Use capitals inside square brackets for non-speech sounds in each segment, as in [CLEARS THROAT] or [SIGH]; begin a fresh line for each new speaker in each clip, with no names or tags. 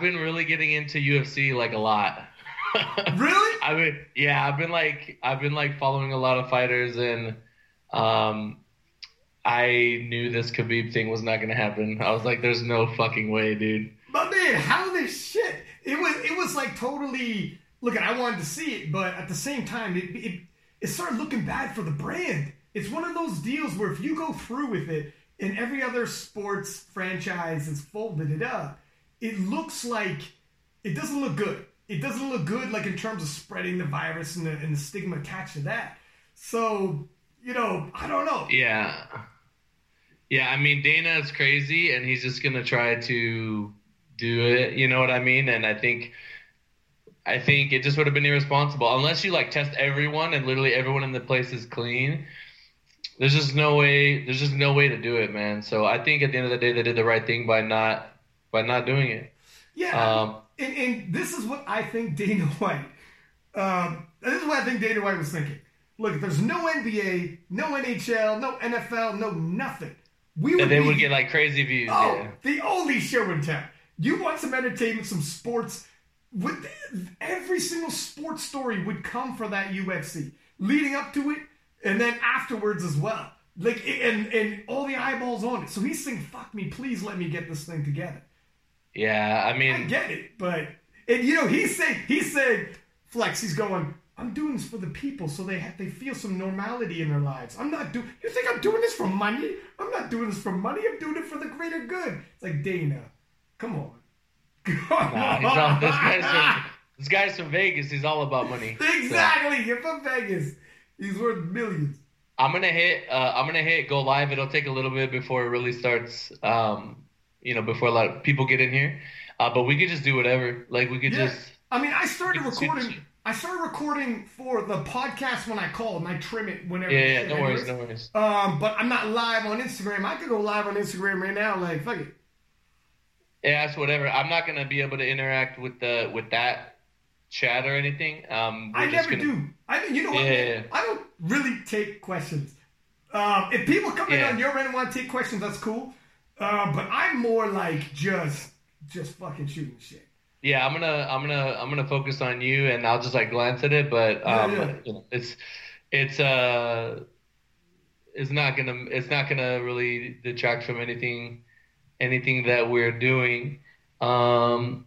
First off,
dude, I've been really getting into UFC like a lot. [LAUGHS]
really?
I mean, yeah, I've been like, I've been like following a lot of fighters, and um, I knew this Khabib thing was not gonna happen. I was like, there's no fucking way, dude.
But man, how this shit? It was it was like totally. Look, I wanted to see it, but at the same time, it it it started looking bad for the brand. It's one of those deals where if you go through with it, and every other sports franchise has folded it up, it looks like it doesn't look good. It doesn't look good, like in terms of spreading the virus and the, and the stigma attached to that. So you know, I don't know.
Yeah. Yeah, I mean Dana is crazy and he's just gonna try to do it, you know what I mean? And I think I think it just would have been irresponsible unless you like test everyone and literally everyone in the place is clean. There's just no way. There's just no way to do it, man. So I think at the end of the day, they did the right thing by not by not doing it.
Yeah, um, and, and this is what I think Dana [LAUGHS] White. Um, this is what I think Dana White was thinking. Look, if there's no NBA, no NHL, no NFL, no nothing.
We would and they be, would get like crazy views. Oh, yeah.
the only show in town. You want some entertainment, some sports? With every single sports story would come for that UFC. Leading up to it, and then afterwards as well. Like and and all the eyeballs on it. So he's saying, "Fuck me, please let me get this thing together."
Yeah, I mean,
I get it, but and you know he's saying he's saying flex. He's going. I'm doing this for the people, so they have, they feel some normality in their lives. I'm not doing. You think I'm doing this for money? I'm not doing this for money. I'm doing it for the greater good. It's like Dana, come on. [LAUGHS]
nah, all, this guy's from [LAUGHS] this guy's from Vegas. He's all about money.
Exactly. So. You're from Vegas. He's worth millions.
I'm gonna hit. Uh, I'm gonna hit go live. It'll take a little bit before it really starts. Um, you know, before a lot of people get in here. Uh, but we could just do whatever. Like we could yeah. just.
I mean, I started recording. I started recording for the podcast when I called, and I trim it whenever.
Yeah, yeah, no worries, no worries.
Um, but I'm not live on Instagram. I could go live on Instagram right now. Like, fuck it.
Yeah, it's whatever. I'm not gonna be able to interact with the with that chat or anything. Um,
I never
gonna...
do. I mean, you know what? Yeah. I don't really take questions. Um, if people come yeah. in on your end and want to take questions, that's cool. Uh, but I'm more like just just fucking shooting shit.
Yeah, I'm gonna I'm gonna I'm gonna focus on you, and I'll just like glance at it. But um, yeah, you know, it's it's uh it's not gonna it's not gonna really detract from anything anything that we're doing. Um,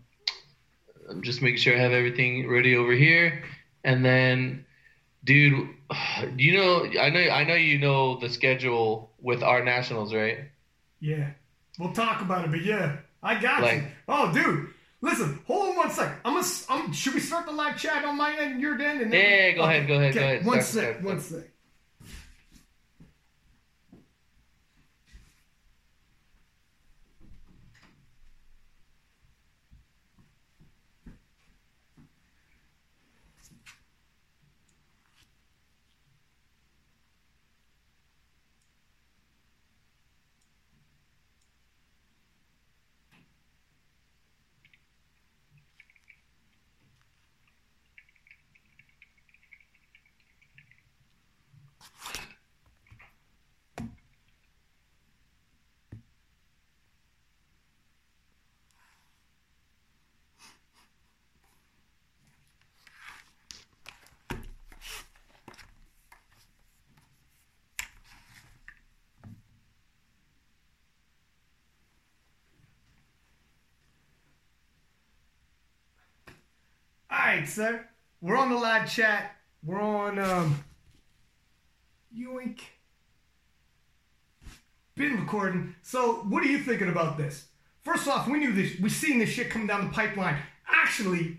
I'm just making sure I have everything ready over here. And then, dude, you know, I know, I know you know the schedule with our nationals, right?
Yeah, we'll talk about it, but yeah, I got like, you. Oh, dude, listen, hold on one sec. I'm gonna, I'm, should we start the live chat on my end, and your end? And
then yeah, go okay. ahead, go ahead, okay. go ahead.
One start, sec, start, one start. sec. Right, sir. We're on the live chat. We're on um Yoink. Been recording. So what are you thinking about this? First off, we knew this we seen this shit come down the pipeline. Actually,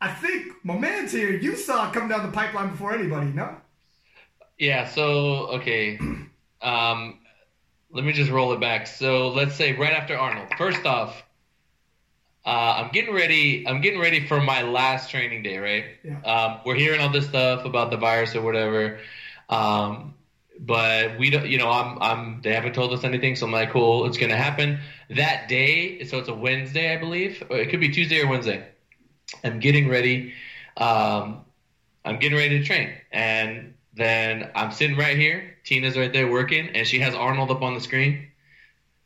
I think my man's here, you saw it come down the pipeline before anybody, no?
Yeah, so okay. Um let me just roll it back. So let's say right after Arnold. First off, uh, I'm getting ready. I'm getting ready for my last training day, right?
Yeah.
Um, we're hearing all this stuff about the virus or whatever, um, but we don't. You know, I'm. I'm. They haven't told us anything, so I'm like, cool. It's gonna happen that day. So it's a Wednesday, I believe. Or it could be Tuesday or Wednesday. I'm getting ready. Um, I'm getting ready to train, and then I'm sitting right here. Tina's right there working, and she has Arnold up on the screen,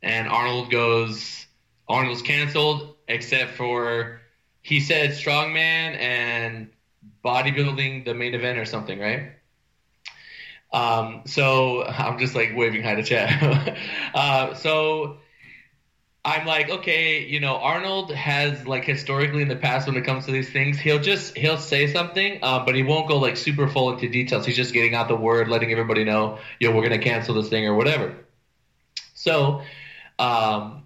and Arnold goes Arnold's canceled except for he said strongman and bodybuilding the main event or something, right? Um, so I'm just like waving hi to chat. [LAUGHS] uh, so I'm like, okay, you know, Arnold has like historically in the past when it comes to these things, he'll just he'll say something, uh, but he won't go like super full into details. He's just getting out the word, letting everybody know, yo, we're gonna cancel this thing or whatever. So, um,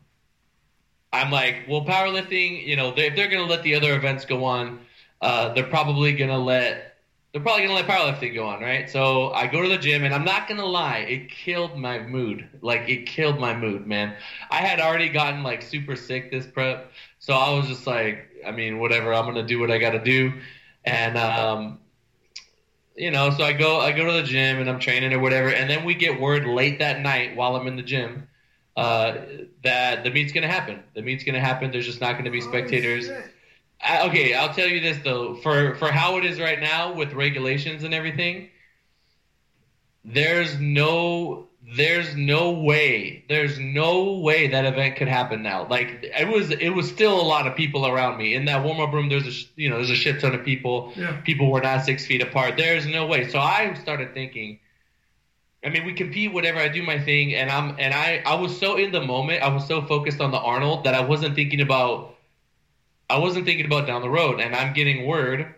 I'm like, well, powerlifting, you know, they, if they're gonna let the other events go on, uh, they're probably gonna let they're probably gonna let powerlifting go on, right? So I go to the gym, and I'm not gonna lie, it killed my mood. Like it killed my mood, man. I had already gotten like super sick this prep, so I was just like, I mean, whatever. I'm gonna do what I gotta do, and um, you know, so I go, I go to the gym, and I'm training or whatever, and then we get word late that night while I'm in the gym. Uh, that the meet's gonna happen. The meet's gonna happen. There's just not gonna be spectators. Oh, okay, I'll tell you this though, for for how it is right now with regulations and everything, there's no there's no way there's no way that event could happen now. Like it was it was still a lot of people around me in that warm up room. There's a you know there's a shit ton of people. Yeah. People were not six feet apart. There's no way. So I started thinking. I mean, we compete whatever I do my thing, and I'm and I I was so in the moment. I was so focused on the Arnold that I wasn't thinking about I wasn't thinking about down the road, and I'm getting word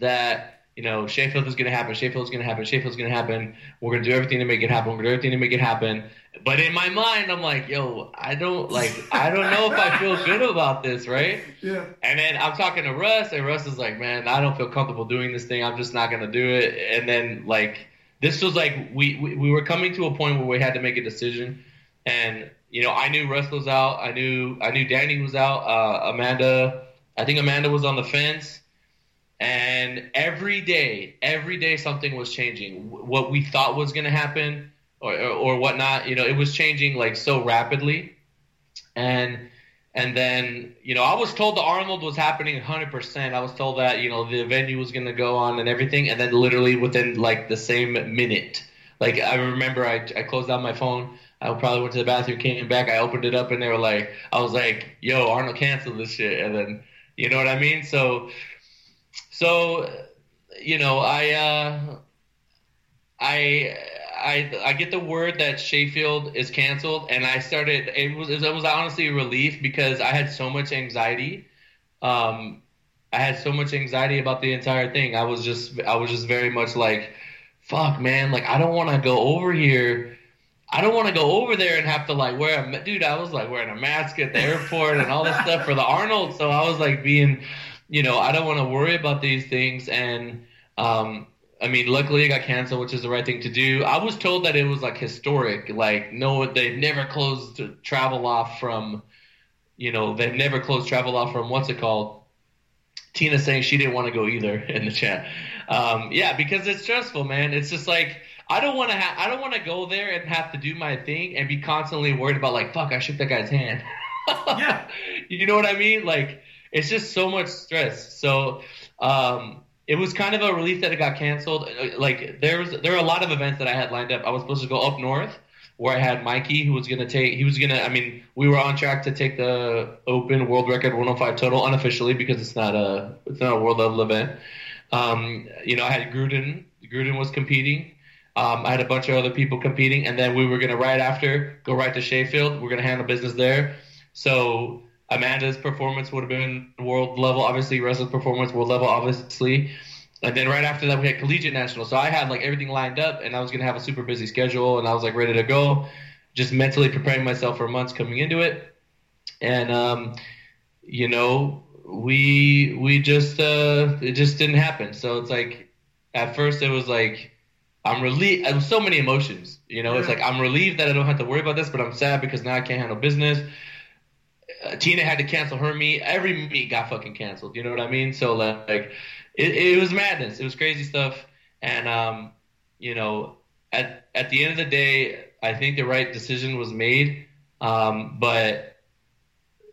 that you know Sheffield is going to happen, Sheffield is going to happen, Sheffield is going to happen. We're going to do everything to make it happen. We're going to do everything to make it happen. But in my mind, I'm like, yo, I don't like, I don't know if I feel good about this, right? [LAUGHS]
Yeah.
And then I'm talking to Russ, and Russ is like, man, I don't feel comfortable doing this thing. I'm just not going to do it. And then like, this was like we, we we were coming to a point where we had to make a decision, and you know, I knew Russ was out. I knew I knew Danny was out. Uh, Amanda, I think Amanda was on the fence. And every day, every day something was changing. What we thought was going to happen or, or, or whatnot, you know, it was changing like so rapidly. And and then, you know, I was told the Arnold was happening 100%. I was told that, you know, the venue was going to go on and everything. And then literally within like the same minute, like I remember I, I closed down my phone I probably went to the bathroom, came back, I opened it up, and they were like, I was like, "Yo, Arnold canceled this shit," and then, you know what I mean? So, so, you know, I, uh, I, I, I get the word that Sheffield is canceled, and I started. It was, it was honestly a relief because I had so much anxiety. Um, I had so much anxiety about the entire thing. I was just, I was just very much like, "Fuck, man! Like, I don't want to go over here." I don't want to go over there and have to like wear a dude. I was like wearing a mask at the airport and all this stuff for the Arnold. So I was like being, you know, I don't want to worry about these things. And um, I mean, luckily it got canceled, which is the right thing to do. I was told that it was like historic. Like no, they've never closed travel off from, you know, they've never closed travel off from what's it called. Tina saying she didn't want to go either [LAUGHS] in the chat. Um, yeah, because it's stressful, man. It's just like I don't want to ha- I don't want to go there and have to do my thing and be constantly worried about like fuck I shook that guy's hand.
yeah. [LAUGHS]
You know what I mean? Like it's just so much stress. So um, it was kind of a relief that it got canceled. Like there was there are a lot of events that I had lined up. I was supposed to go up north where I had Mikey who was gonna take he was gonna I mean we were on track to take the open world record 105 total unofficially because it's not a it's not a world level event. Um, you know I had Gruden Gruden was competing. Um, I had a bunch of other people competing, and then we were to right after go right to Sheffield. We're to handle business there. So Amanda's performance would have been world level, obviously. Russell's performance world level, obviously. And then right after that, we had collegiate national. So I had like everything lined up, and I was going to have a super busy schedule, and I was like ready to go, just mentally preparing myself for months coming into it. And um, you know, we we just uh, it just didn't happen. So it's like at first it was like I'm relieved. I so many emotions. You know, yeah. it's like I'm relieved that I don't have to worry about this, but I'm sad because now I can't handle business. Uh, Tina had to cancel her meet. Every meet got fucking canceled. You know what I mean? So like, it, it was madness. It was crazy stuff. And um, you know, at at the end of the day, I think the right decision was made. Um, but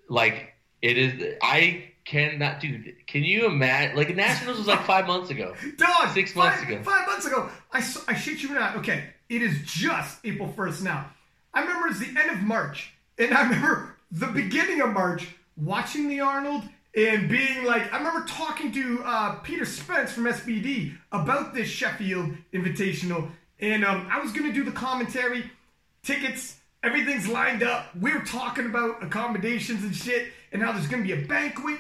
like, it is. I cannot, dude. Can you imagine? Like Nationals was like five months ago. [LAUGHS]
Dog,
six
five,
months ago.
Five months ago. I I shit you not. Okay, it is just April first now. I remember it's the end of March, and I remember the beginning of March, watching the Arnold and being like, I remember talking to uh, Peter Spence from SBD about this Sheffield Invitational, and um, I was gonna do the commentary, tickets, everything's lined up. We are talking about accommodations and shit, and now there's gonna be a banquet.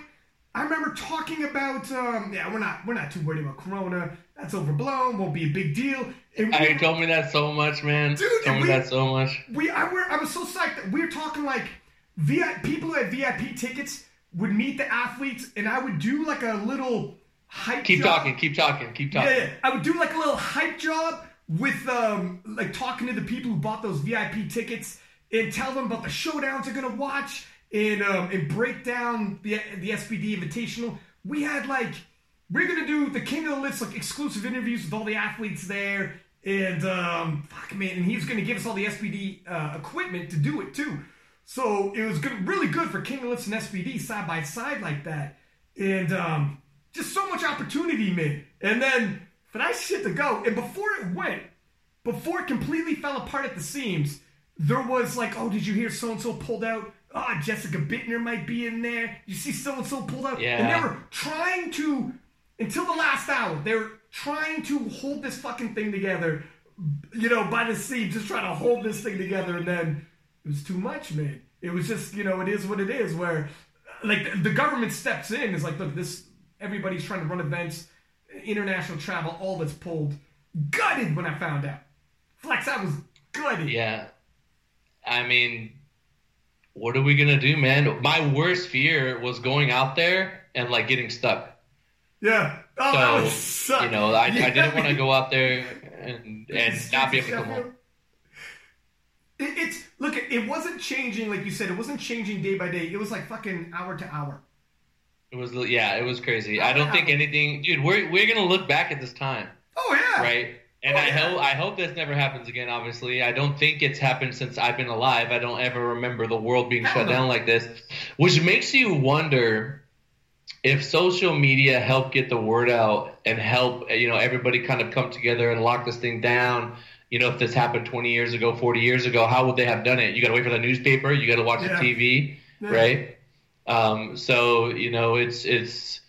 I remember talking about, um, yeah, we're not we're not too worried about Corona. That's overblown. Won't be a big deal.
And we, told me that so much, man. Dude, told me that so much.
We I were I was so psyched that we were talking like VIP people who had VIP tickets would meet the athletes, and I would do like a little hype.
Keep
job.
talking. Keep talking. Keep talking. Yeah,
yeah, I would do like a little hype job with um like talking to the people who bought those VIP tickets and tell them about the showdowns they're gonna watch and um, and break down the the SBD Invitational. We had like we're gonna do the King of the Lifts like exclusive interviews with all the athletes there, and um, fuck man, and he was gonna give us all the SBD uh, equipment to do it too. So it was good, really good for King of Lifts and SBD side by side like that, and um, just so much opportunity, man. And then for that shit to go, and before it went, before it completely fell apart at the seams, there was like, oh, did you hear so and so pulled out? oh, Jessica Buettner might be in there. You see so and so pulled out.
Yeah.
And they were trying to, until the last hour, they were trying to hold this fucking thing together, you know, by the seams, just trying to hold this thing together. And then it was too much, man. It was just, you know, it is what it is, where, like, the government steps in. It's like, look, this, everybody's trying to run events, international travel, all that's pulled. Gutted when I found out. Flex, I was gutted.
Yeah. I mean, what are we gonna do, man? My worst fear was going out there and like getting stuck.
Yeah.
Oh, so you know, I, yeah. I didn't want to go out there and and not be able to come home.
It, it's look, it wasn't changing like you said. It wasn't changing day by day. It was like fucking hour to hour.
It was yeah, it was crazy. I don't think anything, dude. We're we're gonna look back at this time.
Oh yeah.
Right. And oh, I yeah. hope I hope this never happens again. Obviously, I don't think it's happened since I've been alive. I don't ever remember the world being shut down like this, which makes you wonder if social media helped get the word out and help you know everybody kind of come together and lock this thing down. You know, if this happened 20 years ago, 40 years ago, how would they have done it? You got to wait for the newspaper. You got to watch yeah. the TV, yeah. right? Um, so you know, it's it's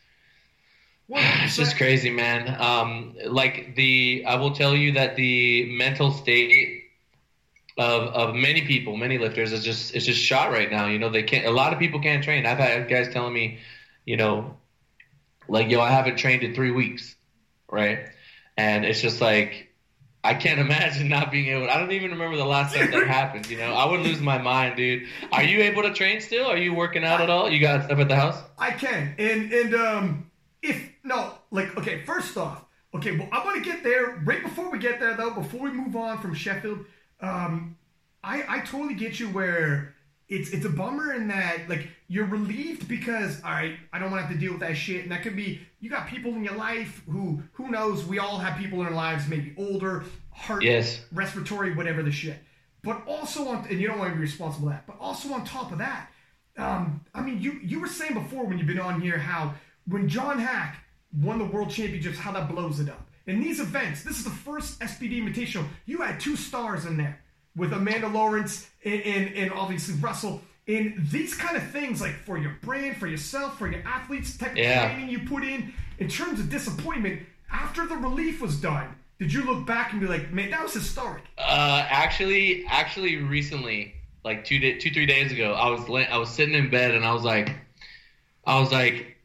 [SIGHS] it's just crazy, man. Um, like the, I will tell you that the mental state of of many people, many lifters, is just it's just shot right now. You know, they can't. A lot of people can't train. I've had guys telling me, you know, like yo, I haven't trained in three weeks, right? And it's just like I can't imagine not being able. I don't even remember the last time that happened. You know, I would lose my mind, dude. Are you able to train still? Are you working out at all? You got stuff at the house?
I can, and and um, if no, like okay, first off, okay, well I want to get there. Right before we get there, though, before we move on from Sheffield, um, I I totally get you where it's it's a bummer in that like you're relieved because all right, I don't want to have to deal with that shit, and that could be you got people in your life who who knows. We all have people in our lives, maybe older, heart,
yes.
respiratory, whatever the shit. But also on, and you don't want to be responsible for that. But also on top of that, um, I mean, you you were saying before when you've been on here how when John Haack won the world championships, how that blows it up. In these events, this is the first SBD Invitational. You had two stars in there with Amanda Lawrence and, and, and obviously Russell. And these kind of things, like for your brand, for yourself, for your athletes, of yeah. training you put in, in terms of disappointment, after the relief was done, did you look back and be like, man, that was historic?
Uh, actually, actually, recently, like two, day, two, three days ago, I was I was sitting in bed and I was like, I was like,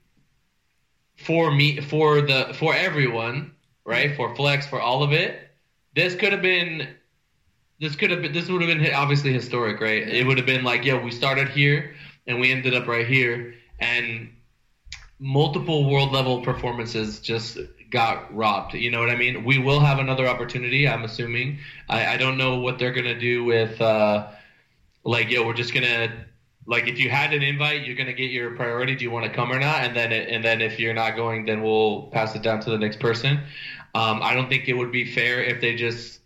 for me for the for everyone, right? For Flex, for all of it. This could have been this could have been this would have been obviously historic, right? It would have been like, yeah, we started here and we ended up right here and multiple world level performances just got robbed. You know what I mean? We will have another opportunity, I'm assuming. I, I don't know what they're gonna do with uh like, yo, we're just gonna like if you had an invite, you're gonna get your priority. Do you want to come or not? And then it, and then if you're not going, then we'll pass it down to the next person. Um, I don't think it would be fair if they just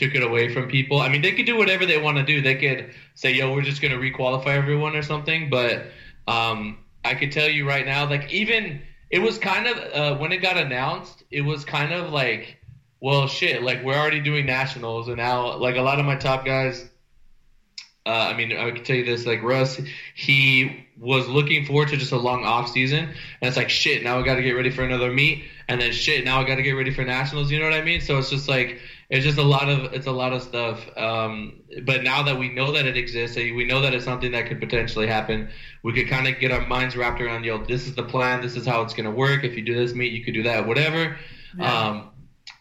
took it away from people. I mean, they could do whatever they want to do. They could say, "Yo, we're just gonna requalify everyone" or something. But um, I could tell you right now, like even it was kind of uh, when it got announced, it was kind of like, well, shit, like we're already doing nationals, and now like a lot of my top guys Uh, I mean, I can tell you this: like Russ, he was looking forward to just a long off season, and it's like shit. Now I got to get ready for another meet, and then shit. Now I got to get ready for nationals. You know what I mean? So it's just like it's just a lot of it's a lot of stuff. Um, but now that we know that it exists, we know that it's something that could potentially happen. We could kind of get our minds wrapped around, yo, this is the plan. This is how it's gonna work. If you do this meet, you could do that, whatever. Yeah. Um,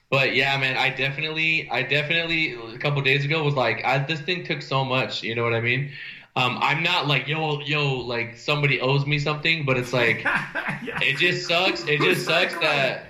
but yeah, man, I definitely, I definitely a couple days ago was like, I, this thing took so much. You know what I mean? Um, I'm not like yo, yo, like somebody owes me something, but it's like [LAUGHS] yeah. it just sucks. It just sucks that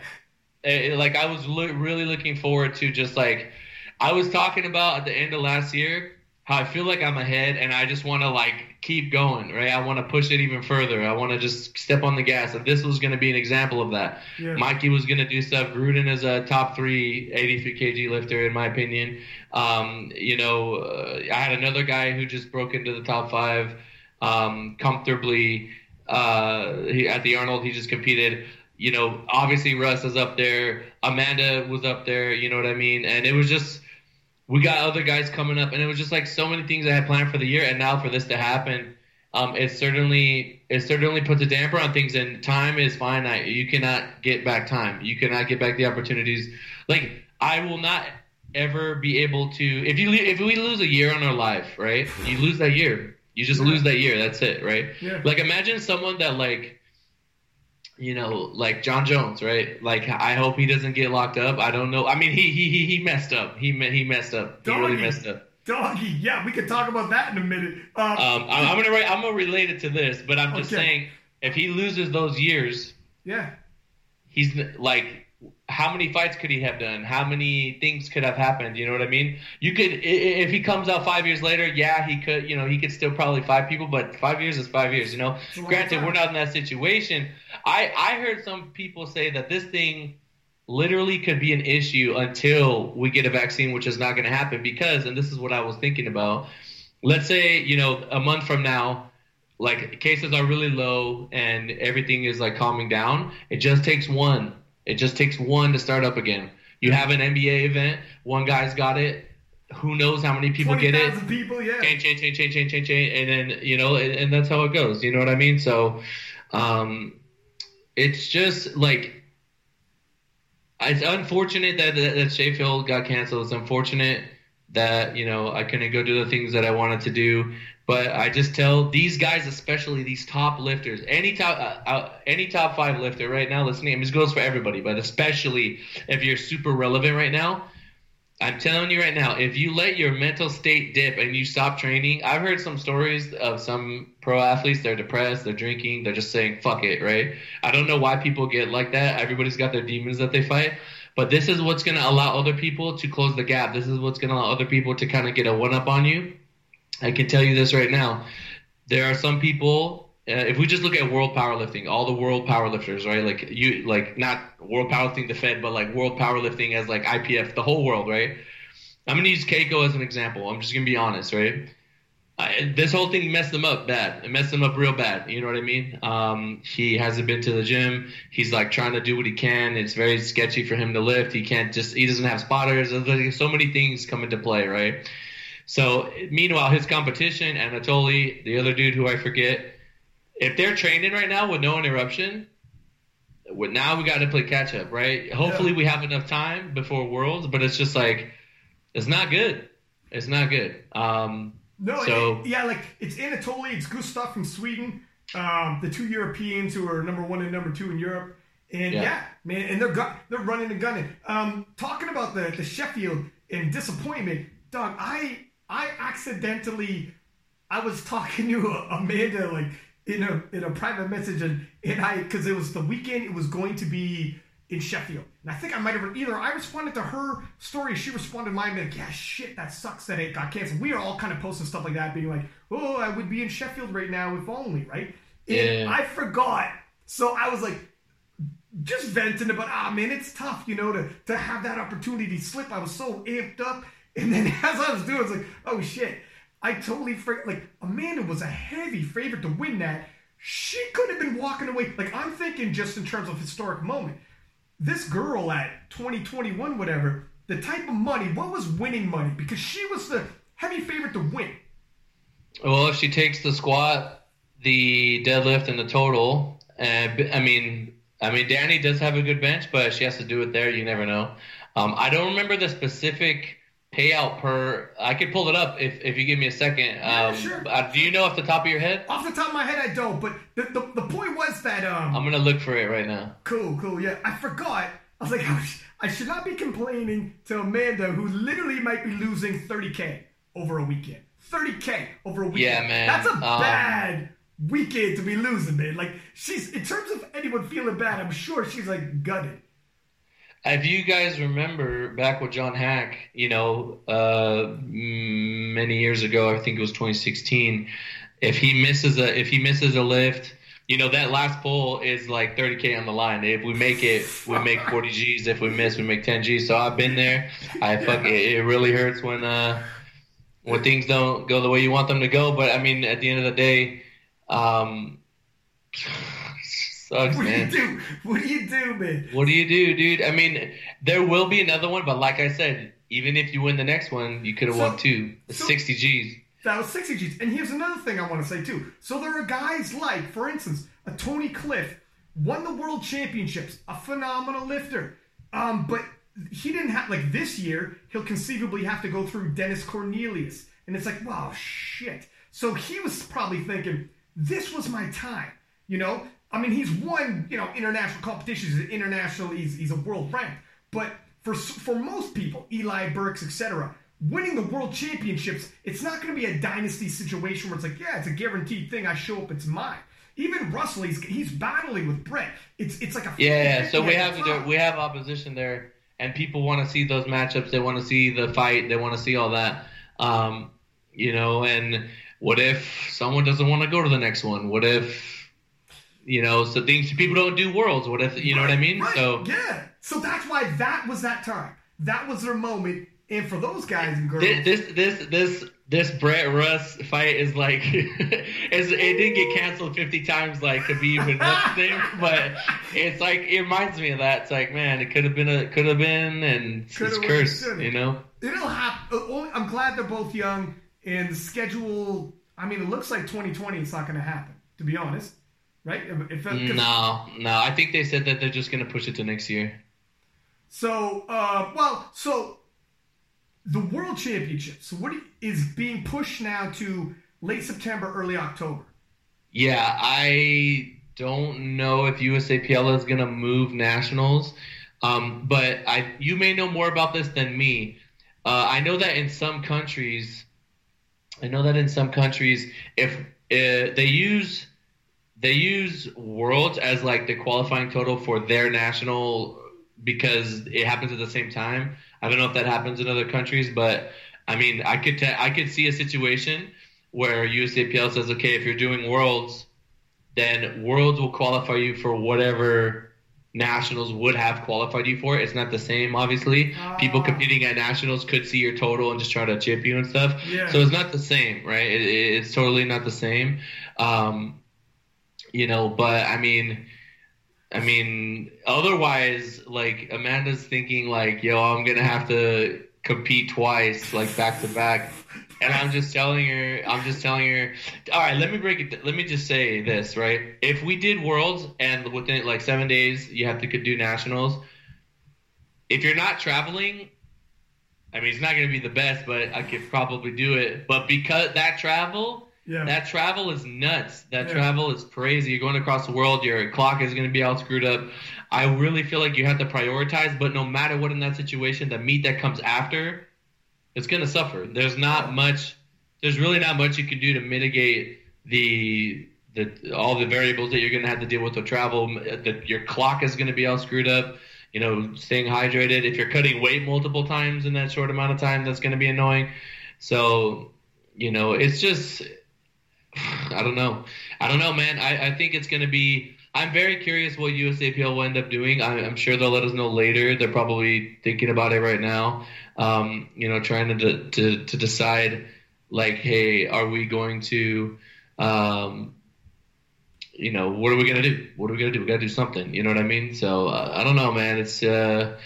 it, like I was lo- really looking forward to just like I was talking about at the end of last year how I feel like I'm ahead and I just want to like keep going, right? I want to push it even further. I want to just step on the gas. And this was going to be an example of that. Yeah. Mikey was going to do stuff. Gruden is a top three 83 kg lifter, in my opinion. Um, you know, uh, I had another guy who just broke into the top five um, comfortably. Uh, he, at the Arnold, he just competed you know, obviously Russ is up there. Amanda was up there. You know what I mean? And it was just we got other guys coming up, and it was just like so many things I had planned for the year, and now for this to happen, um, it certainly it certainly puts a damper on things. And time is finite. You cannot get back time. You cannot get back the opportunities. Like I will not ever be able to. If you if we lose a year on our life, right? You lose that year. You just yeah. lose that year. That's it, right? Yeah. Like imagine someone that like you know, like Jon Jones, right? Like I hope he doesn't get locked up. I don't know. I mean, he he he, he messed up. He he messed up. Doggy, he really messed up.
Doggy, yeah, we could talk about that in a minute.
Um, um I'm, I'm, gonna I'm gonna relate it to this, but I'm just okay. saying if he loses those years,
yeah,
he's like how many fights could he have done? How many things could have happened? You know what I mean? You could, if he comes out five years later, yeah, he could, you know, he could still probably fight people, but five years is five years, you know? Granted, we're not in that situation. I, I heard some people say that this thing literally could be an issue until we get a vaccine, which is not going to happen because, and this is what I was thinking about. Let's say, you know, a month from now, like cases are really low and everything is like calming down. It just takes one it just takes one to start up again. You have an NBA event, one guy's got it. Who knows how many people get it?
People, yeah.
Change, change, change, change, change, change, change, and then you know, and, and that's how it goes. You know what I mean? So, um, it's just like it's unfortunate that that, that Sheffield got canceled. It's unfortunate that you know I couldn't go do the things that I wanted to do. But I just tell these guys, especially these top lifters, any top uh, uh, any top five lifter right now listening. I mean, this goes for everybody, but especially if you're super relevant right now. I'm telling you right now, if you let your mental state dip and you stop training, I've heard some stories of some pro athletes. They're depressed, they're drinking, they're just saying "fuck it," right? I don't know why people get like that. Everybody's got their demons that they fight. But this is what's going to allow other people to close the gap. This is what's going to allow other people to kind of get a one up on you I can tell you this right now. There are some people. Uh, if we just look at world powerlifting, all the world powerlifters, right? Like you, like not world powerlifting the Fed, but like world powerlifting as like IPF, the whole world, right? I'm gonna use Keiko as an example. I'm just gonna be honest, right? I, this whole thing messed him up bad. It messed him up real bad. You know what I mean? Um, he hasn't been to the gym. He's like trying to do what he can. It's very sketchy for him to lift. He can't just. He doesn't have spotters. There's so many things come into play, right? So meanwhile, his competition, Anatoly, the other dude who I forget, if they're training right now with no interruption, now we got to play catch up, right? Hopefully, yeah. we have enough time before Worlds, but it's just like it's not good. It's not good. Um,
no, so it, yeah, like it's Anatoly, it's Gustav from Sweden, um, the two Europeans who are number one and number two in Europe, and yeah, yeah man, and they're gu- they're running and gunning. Um, talking about the the Sheffield and disappointment, Doug, I I accidentally, I was talking to Amanda like in a in a private message, and and I because it was the weekend, it was going to be in Sheffield, and I think I might have either I responded to her story, she responded to mine, like yeah, shit, that sucks that it got canceled. We are all kind of posting stuff like that, being like, oh, I would be in Sheffield right now if only, right? And yeah. I forgot, so I was like just venting about ah man it's tough you know to to have that opportunity slip i was so amped up [LAUGHS] and then as I was doing, I was like, oh shit. I totally forgot. Like, Amanda was a heavy favorite to win that. She could have been walking away. Like, I'm thinking just in terms of historic moment. This girl at 2021, whatever, the type of money, what was winning money? Because she was the heavy favorite to win.
Well, if she takes the squat, the deadlift, and the total, and I mean, I mean, Danny does have a good bench, but she has to do it there. You never know. Um, I don't remember the specific payout per. I could pull it up if, if you give me a second.
Yeah,
um,
sure.
uh, do you know off the top of your head?
Off the top of my head, I don't. But the, the, the point was that um,
I'm gonna look for it right now.
Cool, cool. Yeah, I forgot. I was like, [LAUGHS] I should not be complaining to Amanda, who literally might be losing 30k over a weekend. 30k over a weekend.
Yeah, man.
That's a
Um,
bad weekend to be losing, man. Like she's in terms of anyone feeling bad, I'm sure she's like gutted.
If you guys remember back with John Haack, you know, uh, many years ago, I think it was 2016. If he misses a if he misses a lift, you know that last pull is like 30k on the line. If we make it, we make 40 G's. If we miss, we make 10 G's. So I've been there. I fuck it. It really hurts when uh when things don't go the way you want them to go. But I mean, at the end of the day, um, sucks,
What do you do? What do you do, man?
What do you do, dude? I mean, there will be another one, but like I said, even if you win the next one, you could have
So-
won two.
so-
60 G's.
That was 60 G's. And here's another thing I want to say too. So there are guys like, for instance, a Tony Cliff won the world championships, a phenomenal lifter. Um, but he didn't have like this year, he'll conceivably have to go through Dennis Cornelius. And it's like, wow, shit. So he was probably thinking, this was my time. You know? I mean, he's won, you know, international competitions, he's international, he's, he's a world ranked. But for for most people, Eli Burks, etc., winning the world championships, it's not going to be a dynasty situation where it's like, yeah, it's a guaranteed thing. I show up, it's mine. Even Russell, he's, he's battling with Brett. It's it's like a
Yeah,
50-50
so we have
the top.
we have opposition there, and people want to see those matchups. They want to see the fight. They want to see all that. Um, you know, and what if someone doesn't want to go to the next one? What if you know, so things people don't do worlds. What if you know what I mean?
Right,
So
yeah. So that's why that was that time. That was their moment. And for those guys and girls,
This this this this Brett Russ fight is like [LAUGHS] it's, it didn't get canceled fifty times like Khabib and Russ thing, but it's like it reminds me of that. It's like man, it could have been a could have been, and it's,
Coulda
it's
been,
cursed, you know.
it'll happen. Uh, I'm glad they're both young. And the schedule, I mean, it looks like 2020. It's not going to happen, to be honest. Right? If, if,
No, no, I think they said that they're just gonna push it to next year.
So, uh, well, so the World Championship. So, what is being pushed now to late September, early October?
Yeah, I don't know if USAPL is gonna move nationals, um, but I you may know more about this than me. Uh, I know that in some countries, I know that in some countries, if uh, they use they use worlds as like the qualifying total for their national because it happens at the same time. I don't know if that happens in other countries, but I mean, I could I could see a situation where USAPL says, okay, if you're doing worlds, then worlds will qualify you for whatever nationals would have qualified you for. It's not the same, obviously. People
Ah.
competing at nationals could see your total and just try to chip you and stuff.
Yeah.
So it's not the same, right? It, it- it's totally not the same. Um, you know, but I mean, I mean, otherwise, like Amanda's thinking, like, yo, I'm gonna have to compete twice, like back to back, and I'm just telling her, I'm just telling her, all right, let me break it. Let me just say this, right? If we did worlds and within like seven days you have to do nationals, if you're not traveling, I mean, it's not gonna be the best, but I could probably do it. But because that travel.
Yeah.
That travel is nuts. That
Yeah.
travel is crazy. You're going across the world. Your clock is going to be all screwed up. I really feel like you have to prioritize, but no matter what in that situation, the meat that comes after, it's going to suffer. There's not much. There's really not much you can do to mitigate the the all the variables that you're going to have to deal with with travel. The, your clock is going to be all screwed up. You know, staying hydrated. If you're cutting weight multiple times in that short amount of time, that's going to be annoying. So, you know, it's just I don't know. I don't know, man. I, I think it's going to be. I'm very curious what USAPL will end up doing. I, I'm sure they'll let us know later. They're probably thinking about it right now. Um, you know, trying to, to to decide, like, hey, are we going to, um, you know, what are we gonna do? What are we gonna do? We gotta do something. You know what I mean? So uh, I don't know, man. It's uh,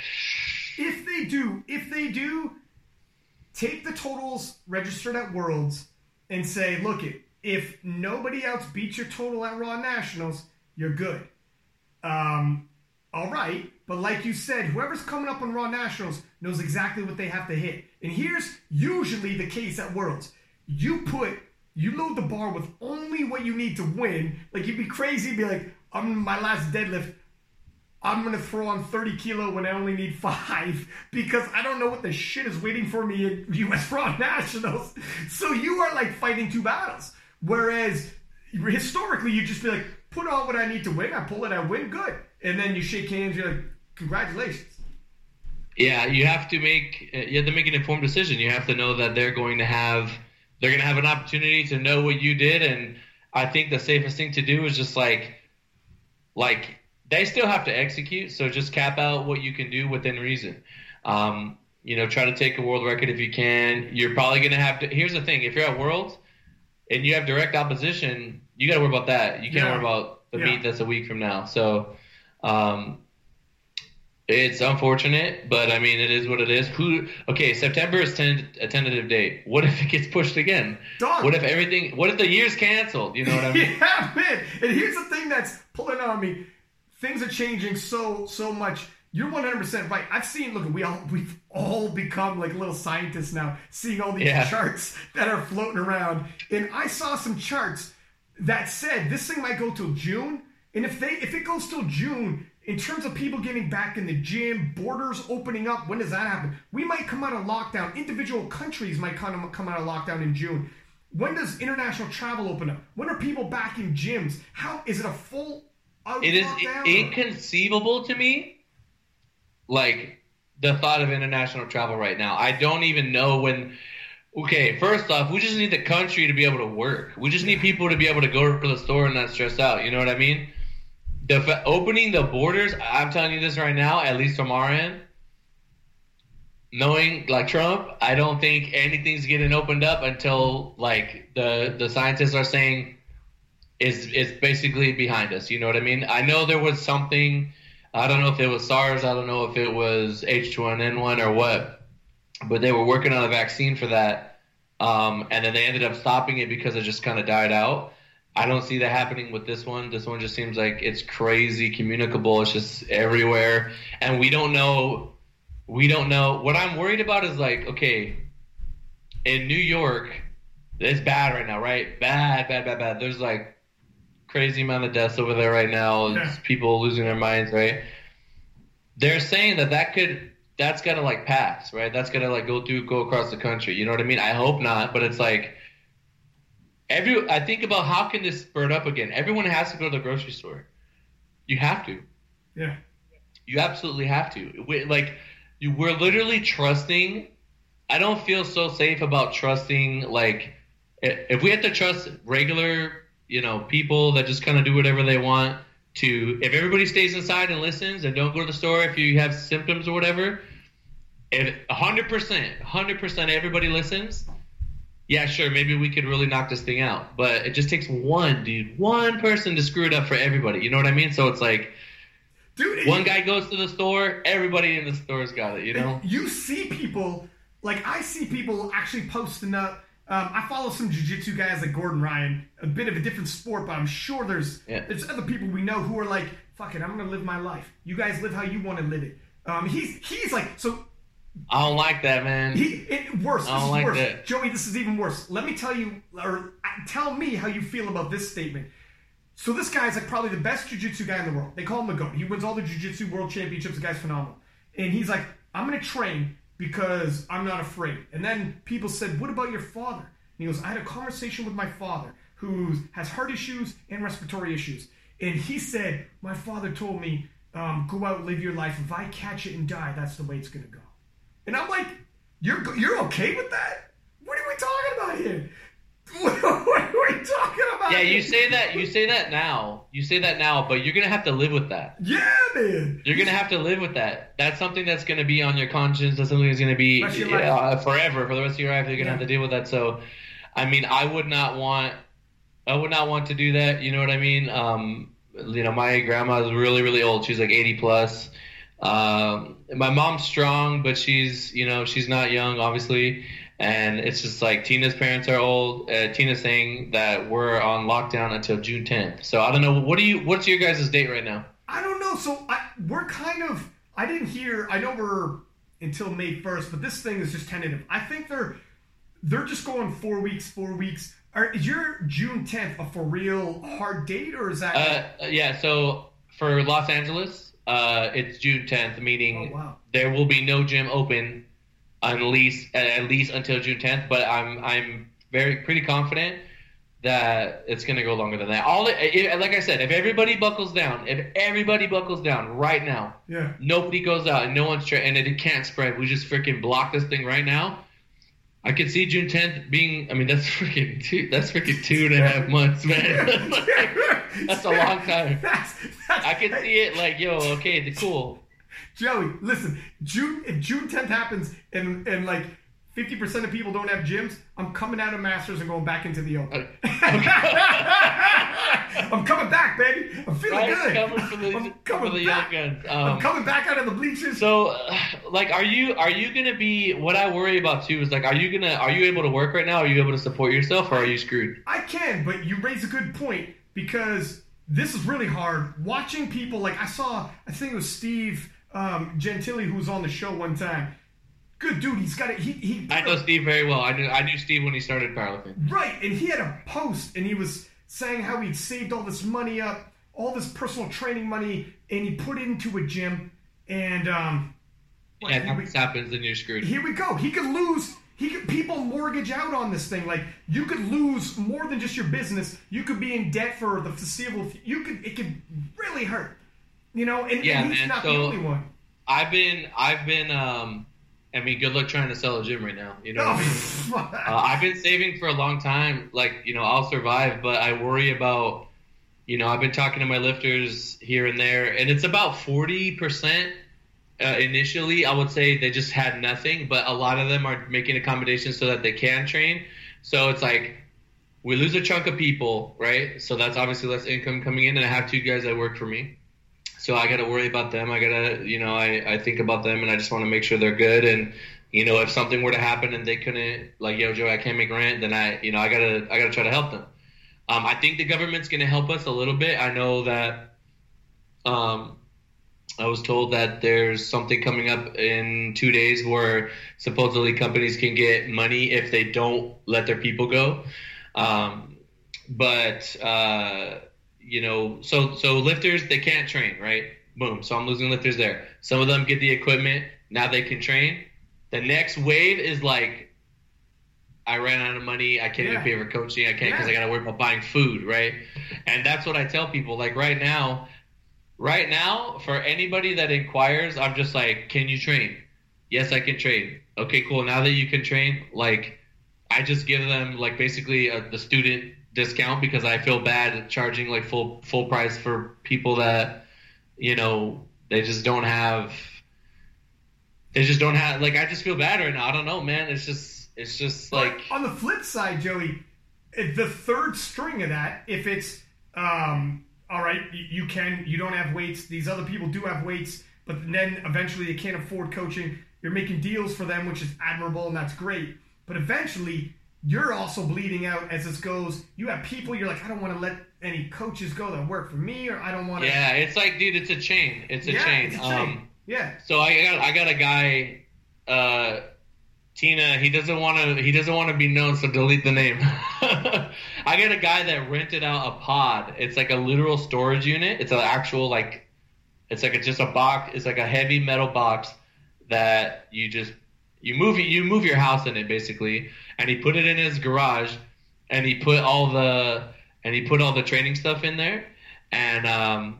if they do, if they do, take the totals registered at Worlds and say, look, it if nobody else beats your total at Raw Nationals, you're good. Um, all right, but like you said, whoever's coming up on Raw Nationals knows exactly what they have to hit. And here's usually the case at Worlds. You put, you load the bar with only what you need to win. Like you'd be crazy, to be like, I'm my last deadlift. I'm gonna throw on 30 kilo when I only need five [LAUGHS] because I don't know what the shit is waiting for me at [LAUGHS] US Raw Nationals. So you are like fighting two battles. Whereas historically, you just be like, put on what I need to win. I pull it, I win, good. And then you shake hands, you're like, congratulations.
Yeah, you have to make you have to make an informed decision. You have to know that they're going to have they're going to have an opportunity to know what you did, and I think the safest thing to do is just like like they still have to execute. So just cap out what you can do within reason. Um, you know, try to take a world record if you can. You're probably going to have to. Here's the thing: if you're at Worlds and you have direct opposition, you got to worry about that. You can't yeah. worry about the yeah. meet that's a week from now. So um, it's unfortunate, but I mean, it is what it is. Who? Okay, September is ten, a tentative date. What if it gets pushed again? Dog. What if everything? What if the year's canceled? You know what I [LAUGHS] mean?
yeah, man. And here's the thing that's pulling on me. Things are changing so so much. You're 100% right. I've seen. Look, we all we've all become like little scientists now, seeing all these yeah. charts that are floating around. And I saw some charts that said this thing might go till June and if they if it goes till June, in terms of people getting back in the gym, borders opening up, when does that happen? We might come out of lockdown. Individual countries might come come out of lockdown in June. When does international travel open up? When are people back in gyms? How is it a full?
It is inconceivable to me. Like the thought of international travel right now. I don't even know when. Okay, first off, we just need the country to be able to work. We just need people to be able to go to the store and not stress out. You know what I mean? the opening the borders. I'm telling you this right now, at least from our end. Knowing like Trump, I don't think anything's getting opened up until like the the scientists are saying is is basically behind us. You know what I mean? I know there was something. I don't know if it was SARS. I don't know if it was H1N1 or what, but they were working on a vaccine for that, um, and then they ended up stopping it because it just kind of died out. I don't see that happening with this one. This one just seems like it's crazy communicable. It's just everywhere, and we don't know. We don't know. What I'm worried about is like, okay, in New York, it's bad right now, right? Bad, bad, bad, bad. There's like crazy amount of deaths over there right now. Yeah. People losing their minds, right? They're saying that that could that's gonna like pass, right? That's gonna like go through, go across the country. You know what I mean? I hope not, but it's like Every I think about how can this spurt up again. Everyone has to go to the grocery store. You have to.
Yeah.
You absolutely have to. We, like you, we're literally trusting. I don't feel so safe about trusting. Like if we have to trust regular, you know, people that just kind of do whatever they want. To if everybody stays inside and listens and don't go to the store if you have symptoms or whatever, if 100%, 100% everybody listens, yeah, sure, maybe we could really knock this thing out. But it just takes one, dude, one person to screw it up for everybody. You know what I mean? So it's like, dude, one guy goes to the store, everybody in the store's got it. You know?
You see people like I see people actually posting up. Um, I follow some jiu-jitsu guys like Gordon Ryan, a bit of a different sport, but I'm sure there's yeah. there's other people we know who are like, "Fuck it, I'm gonna live my life. You guys live how you want to live it." Um, he's he's like so
I don't like that, man.
He, it, worse. I don't like worse. that. Joey, this is even worse. Let me tell you, or tell me how you feel about this statement. So this guy's like probably the best jiu-jitsu guy in the world. They call him the GOAT. He wins all the jiu-jitsu world championships. The guy's phenomenal. And he's like, I'm going to train because I'm not afraid. And then people said, what about your father? And he goes, I had a conversation with my father who has heart issues and respiratory issues. And he said, my father told me, um, go out, live your life. If I catch it and die, that's the way it's going to go. And I'm like, you're you're okay with that? What are we talking about here? [LAUGHS] What are we talking about?
Yeah, you say that. You say that now. You say that now, but you're gonna have to live with that.
Yeah, man.
You're gonna have to live with that. That's something that's gonna be on your conscience. That's something that's gonna be uh, forever for the rest of your life. You're gonna yeah. have to deal with that. So, I mean, I would not want. I would not want to do that. You know what I mean? Um, you know, my grandma is really, really old. She's like 80 plus. Um, my mom's strong, but she's you know she's not young, obviously. And it's just like Tina's parents are old. Uh, Tina's saying that we're on lockdown until June 10th. So I don't know. What do you? What's your guys' date right now?
I don't know. So I, we're kind of. I didn't hear. I know we're until May 1st, but this thing is just tentative. I think they're they're just going four weeks, four weeks. Are, is your June 10th a for real hard date, or is that?
Uh, yeah. So for Los Angeles, uh, it's June 10th, meaning
Oh, wow.
there will be no gym open at least at least until June 10th. But I'm I'm very pretty confident that it's going to go longer than that. All it, it, like I said, if everybody buckles down, if everybody buckles down right now,
yeah.
nobody goes out and no one's tra- and it can't spread. We just freaking block this thing right now. I could see June 10th being. I mean, that's [LAUGHS] freaking two. That's freaking two and a half months, man. [LAUGHS] that's a long time. [LAUGHS] I can see it like, yo, okay, the cool.
Joey, listen. June if June 10th happens and and like 50% of people don't have gyms, I'm coming out of Masters and going back into the open. [LAUGHS] I'm coming back, baby. I'm feeling good.
coming for the,
I'm coming back.
guns.
I'm
Um,
coming back out of the bleachers.
so, uh, like, are you are you gonna be? What I worry about too is like, are you gonna are you able to work right now? Are you able to support yourself, or are you screwed?
I can, but you raise a good point because this is really hard. Watching people like I saw, I think it was Steve um, Gentili who was on the show one time. Good dude. He's got it. He he.
I know Steve very well. I knew I knew Steve when he started powerlifting.
Right, and he had a post, and he was saying how he'd saved all this money up, all this personal training money, and he put it into a gym. And um,
Yeah, if this happens, then you're screwed.
here we go. He could lose. He could people mortgage out on this thing. Like you could lose more than just your business. You could be in debt for the foreseeable. You could. It could really hurt. You know, and,
Yeah,
and he's
man,
not the
so-
only one.
I've been I've been um I mean good luck trying to sell a gym right now. You know what I mean?
Oh,
Uh, I've been saving for a long time. Like, you know, I'll survive, but I worry about, you know, I've been talking to my lifters here and there, and it's about 40% uh, initially. I would say they just had nothing, but a lot of them are making accommodations so that they can train. So it's like, we lose a chunk of people, right? So that's obviously less income coming in, and I have two guys that work for me. So I got to worry about them. I got to, you know, I, I think about them, and I just want to make sure they're good. And you know, if something were to happen and they couldn't, like, yo, Joe, I can't make rent, then I, you know, I gotta, I gotta try to help them. Um, I think the government's gonna help us a little bit. I know that, um, I was told that there's something coming up in two days where supposedly companies can get money if they don't let their people go. Um, but uh, you know, so so lifters they can't train, right? Boom. So I'm losing lifters there. Some of them get the equipment. Now they can train. The next wave is like, I ran out of money. I can't
Yeah.
even pay for coaching. I can't because
Yeah.
I got to worry about buying food, right? And that's what I tell people. Like right now, right now, for anybody that inquires, I'm just like, can you train? Yes, I can train. Okay, cool. Now that you can train, like, I just give them like basically a, the student discount because I feel bad charging like full full price for people that you know they just don't have. They just don't have like I just feel bad right now. I don't know, man. It's just it's just like
on the flip side, Joey, the third string of that, if it's um, all right, you, you can, you don't have weights. These other people do have weights, but then eventually they can't afford coaching. You're making deals for them, which is admirable and that's great. But eventually, you're also bleeding out as this goes. You have people you're like, I don't want to let any coaches go that work for me, or I don't want to.
yeah. It's like dude, it's a chain. It's a
Yeah,
chain.
it's a chain.
Um,
yeah.
So I got I got a guy, uh, Tina. He doesn't want to he doesn't want to be known, so delete the name. [LAUGHS] I got a guy that rented out a pod. It's like a literal storage unit. It's an actual like, it's like a, just a box. It's like a heavy metal box that you just you move you move your house in it basically. And he put it in his garage, and he put all the and he put all the training stuff in there, and um,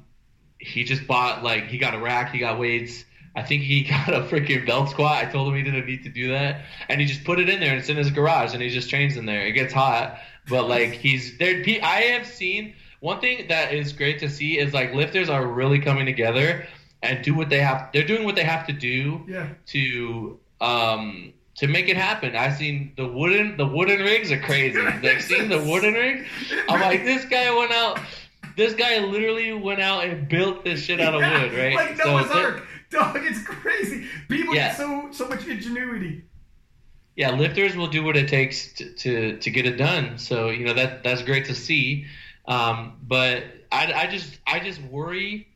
he just bought like he got a rack, he got weights. I think he [LAUGHS] got a freaking belt squat. I told him he didn't need to do that, and he just put it in there. and It's in his garage, and he just trains in there. It gets hot, but like he's there. he- I have seen one thing that is great to see is like lifters are really coming together and do what they have. They're doing what they have to do
Yeah.
to um to make it happen. I've seen the wooden the wooden rigs are crazy. Like seeing the wooden rig, I'm like this guy went out. This guy literally went out and built this shit out of
Yeah,
wood, right?
Like
So
Noah's
they're-
Ark. Dog, it's crazy. People
Yeah.
get so so much ingenuity.
yeah, lifters will do what it takes to, to, to get it done. So you know that that's great to see. Um, but I, I just I just worry.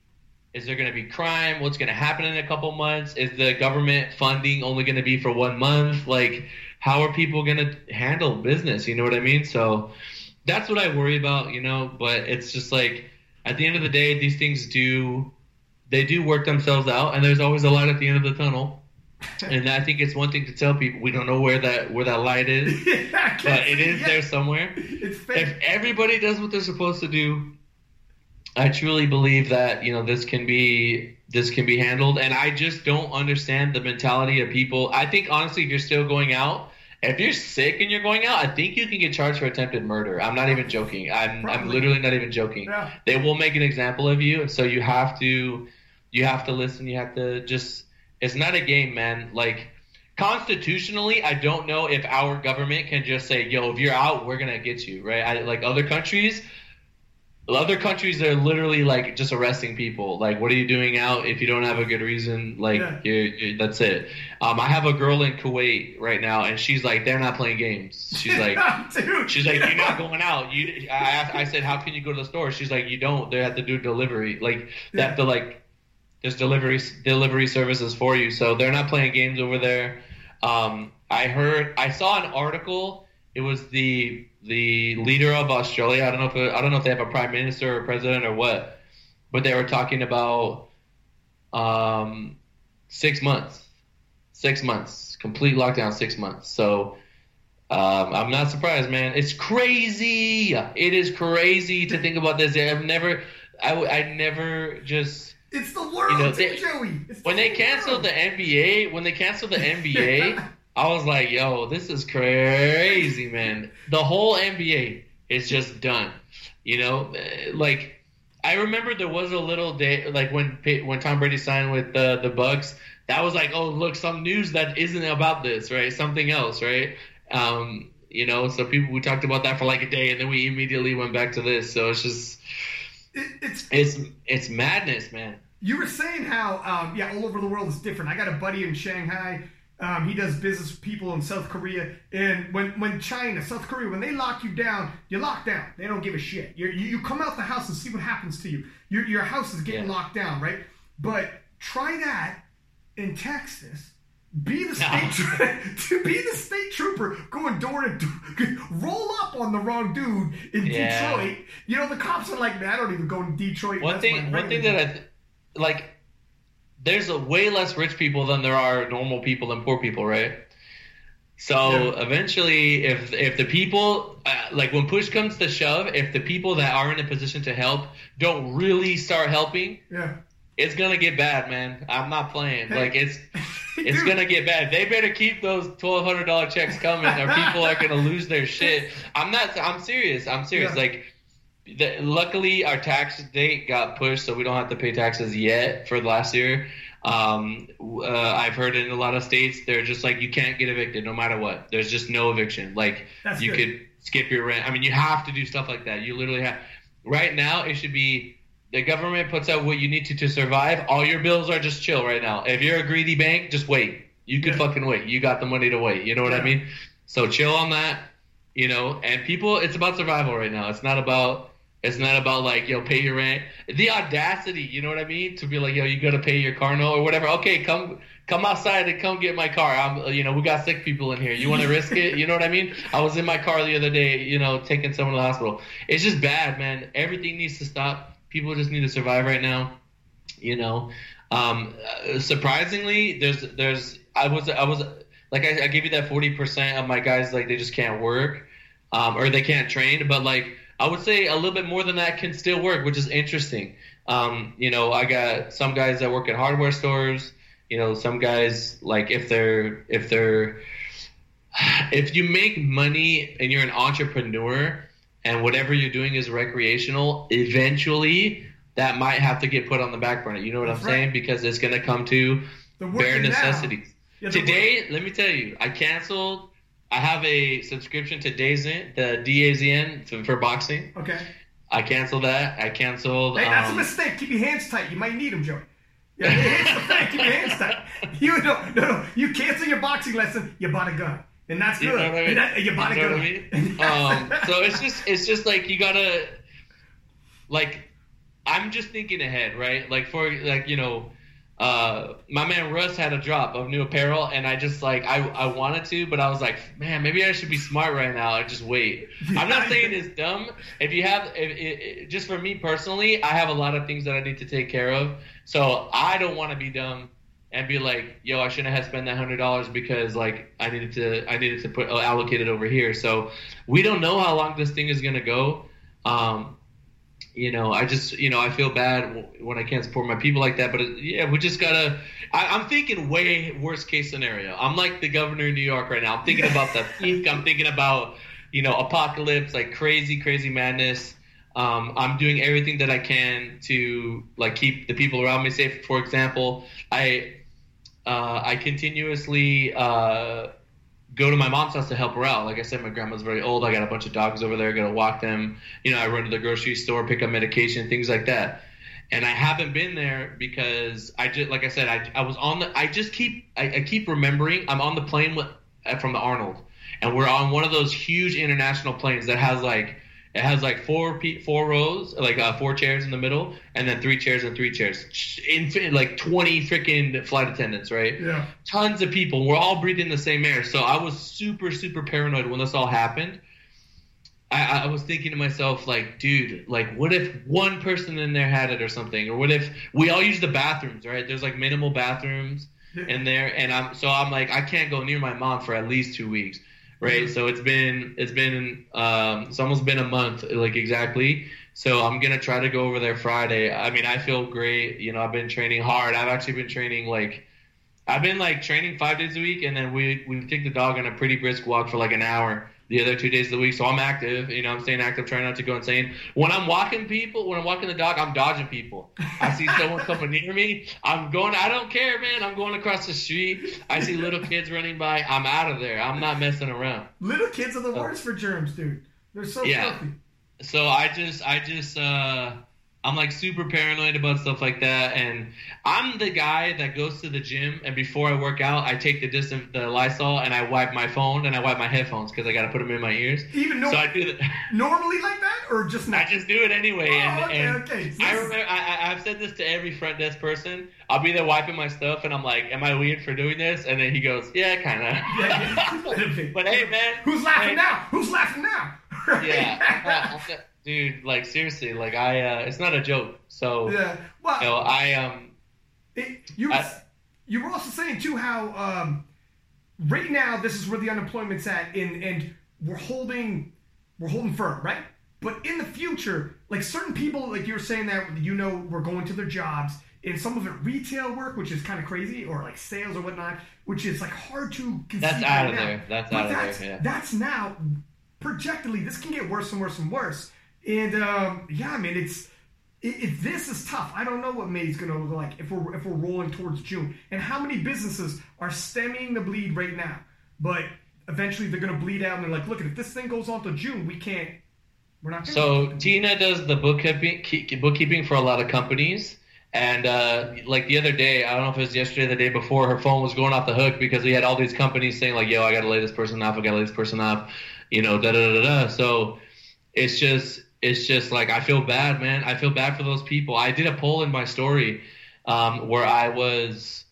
Is there going to be crime? What's going to happen in a couple months? Is the government funding only going to be for one month? Like, how are people going to handle business? You know what I mean? So that's what I worry about. You know, but it's just like at the end of the day, these things do they do work themselves out, and there's always a light at the end of the tunnel. [LAUGHS] and I think it's one thing to tell people we don't know where that where that light is, [LAUGHS] but it is there somewhere. If everybody does what they're supposed to do, I truly believe that you know this can be this can be handled, and I just don't understand the mentality of people. I think honestly, if you're still going out, if you're sick and you're going out, I think you can get charged for attempted murder. I'm not even joking. I'm Probably. I'm literally not even joking. Yeah. They will make an example of you, so you have to you have to listen. You have to just. It's not a game, man. Like constitutionally, I don't know if our government can just say, "Yo, if you're out, we're gonna get you." Right? I, like other countries, other countries are literally like just arresting people. Like, what are you doing out if you don't have a good reason? Like, yeah. you're, you're, that's it. Um, I have a girl in Kuwait right now, and she's like, they're not playing games. She's [LAUGHS] like, Dude, she's like, you're not going out. You, I, I said, how can you go to the store? She's like, you don't. They have to do delivery. Like, they have to like, there's delivery delivery services for you. So they're not playing games over there. Um, I heard, I saw an article. It was the the leader of Australia. I don't know if it, I don't know if they have a prime minister or president or what, but they were talking about um, six months, six months, complete lockdown, six months. So um, I'm not surprised, man. It's crazy. It is crazy to think about this. I've never, I, I never just.
It's the world, you know, they, Joey. It's
when the they canceled the NBA, when they canceled the NBA. [LAUGHS] I was like, yo, this is crazy, man. The whole NBA is just done. You know, like I remember there was a little day, like when when Tom Brady signed with the the Bucs. That was like, oh, look, some news that isn't about this, right? Something else, right? Um, you know, so people we talked about that for like a day, and then we immediately went back to this. So it's just, it, it's it's it's madness, man.
You were saying how, um, yeah, all over the world is different. I got a buddy in Shanghai um, he does business with people in South Korea. And when, when China, South Korea, when they lock you down, you lock down. They don't give a shit. You're, you you come out the house and see what happens to you. Your, your house is getting yeah. locked down, right? But try that in Texas. Be the [LAUGHS] state no. to [LAUGHS] be the state trooper going door to door, [LAUGHS] roll up on the wrong dude in yeah. Detroit. You know the cops are like, man, I don't even go to Detroit.
One thing, one thing that I like there's a way less rich people than there are normal people and poor people, right? So yeah. eventually, if if the people uh, like when push comes to shove, if the people that are in a position to help don't really start helping,
yeah,
it's gonna get bad, man. I'm not playing. Like it's [LAUGHS] it's gonna get bad. They better keep those twelve hundred dollar checks coming, or people are gonna lose their shit. [LAUGHS] I'm not. I'm serious. I'm serious. Yeah. Like the, luckily our tax date got pushed, so we don't have to pay taxes yet for last year. Um, uh, I've heard in a lot of states they're just like you can't get evicted no matter what. There's just no eviction. Like That's you good. could skip your rent. I mean, you have to do stuff like that. You literally have. Right now, it should be the government puts out what you need to to survive. All your bills are just chill right now. If you're a greedy bank, just wait. You could yeah. fucking wait. You got the money to wait. You know what yeah. I mean? So chill on that. You know, and people, it's about survival right now. It's not about it's not about like, yo, pay your rent. The audacity, you know what I mean? To be like, yo, you gotta pay your car note or whatever. Okay, come come outside and come get my car. I'm, you know, we got sick people in here. You want to risk it? You know what I mean? I was in my car the other day, you know, taking someone to the hospital. It's just bad, man. Everything needs to stop. People just need to survive right now. You know, um, surprisingly, there's there's I was I was like I, I gave you that forty percent of my guys like they just can't work, um, or they can't train, but like I would say a little bit more than that can still work, which is interesting. Um, you know, I got some guys that work at hardware stores. You know, some guys like if they're if they're [SIGHS] if you make money and you're an entrepreneur and whatever you're doing is recreational, eventually that might have to get put on the back burner. You know what That's I'm right. saying? Because it's going to come to bare necessities. Yeah, Today, let me tell you, I canceled I have a subscription to DAZN, the DAZN for, for boxing.
Okay.
I canceled that. I canceled.
Hey, that's um, a mistake. Keep your hands tight. You might need them, Joey. Yeah, it's the fact. Keep your hands tight. [LAUGHS] You no, no, no. You cancel your boxing lesson. You bought a gun. and that's good. You, know I mean? that, you bought
you know it good. I mean? [LAUGHS] um, so it's just it's just like you gotta like I'm just thinking ahead, right? Like for like you know uh, my man Russ had a drop of new apparel, and I just like I, I wanted to, but I was like, man, maybe I should be smart right now and just wait. I'm not saying it's [LAUGHS] dumb. If you have, if, it, it, just for me personally, I have a lot of things that I need to take care of, so I don't want to be dumb and be like, yo, I shouldn't have spent that hundred dollars because like I needed to I needed to put uh, allocate it over here. So we don't know how long this thing is gonna go. Um, you know, I just, you know, I feel bad when I can't support my people like that. But it, yeah, we just gotta. I, am thinking way worst case scenario. I'm like the governor of New York right now. I'm thinking about the [LAUGHS] peak. I'm thinking about, you know, apocalypse, like crazy, crazy madness. Um, I'm doing everything that I can to like keep the people around me safe. For example, I uh, I continuously uh, go to my mom's house to help her out. Like I said, my grandma's very old. I got a bunch of dogs over there. I gotta walk them. You know, I run to the grocery store, pick up medication, things like that. And I haven't been there because I just, like I said, I, I was on the. I just keep, I, I keep remembering. I'm on the plane with from the Arnold, and we're on one of those huge international planes that has like it has like four four rows, like uh, four chairs in the middle, and then three chairs and three chairs. Infinite, like twenty freaking flight attendants, right?
Yeah.
Tons of people. We're all breathing the same air. So I was super super paranoid when this all happened. I, I was thinking to myself, like, dude, like, what if one person in there had it or something, or what if we all use the bathrooms, right? There's like minimal bathrooms in there, and I'm so I'm like, I can't go near my mom for at least two weeks right? So it's been it's been um, it's almost been a month, like exactly. So I'm gonna try to go over there Friday. I mean, I feel great. You know, I've been training hard. I've actually been training like I've been like training five days a week, and then we we take the dog on a pretty brisk walk for like an hour the other two days of the week. So I'm active. You know, I'm staying active, trying not to go insane. When I'm walking people, when I'm walking the dog, I'm dodging people. I see someone [LAUGHS] coming near me. I'm going. I don't care, man. I'm going across the street. I see little kids running by. I'm out of there. I'm not messing around.
Little kids are the worst for germs, dude. They're so yeah.
So I just, I just. uh I'm like super paranoid about stuff like that, and I'm the guy that goes to the gym and before I work out, I take the distant the Lysol and I wipe my phone and I wipe my headphones because I got to put them in my ears.
Even no- so I do that [LAUGHS] normally like that, or just not?
I just do it anyway. Oh, and, okay, and okay. I remember I, I've said this to every front desk person. I'll be there wiping my stuff, and I'm like, "Am I weird for doing this?" And then he goes, "Yeah, kind of." Yeah, yeah. [LAUGHS] but hey, man,
who's laughing hey, now? Who's laughing now? [LAUGHS]
yeah uh, dude. Like seriously, like I, uh, it's not a joke. So
yeah, well,
you know, I um,
it, you I, you were also saying too how um, right now this is where the unemployment's at, and and we're holding we're holding firm, right? But in the future, like certain people, like you were saying that you know we're going to their jobs, and some of it retail work, which is kind of crazy, or like sales or whatnot, which is like hard to.
That's out right of now. there. That's but out
that's,
of there. Yeah.
That's now projectedly. This can get worse and worse and worse. And um, yeah, I mean, it's if this is tough, I don't know what May's going to look like if we're if we're rolling towards June, and how many businesses are stemming the bleed right now, but eventually they're going to bleed out, and they're like, look, if this thing goes on to June, we can't. We're not.
So Tina does the bookkeeping bookkeeping for a lot of companies. And uh, like the other day, I don't know if it was yesterday or the day before, her phone was going off the hook because we had all these companies saying like, "Yo, I got to lay this person off. I got to lay this person off," you know, da da da da. So it's just it's just like I feel bad, man. I feel bad for those people. I did a poll in my story um, where I was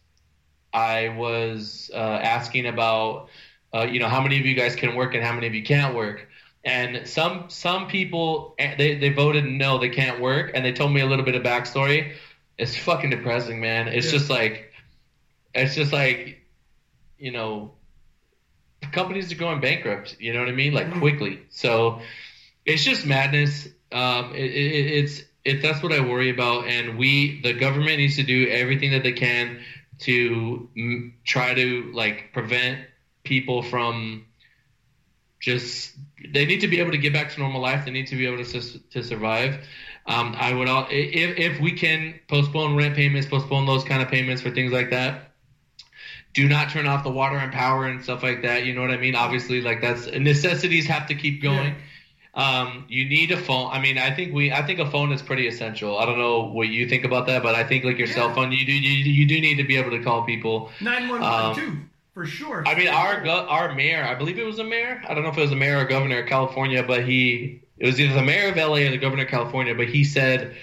I was uh, asking about uh, you know how many of you guys can work and how many of you can't work. And some some people eh, they, they voted no, they can't work, and they told me a little bit of backstory. It's fucking depressing, man. It's yeah. just like it's just like you know companies are going bankrupt. You know what I mean? Like mm-hmm. quickly. So it's just madness. Um, it, it, it's it, that's what I worry about, and we the government needs to do everything that they can to m- try to like prevent people from just they need to be able to get back to normal life. They need to be able to to survive. Um, I would all if if we can postpone rent payments, postpone those kind of payments for things like that. Do not turn off the water and power and stuff like that. You know what I mean? Obviously, like that's necessities have to keep going. Yeah um, you need a phone. I mean, I think we, I think a phone is pretty essential. I don't know what you think about that, but I think like your yeah. cell phone, you do, you, you do need to be able to call people.
Nine one one too. for sure.
I mean, our go- our mayor, I believe it was a mayor. I don't know if it was a mayor or governor of California, but he it was either the mayor of LA or the governor of California. But he said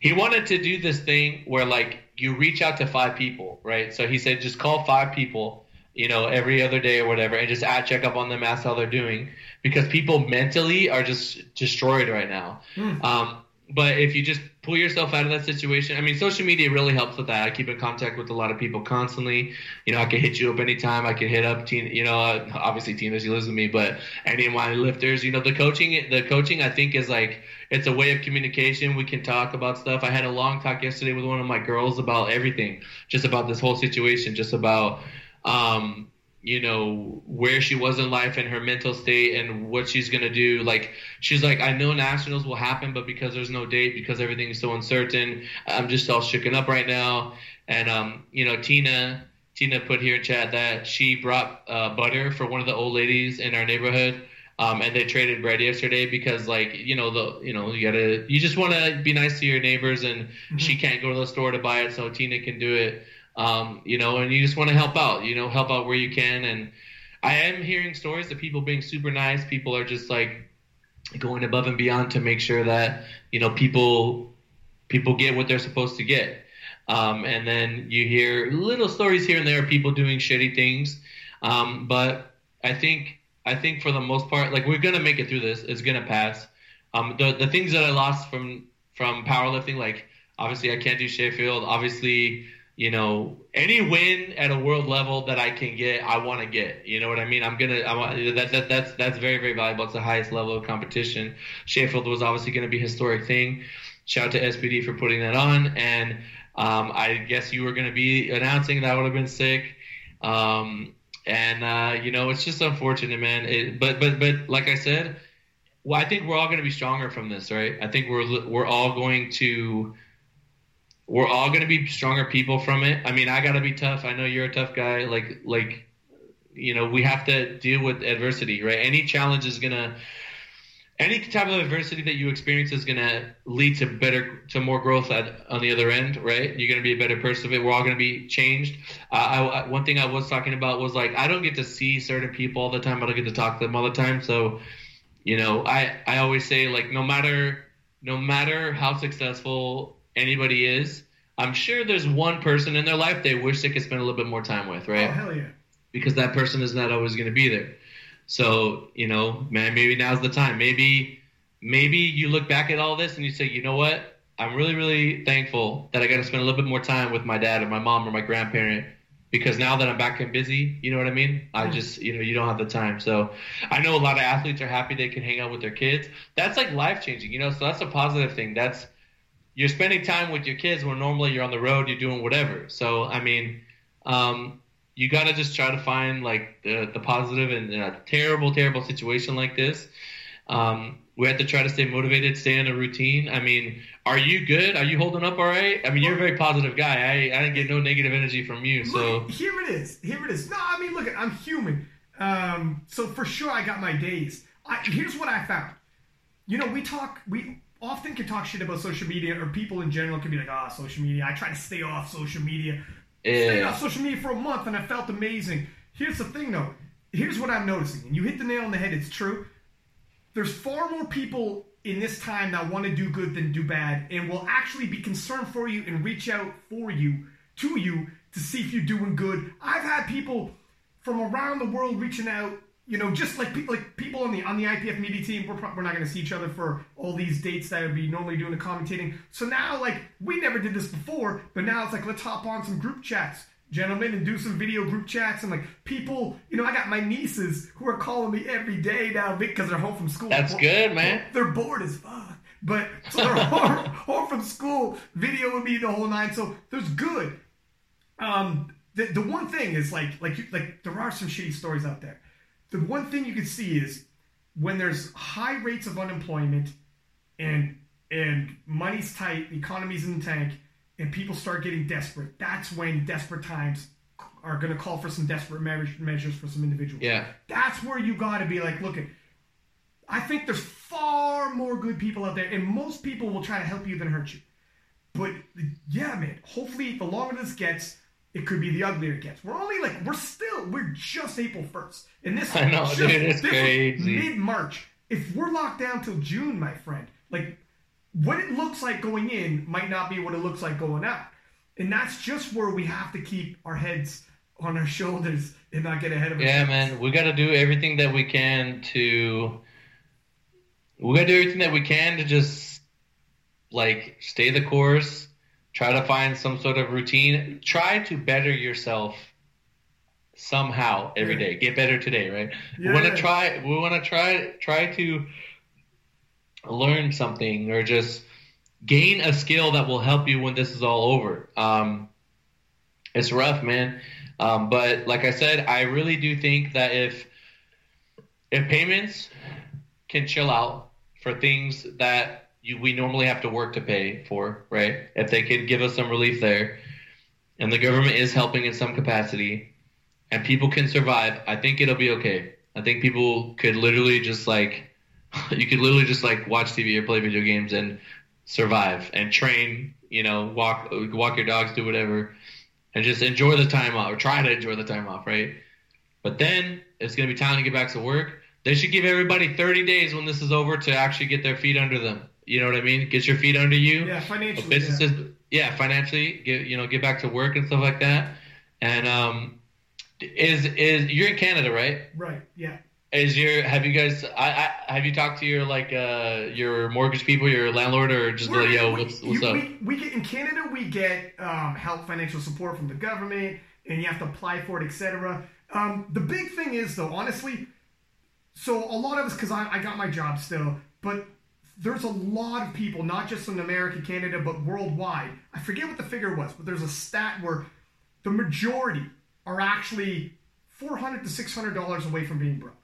he wanted to do this thing where like you reach out to five people, right? So he said just call five people, you know, every other day or whatever, and just add check up on them, ask how they're doing, because people mentally are just destroyed right now. Mm. Um, but if you just pull yourself out of that situation, I mean, social media really helps with that. I keep in contact with a lot of people constantly. You know, I can hit you up anytime. I can hit up Tina. You know, obviously Tina, she lives with me, but any of my lifters. You know, the coaching, the coaching, I think is like it's a way of communication. We can talk about stuff. I had a long talk yesterday with one of my girls about everything, just about this whole situation, just about. Um, you know where she was in life and her mental state and what she's gonna do. Like she's like i know nationals will happen but because there's no date because everything is so uncertain i'm just all shooken up right now. And um you know tina tina put here in chat that she brought uh, butter for one of the old ladies in our neighborhood um, and they traded bread yesterday because like you know the you know you gotta you just want to be nice to your neighbors and mm-hmm. she can't go to the store to buy it so tina can do it um, you know, and you just want to help out, you know, help out where you can. And I am hearing stories of people being super nice. People are just like going above and beyond to make sure that you know people people get what they're supposed to get. Um, and then you hear little stories here and there of people doing shitty things. Um, but I think I think for the most part, like we're gonna make it through this. It's gonna pass. Um, the the things that I lost from from powerlifting, like obviously I can't do Sheffield. Obviously, you know, any win at a world level that I can get, I want to get. You know what I mean? I'm gonna. I want that, that. That's that's very very valuable. It's the highest level of competition. Sheffield was obviously going to be a historic thing. Shout out to SBD for putting that on, and um, I guess you were going to be announcing that would have been sick. Um, and uh, you know, it's just unfortunate, man. It, but but but like I said, well, I think we're all going to be stronger from this, right? I think we're we're all going to we're all going to be stronger people from it. I mean, I got to be tough. I know you're a tough guy. Like, like, you know, we have to deal with adversity, right? Any challenge is going to, any type of adversity that you experience is going to lead to better, to more growth at, on the other end, right? You're going to be a better person. We're all going to be changed. Uh, I, one thing I was talking about was like, I don't get to see certain people all the time. I don't get to talk to them all the time. So, you know, I, I always say like, no matter, no matter how successful anybody is, I'm sure there's one person in their life they wish they could spend a little bit more time with, right?
Oh hell yeah!
Because that person is not always going to be there. So you know, man, maybe now's the time. Maybe, maybe you look back at all this and you say, you know what? I'm really, really thankful that I got to spend a little bit more time with my dad or my mom or my grandparent because now that I'm back and busy, you know what I mean? I just, you know, you don't have the time. So I know a lot of athletes are happy they can hang out with their kids. That's like life changing, you know, so that's a positive thing. That's, you're spending time with your kids when normally you're on the road, you're doing whatever. So I mean, um, you got to just try to find like the, the positive in a terrible, terrible situation like this. Um, we have to try to stay motivated, stay in a routine. I mean, are you good? Are you holding up all right? I mean, you're a very positive guy. I, I didn't get no negative energy from you. So
look, here it is. Here it is. No, I mean, look, I'm human. Um, so for sure, I got my days. I, here's what I found. You know, we talk. We often can talk shit about social media, or people in general can be like, ah, oh, social media. I try to stay off social media. Yeah. Stayed off social media for a month, and I felt amazing. Here's the thing, though. Here's what I'm noticing, and you hit the nail on the head. It's true. There's far more people in this time that want to do good than do bad, and will actually be concerned for you and reach out for you to you to see if you're doing good. I've had people from around the world reaching out you know, just like people like people on the on the IPF media team, we're, we're not going to see each other for all these dates that I would be normally doing the commentating. So now, like, we never did this before, but now it's like let's hop on some group chats, gentlemen, and do some video group chats. And like people, you know, I got my nieces who are calling me every day now because they're home from school.
That's good, man.
They're bored as fuck, but so they're [LAUGHS] home, home from school, video with me the whole night. So there's good. Um, the the one thing is like like like there are some shitty stories out there the one thing you can see is when there's high rates of unemployment and and money's tight, the economy's in the tank, and people start getting desperate. That's when desperate times are going to call for some desperate measures for some individuals.
Yeah,
that's where you got to be like, look at. I think there's far more good people out there, and most people will try to help you than hurt you. But yeah, man. Hopefully, the longer this gets, it could be the uglier it gets. We're only like we're still we're just April first, and this
I know,
just,
dude, it's crazy.
Mid March. If we're locked down till June, my friend, like what it looks like going in might not be what it looks like going out, and that's just where we have to keep our heads on our shoulders and not get ahead of ourselves.
yeah, man, we got to do everything that we can to. We got to do everything that we can to just like stay the course, try to find some sort of routine, try to better yourself somehow every day. Get better today, right? We want to try. We want to try try to learn something or just gain a skill that will help you when this is all over. Um, it's rough, man. Um, but like I said, I really do think that if if payments can chill out for things that you, we normally have to work to pay for, right? If they could give us some relief there, and the government is helping in some capacity, and people can survive, I think it'll be okay. I think people could literally just like [LAUGHS] you could literally just like watch TV or play video games and survive and train. You know, walk walk your dogs, do whatever, and just enjoy the time off or try to enjoy the time off, right? But then it's gonna be time to get back to work. They should give everybody 30 days when this is over to actually get their feet under them. You know what I mean? Get your feet under you.
Yeah, financially.
Businesses,
yeah.
yeah. financially, get you know, get back to work and stuff like that. And um, is is you're in Canada, right?
Right. Yeah.
Is your have you guys? I, I have you talked to your like uh your mortgage people, your landlord, or just
We're-
like yo,
we,
what's what's
you-
up?
We, we get in Canada, we get um, help, financial support from the government, and you have to apply for it, etc. Um, the big thing is, though, honestly, so a lot of us, because I, I got my job still, but there's a lot of people, not just in America, Canada, but worldwide. I forget what the figure was, but there's a stat where the majority are actually 400 to 600 dollars away from being broke.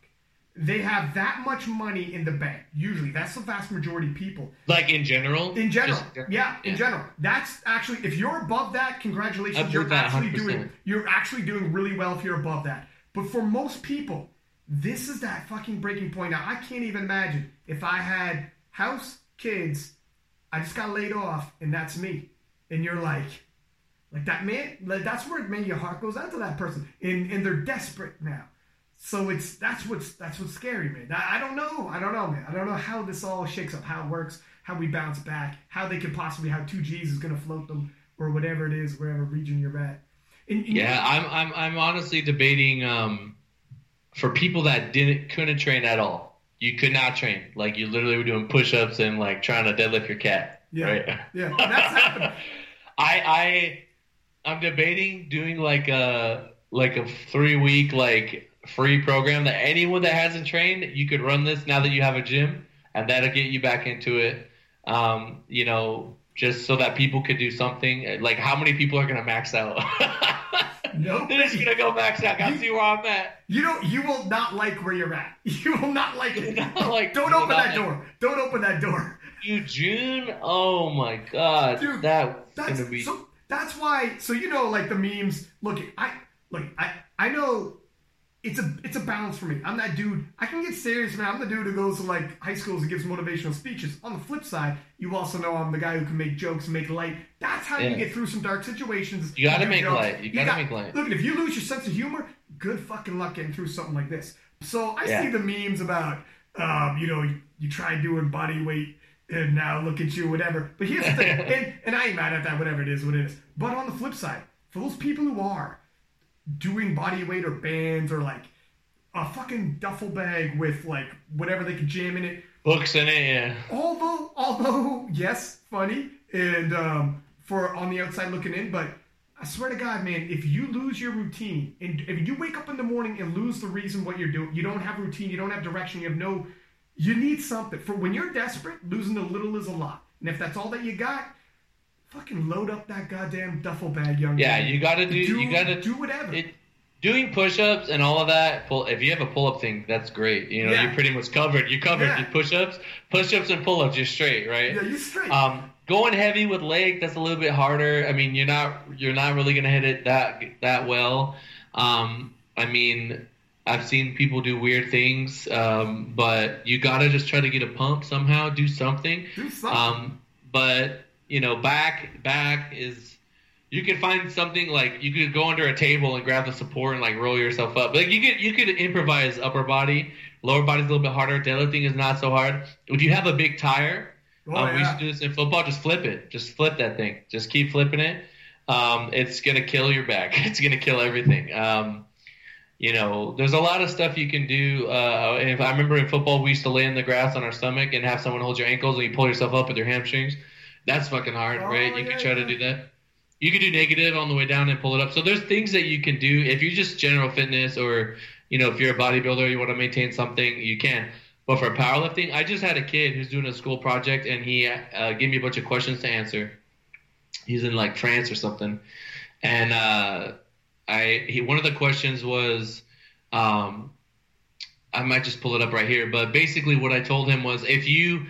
They have that much money in the bank. Usually, that's the vast majority of people.
like in general,
In general,
Just-
yeah, in general. That's actually if you're above that, congratulations.
heard
You're
that
actually
100%.
doing you're actually doing really well if you're above that. But for most people, this is that fucking breaking point. Now I can't even imagine if I had house, kids, I just got laid off, and that's me. And you're like, like that man, like that's where man, your heart goes out to that person, and and they're desperate now. So it's that's what's that's what's scary, man. I, I don't know, I don't know, man. I don't know how this all shakes up, how it works, how we bounce back, how they could possibly how two G's is gonna float them or whatever it is, wherever region you're at. And, and
Yeah, I'm I'm I'm honestly debating um for people that didn't couldn't train at all. You could not train. Like you literally were doing push ups and like trying to deadlift your cat.
Yeah.
Right?
yeah, that's happening. [LAUGHS]
I I I'm debating doing like a like a three week like free program that anyone that hasn't trained, you could run this now that you have a gym and that'll get you back into it. Um, you know, just so that people could do something. Like how many people are gonna max out? [LAUGHS] [LAUGHS]
Nope.
They're just gonna go max out. Gotta see where I'm at.
You don't. You will not like where you're at. [LAUGHS] You will not like it. [LAUGHS]
Like,
Don't open that door. Don't open that door.
You June? Oh my god,
Dude,
that's,
That's
gonna be.
so. That's why. So you know, like the memes. Look, I look. I I know. It's a it's a balance for me. I'm that dude. I can get serious, man. I'm the dude who goes to like high schools and gives motivational speeches. On the flip side, you also know I'm the guy who can make jokes and make light. That's how you get through some dark situations.
You gotta make
jokes.
light. You gotta make light.
Look, if you lose your sense of humor, good fucking luck getting through something like this. So I
Yeah.
see the memes about, um, you know, you, you try doing body weight and now look at you, whatever. But here's the thing, [LAUGHS] and, and I ain't mad at that, whatever it is, what it is. But on the flip side, for those people who are doing body weight or bands or like a fucking duffel bag with like whatever they can jam in it,
Books in it, yeah.
although although yes funny and um, for on the outside looking in but i swear to god man if you lose your routine and if you wake up in the morning and lose the reason what you're doing you don't have routine you don't have direction you have no you need something. For when you're desperate losing a little is a lot. And if that's all that you got fucking load up that goddamn duffel bag young
Yeah,
man.
you gotta do. you gotta
do whatever
it, doing push-ups and all of that. Pull if you have a pull-up thing, that's great. You know,
Yeah.
you're pretty much covered. You're covered.
Yeah.
Push-ups, push-ups and pull-ups, you're straight, right?
yeah you're straight
Um, going heavy with leg, that's a little bit harder. I mean, you're not you're not really gonna hit it that that well. Um, I mean, I've seen people do weird things, um, but you gotta just try to get a pump somehow, do something.
do something
Um, but you know, back back is you could find something like you could go under a table and grab the support and like roll yourself up. Like you could you could improvise upper body, lower body's a little bit harder. Deadlifting is not so hard. If you have a big tire, oh, um, yeah. we used to do this in football. Just flip it. Just flip that thing. Just keep flipping it. Um, it's gonna kill your back. [LAUGHS] It's gonna kill everything. Um, you know, there's a lot of stuff you can do. Uh, if I remember in football, we used to lay in the grass on our stomach and have someone hold your ankles and you pull yourself up with your hamstrings. That's fucking hard, oh, right? You yeah, can try yeah. to do that. You can do negative on the way down and pull it up. So there's things that you can do if you're just general fitness or you know if you're a bodybuilder, you want to maintain something, you can. But for powerlifting, I just had a kid who's doing a school project and he uh, gave me a bunch of questions to answer. He's in like France or something, and uh, I he one of the questions was, um, I might just pull it up right here, but basically what I told him was if you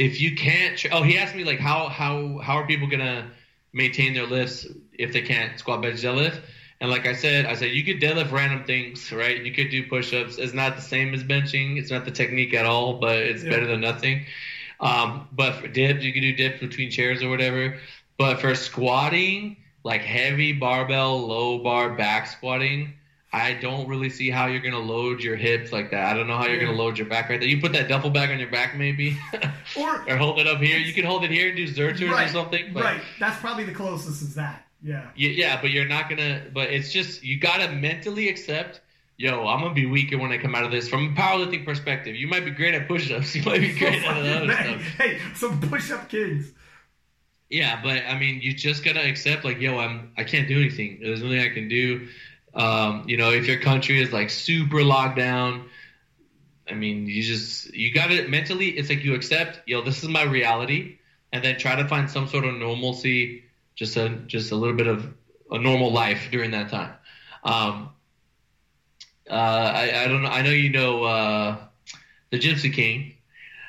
if you can't oh he asked me like how how how are people gonna maintain their lifts if they can't squat bench deadlift and like I said, I said you could deadlift random things, right? You could do push-ups. It's not the same as benching. It's not the technique at all, but it's yeah. better than nothing. Um, but for dips, you can do dips between chairs or whatever. But for squatting, like heavy barbell, low bar back squatting, I don't really see how you're gonna load your hips like that. I don't know how you're yeah. gonna load your back right there. You put that duffel bag on your back maybe, [LAUGHS] or, or hold it up here. You can hold it here and do zerchers
right,
or something.
But, right, that's probably the closest is that. Yeah. Yeah,
yeah, but you're not gonna. But it's just you gotta mentally accept. Yo, I'm gonna be weaker when I come out of this. From a powerlifting perspective, you might be great at push-ups. [LAUGHS] You might be great at other [LAUGHS] stuff.
Hey, some push-up kings.
Yeah, but I mean, you just gotta accept like, yo, I'm I can't do anything. There's nothing I can do. Um, you know, if your country is like super locked down, I mean, you just you got it mentally. It's like you accept, yo, this is my reality, and then try to find some sort of normalcy, just a just a little bit of a normal life during that time. Um, uh, I, I don't know. I know you know uh, the Gypsy King.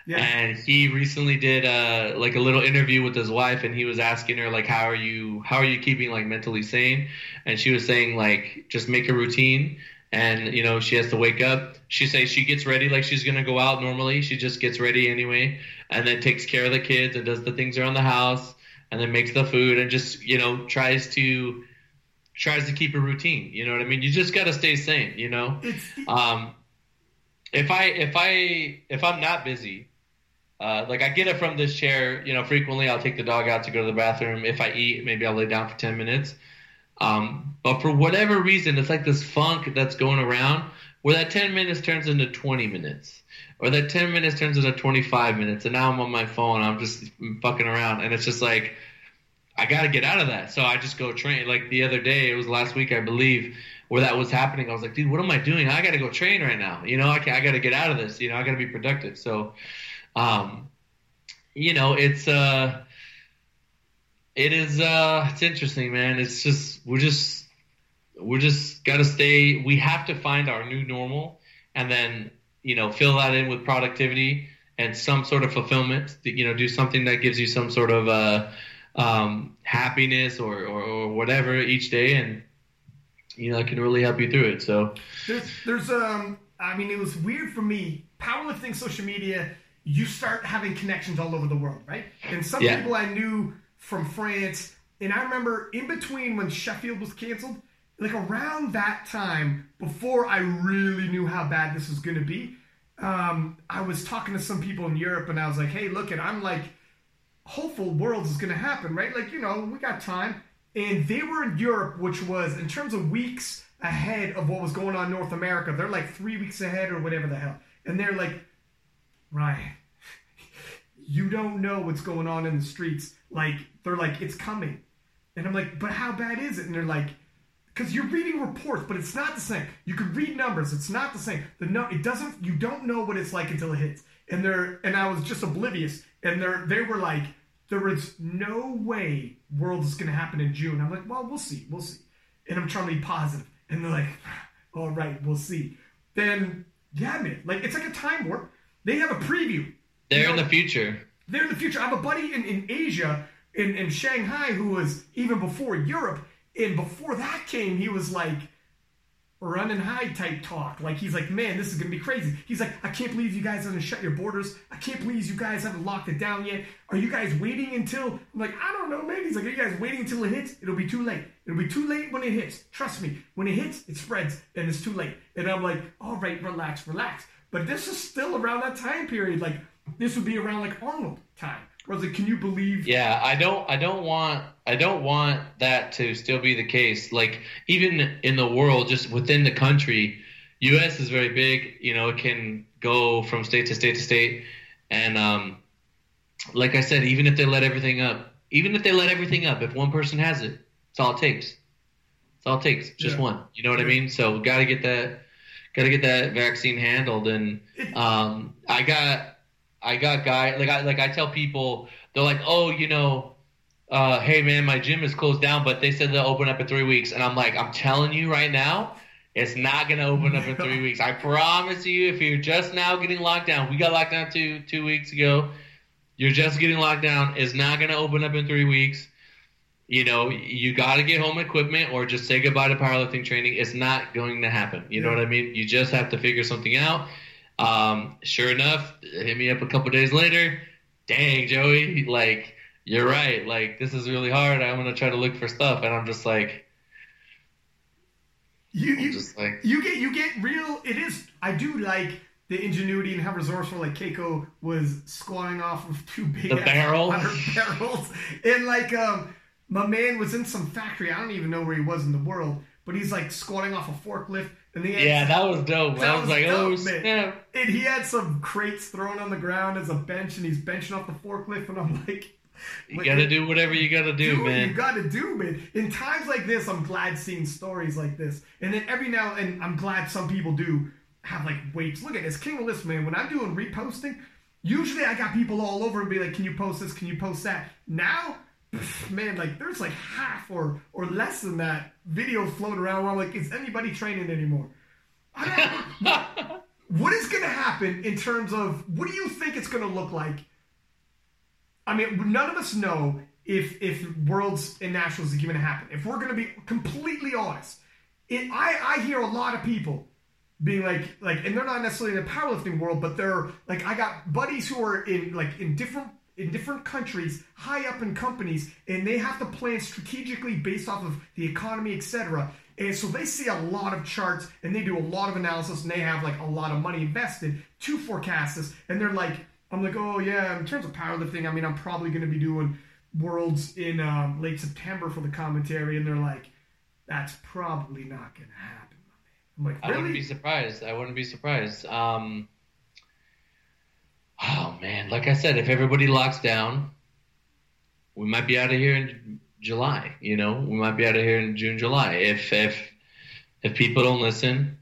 Yeah. And he recently did uh, like a little interview with his wife, and he was asking her like, "How are you? How are you keeping like mentally sane?" And she was saying like, "Just make a routine." And you know she has to wake up. She says she gets ready like she's gonna go out normally. She just gets ready anyway, and then takes care of the kids and does the things around the house, and then makes the food and just you know tries to tries to keep a routine. You know what I mean? You just gotta stay sane. You know. Um, if I if I if I'm not busy, uh, like I get it from this chair, you know, frequently I'll take the dog out to go to the bathroom. If I eat, maybe I'll lay down for 10 minutes. Um, but for whatever reason, it's like this funk that's going around where that 10 minutes turns into 20 minutes or that 10 minutes turns into 25 minutes. And now I'm on my phone. I'm just fucking around. And it's just like, I got to get out of that. So I just go train. Like the other day, it was last week, I believe, where that was happening. I was like, dude, what am I doing? I got to go train right now. You know, I, I got to get out of this. You know, I got to be productive. So, um, you know, it's uh, it is uh, it's interesting, man. It's just we're just we're just gotta stay. We have to find our new normal, and then you know fill that in with productivity and some sort of fulfillment. You know, do something that gives you some sort of uh, um, happiness or, or, or whatever each day, and you know, it can really help you through it. So
there's there's um, I mean, it was weird for me. Powerlifting social media you start having connections all over the world, right? And some yeah. people I knew from France, and I remember in between when Sheffield was canceled, like around that time, before I really knew how bad this was going to be, um, I was talking to some people in Europe, and I was like, "Hey, look, and I'm like, hopeful worlds is going to happen, right? Like, you know, we got time." And they were in Europe, which was in terms of weeks ahead of what was going on in North America. They're like three weeks ahead or whatever the hell, and they're like Ryan, [LAUGHS] you don't know what's going on in the streets. Like, they're like, it's coming. And I'm like, but how bad is it? And they're like, because you're reading reports, but it's not the same. You can read numbers, it's not the same. The no, it doesn't. You don't know what it's like until it hits. And they're, and I was just oblivious. And they're, they were like, there is no way world is going to happen in June. I'm like, well, we'll see, we'll see. And I'm trying to be positive. And they're like, all right, we'll see. Then, yeah, man, like it's like a time warp. They have a preview.
They're you know, in the future.
They're in the future. I have a buddy in, in Asia, in, in Shanghai, who was even before Europe. And before that came, he was like, run and hide type talk. Like he's like, man, this is gonna be crazy. He's like, I can't believe you guys haven't shut your borders. I can't believe you guys haven't locked it down yet. Are you guys waiting until? I'm like, I don't know, man. He's like, are you guys waiting until it hits? It'll be too late. It'll be too late when it hits. Trust me. When it hits, it spreads, and it's too late. And I'm like, all right, relax, relax. But this is still around that time period. Like this would be around like Arnold time. Or like, can you believe?
Yeah, I don't. I don't want. I don't want that to still be the case. Like even in the world, just within the country, U.S. is very big. You know, it can go from state to state to state, and um, like I said, even if they let everything up, even if they let everything up, if one person has it, it's all it takes. It's all it takes. Just yeah. one. You know what yeah. I mean? So we got to get that. Got to get that vaccine handled, and um, I got I got guy like I like I tell people they're like, oh, you know, uh, hey man, my gym is closed down, but they said they'll open up in three weeks, and I'm like, I'm telling you right now, it's not gonna open up in three [LAUGHS] weeks. I promise you, if you're just now getting locked down, we got locked down two two weeks ago. You're just getting locked down. It's not gonna open up in three weeks. You know, you got to get home equipment or just say goodbye to powerlifting training. It's not going to happen. You know what I mean? You just have to figure something out. Um, sure enough, hit me up a couple days later. Dang, Joey, like you're right. Like this is really hard. I'm gonna try to look for stuff, and I'm just like,
you, you just like you get you get real. It is. I do like the ingenuity and how resourceful like Keiko was squatting off of two big
the barrels, [LAUGHS]
barrels, and like um, my man was in some factory. I don't even know where he was in the world, but he's like squatting off a forklift
and yeah, that was dope. That I was, was like, dope, oh, man.
Yeah. And he had some crates thrown on the ground as a bench, and he's benching off the forklift, and I'm like,
you gotta do whatever you gotta do,
do
man.
you gotta do, man. In times like this, I'm glad seeing stories like this, and then every now and I'm glad some people do have like weights. Look at this King of List, man. When I'm doing reposting, usually I got people all over and be like, "Can you post this? Can you post that?" Now [SIGHS] man, like there's like half or or less than that video floating around where I'm like, is anybody training anymore? Don't [LAUGHS] what is going to happen in terms of what do you think it's going to look like? I mean, none of us know if if worlds and nationals is going to happen. If we're going to be completely honest, it, I I hear a lot of people being like like, and they're not necessarily in the powerlifting world, but they're like I got buddies who are in like in different in different countries, high up in companies, and they have to plan strategically based off of the economy, etc. And so they see a lot of charts and they do a lot of analysis and they have like a lot of money invested to forecast this. And they're like, I'm like, oh yeah, in terms of powerlifting, I mean, I'm probably going to be doing worlds in um, late September for the commentary. And they're like, that's probably not going to happen.
I'm like, really? I wouldn't be surprised. I wouldn't be surprised. Um, Oh man, like I said, if everybody locks down, we might be out of here in July. You know, we might be out of here in June, July. If if if people don't listen,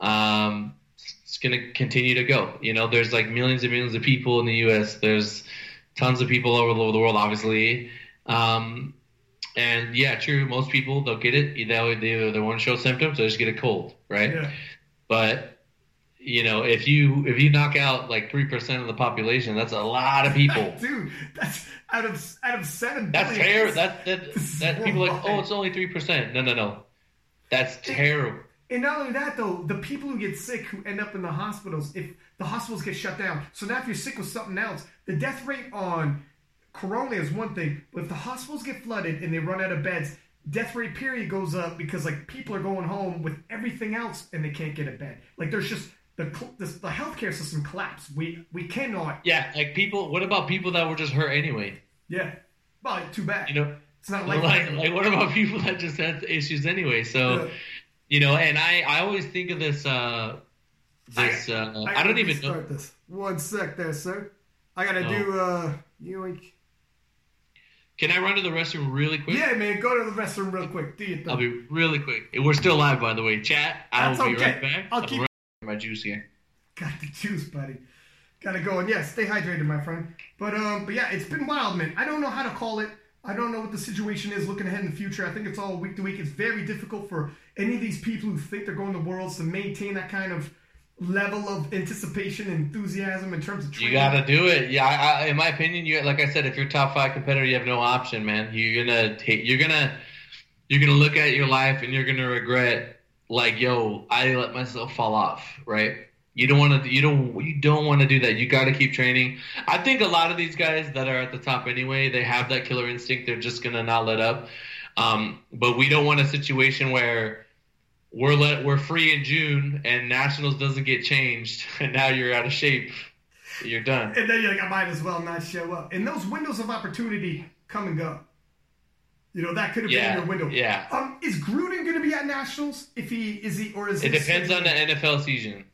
um, it's gonna continue to go. You know, there's like millions and millions of people in the U.S. There's tons of people all over the world, obviously. Um, and yeah, true. Most people they'll get it. They they, they want to show symptoms. They just get a cold, right? Yeah. But you know, if you if you knock out like three percent of the population, that's a lot of people. [LAUGHS]
Dude, that's out of out of seven.
That's terrible. That that that people like, oh, it's only three percent. No, no, no, that's terrible.
And not only that, though, the people who get sick who end up in the hospitals, if the hospitals get shut down, so now if you're sick with something else, the death rate on corona is one thing, but if the hospitals get flooded and they run out of beds, death rate period goes up because like people are going home with everything else and they can't get a bed. Like there's just the the, the healthcare system collapsed. We we cannot.
Yeah, like people. What about people that were just hurt anyway?
Yeah, well, too bad.
You know, it's not like like, like what about [LAUGHS] people that just had issues anyway? So, yeah. you know, and I I always think of this. uh this I, uh, I, I don't even know.
This. One sec, there, sir. I gotta no. do uh yoink.
Can I run to the restroom really quick?
Yeah, man, go to the restroom real quick. Do you
I'll be really quick. We're still live, by the way. Chat. I will be okay. right back.
I'll keep
my juice here.
Got the juice, buddy. Gotta go and yeah, stay hydrated, my friend. But um, but yeah, it's been wild, man. I don't know how to call it. I don't know what the situation is looking ahead in the future. I think it's all week to week. It's very difficult for any of these people who think they're going to worlds to maintain that kind of level of anticipation and enthusiasm in terms of training.
You got to do it. Yeah, I, I, in my opinion, you like I said, if you're top five competitor, you have no option, man. You're gonna take, you're gonna you're gonna look at your life and you're gonna regret like, yo, I let myself fall off, right? You don't want to. You don't. You don't want to do that. You got to keep training. I think a lot of these guys that are at the top anyway, they have that killer instinct. They're just gonna not let up. Um, but we don't want a situation where we're let we're free in June and nationals doesn't get changed, [LAUGHS] and now you're out of shape. You're done.
And then you're like, I might as well not show up. And those windows of opportunity come and go. You know that could have
Yeah,
been your window.
yeah.
Um, is Gruden going to be at nationals? If he is he or is
It depends on the NFL season.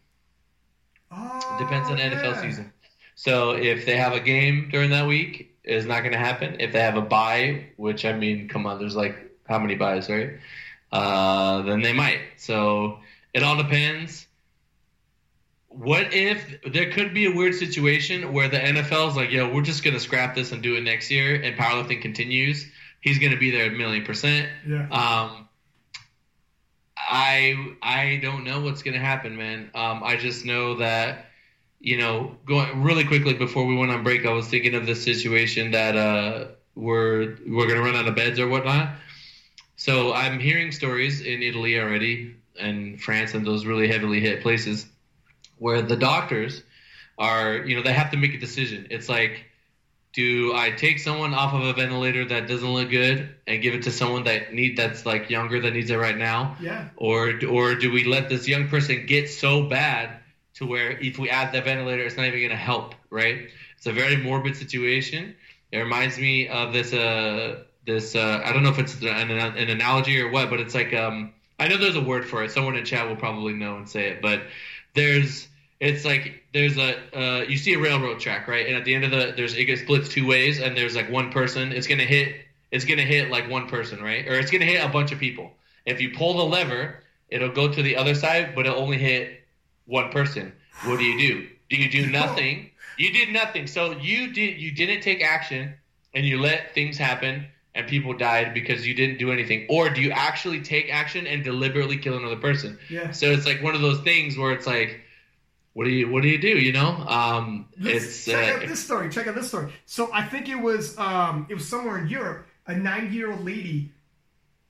Oh,
It depends on the NFL season. So if they have a game during that week, it's not going to happen. If they have a bye, which I mean, come on, there's like how many byes, right? Uh, then they might. So it all depends. What if there could be a weird situation where the NFL is like, yo, we're just going to scrap this and do it next year, and powerlifting continues? He's going to be there a million percent.
Yeah.
Um, I I don't know what's gonna happen, man. Um, I just know that you know, going really quickly before we went on break, I was thinking of the situation that uh, we're we're gonna run out of beds or whatnot. So I'm hearing stories in Italy already and France and those really heavily hit places where the doctors are, you know, they have to make a decision. It's like do I take someone off of a ventilator that doesn't look good and give it to someone that need that's like younger that needs it right now,
yeah.
or or do we let this young person get so bad to where if we add the ventilator, it's not even going to help, right? It's a very morbid situation. It reminds me of this uh this uh I don't know if it's an, an analogy or what, but it's like um I know there's a word for it. Someone in chat will probably know and say it, but there's it's like there's a uh, you see a railroad track right? And at the end of the there's it gets splits two ways and there's like one person. It's gonna hit it's gonna hit like one person right? Or it's gonna hit a bunch of people. If you pull the lever it'll go to the other side but it'll only hit one person. What do you do? Do you do nothing? You did nothing. So you did you didn't take action and you let things happen and people died because you didn't do anything. Or do you actually take action and deliberately kill another person?
Yeah.
so it's like one of those things where it's like what do you what do you do you know um
Let's
it's
check
uh,
out this story. Check out this story. So I think it was um, it was somewhere in Europe. A 90 year old lady.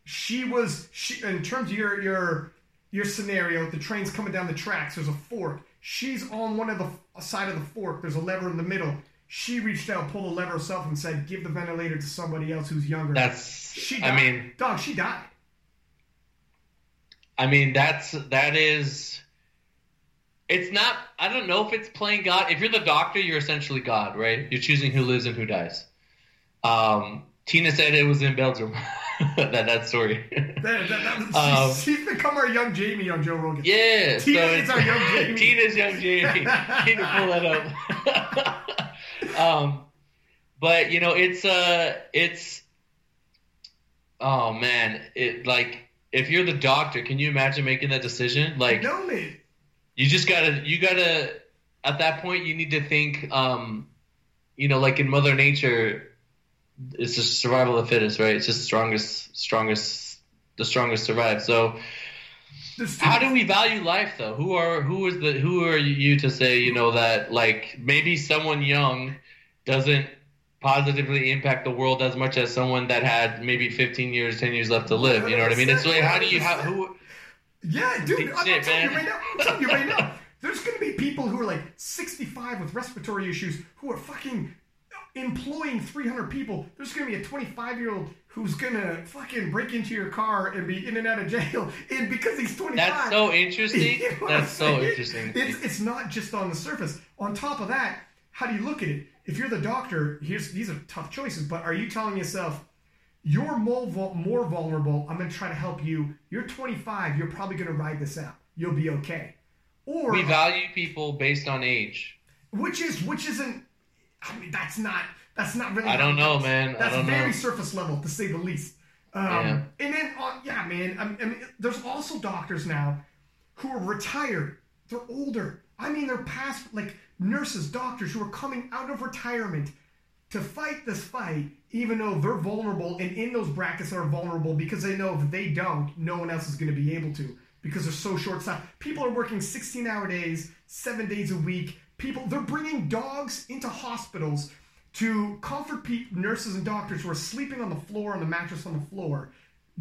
She was she in terms of your your your scenario. The train's coming down the tracks. There's a fork. She's on one of the side of the fork. There's a lever in the middle. She reached out, pulled the lever herself, and said, "Give the ventilator to somebody else who's younger."
that's
she.
i
Died.
mean
dog. She died.
i mean that's that is it's not i don't know if it's playing god if you're the doctor you're essentially god right you're choosing who lives and who dies um tina said it was in belgium [LAUGHS] that that story
That, that, that, [LAUGHS]
Um,
she's, [LAUGHS] she's become our young Jamie on Joe Rogan.
Yeah,
Tina
so
is our young Jamie.
Tina's young Jamie. To pull that up. um, but you know, it's uh, it's oh man, it like if you're the doctor, can you imagine making that decision? Like,
no man.
You just gotta, you gotta. At that point, you need to think, um, you know, like in Mother Nature, it's just survival of the fittest, right? It's just the strongest, strongest, the strongest survive. So. How do we value life though? Who are who is the who are you to say you know that like maybe someone young doesn't positively impact the world as much as someone that had maybe 15 years, 10 years left to live. You know what I mean? It's like how do you how who
Yeah, dude, I'm,
Shit,
telling you right now. I'm telling you right now. There's going to be people who are like 65 with respiratory issues who are fucking employing 300 people. There's going to be a 25 year old who's going to fucking break into your car and be in and out of jail, and because he's 25.
That's so interesting. [LAUGHS]
You know
That's so interesting.
It's, it's not just on the surface. On top of that, how do you look at it? If you're the doctor, here's these are tough choices, but are you telling yourself, you're more, more vulnerable, I'm going to try to help you. You're 25, you're probably going to ride this out. You'll be okay. Or
We value people based on age.
which is which isn't I mean that's not that's not really
I don't know, man. I
That's very
know.
surface level to say the least. Um,
Yeah.
And then uh, yeah, man. I mean, there's also doctors now who are retired. They're older. I mean, they're past like nurses, doctors who are coming out of retirement to fight this fight, even though they're vulnerable and in those brackets are vulnerable because they know if they don't, no one else is going to be able to because they're so short staffed. People are working 16 hour days, seven days a week. People, they're bringing dogs into hospitals to comfort pe- nurses and doctors who are sleeping on the floor, on the mattress on the floor,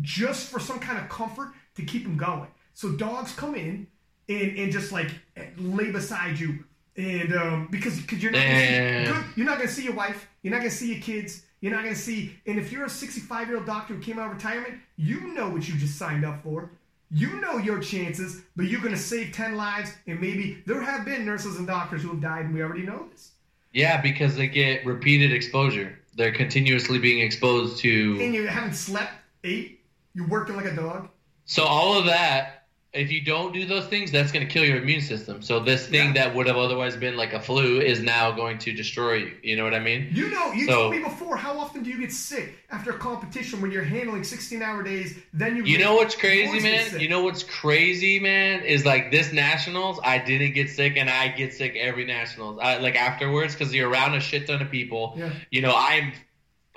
just for some kind of comfort to keep them going. So dogs come in and, and just like lay beside you, and um, because because you're not gonna see, you're not gonna see your wife, you're not gonna see your kids, you're not gonna see. And if you're a 65 year old doctor who came out of retirement, you know what you just signed up for. You know your chances, but you're gonna save 10 lives, and maybe there have been nurses and doctors who have died, and we already know this.
Yeah, because they get repeated exposure. They're continuously being exposed to.
And you haven't slept eight. You're working like a dog.
So all of that if you don't do those things, that's going to kill your immune system. So this thing yeah. that would have otherwise been like a flu is now going to destroy you. You know what I mean?
You know, you so, told me before. How often do you get sick after a competition when you're handling 16-hour days? Then you.
You know what's crazy, man? You know what's crazy, man? Is like this nationals. I didn't get sick, and I get sick every nationals. I, like afterwards, because you're around a shit ton of people. Yeah. You know, I'm,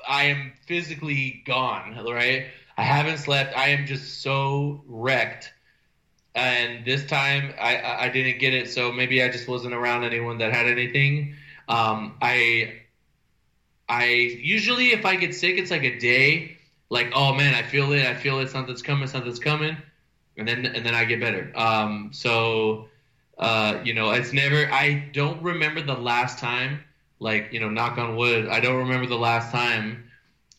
I am physically gone. Right. I haven't slept. I am just so wrecked and this time I, I didn't get it, so maybe I just wasn't around anyone that had anything. Um, I I usually if I get sick, it's like a day, like oh man, I feel it, I feel it, something's coming, something's coming, and then and then I get better. Um, so uh, you know, it's never. I don't remember the last time, like you know, knock on wood. I don't remember the last time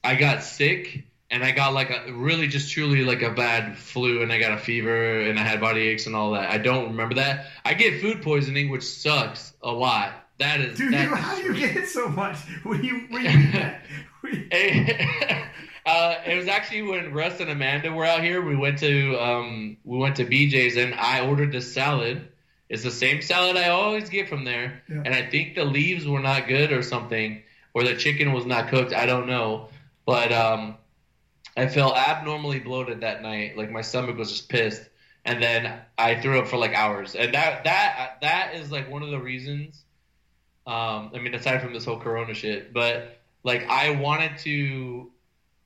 I got sick and I got like a really just truly like a bad flu and I got a fever and I had body aches and all that. I don't remember that. I get food poisoning, which sucks a lot. That is
dude.
That
you, [LAUGHS] how do you [LAUGHS] get it so much? When you when you that?
uh, it was actually when Russ and Amanda were out here. We went to um, we went to BJ's and I ordered this salad. It's the same salad I always get from there, yeah. and I think the leaves were not good or something, or the chicken was not cooked. I don't know, but um, I felt abnormally bloated that night. Like my stomach was just pissed, and then I threw up for like hours. And that that that is like one of the reasons. Um, I mean, aside from this whole Corona shit, but like I wanted to.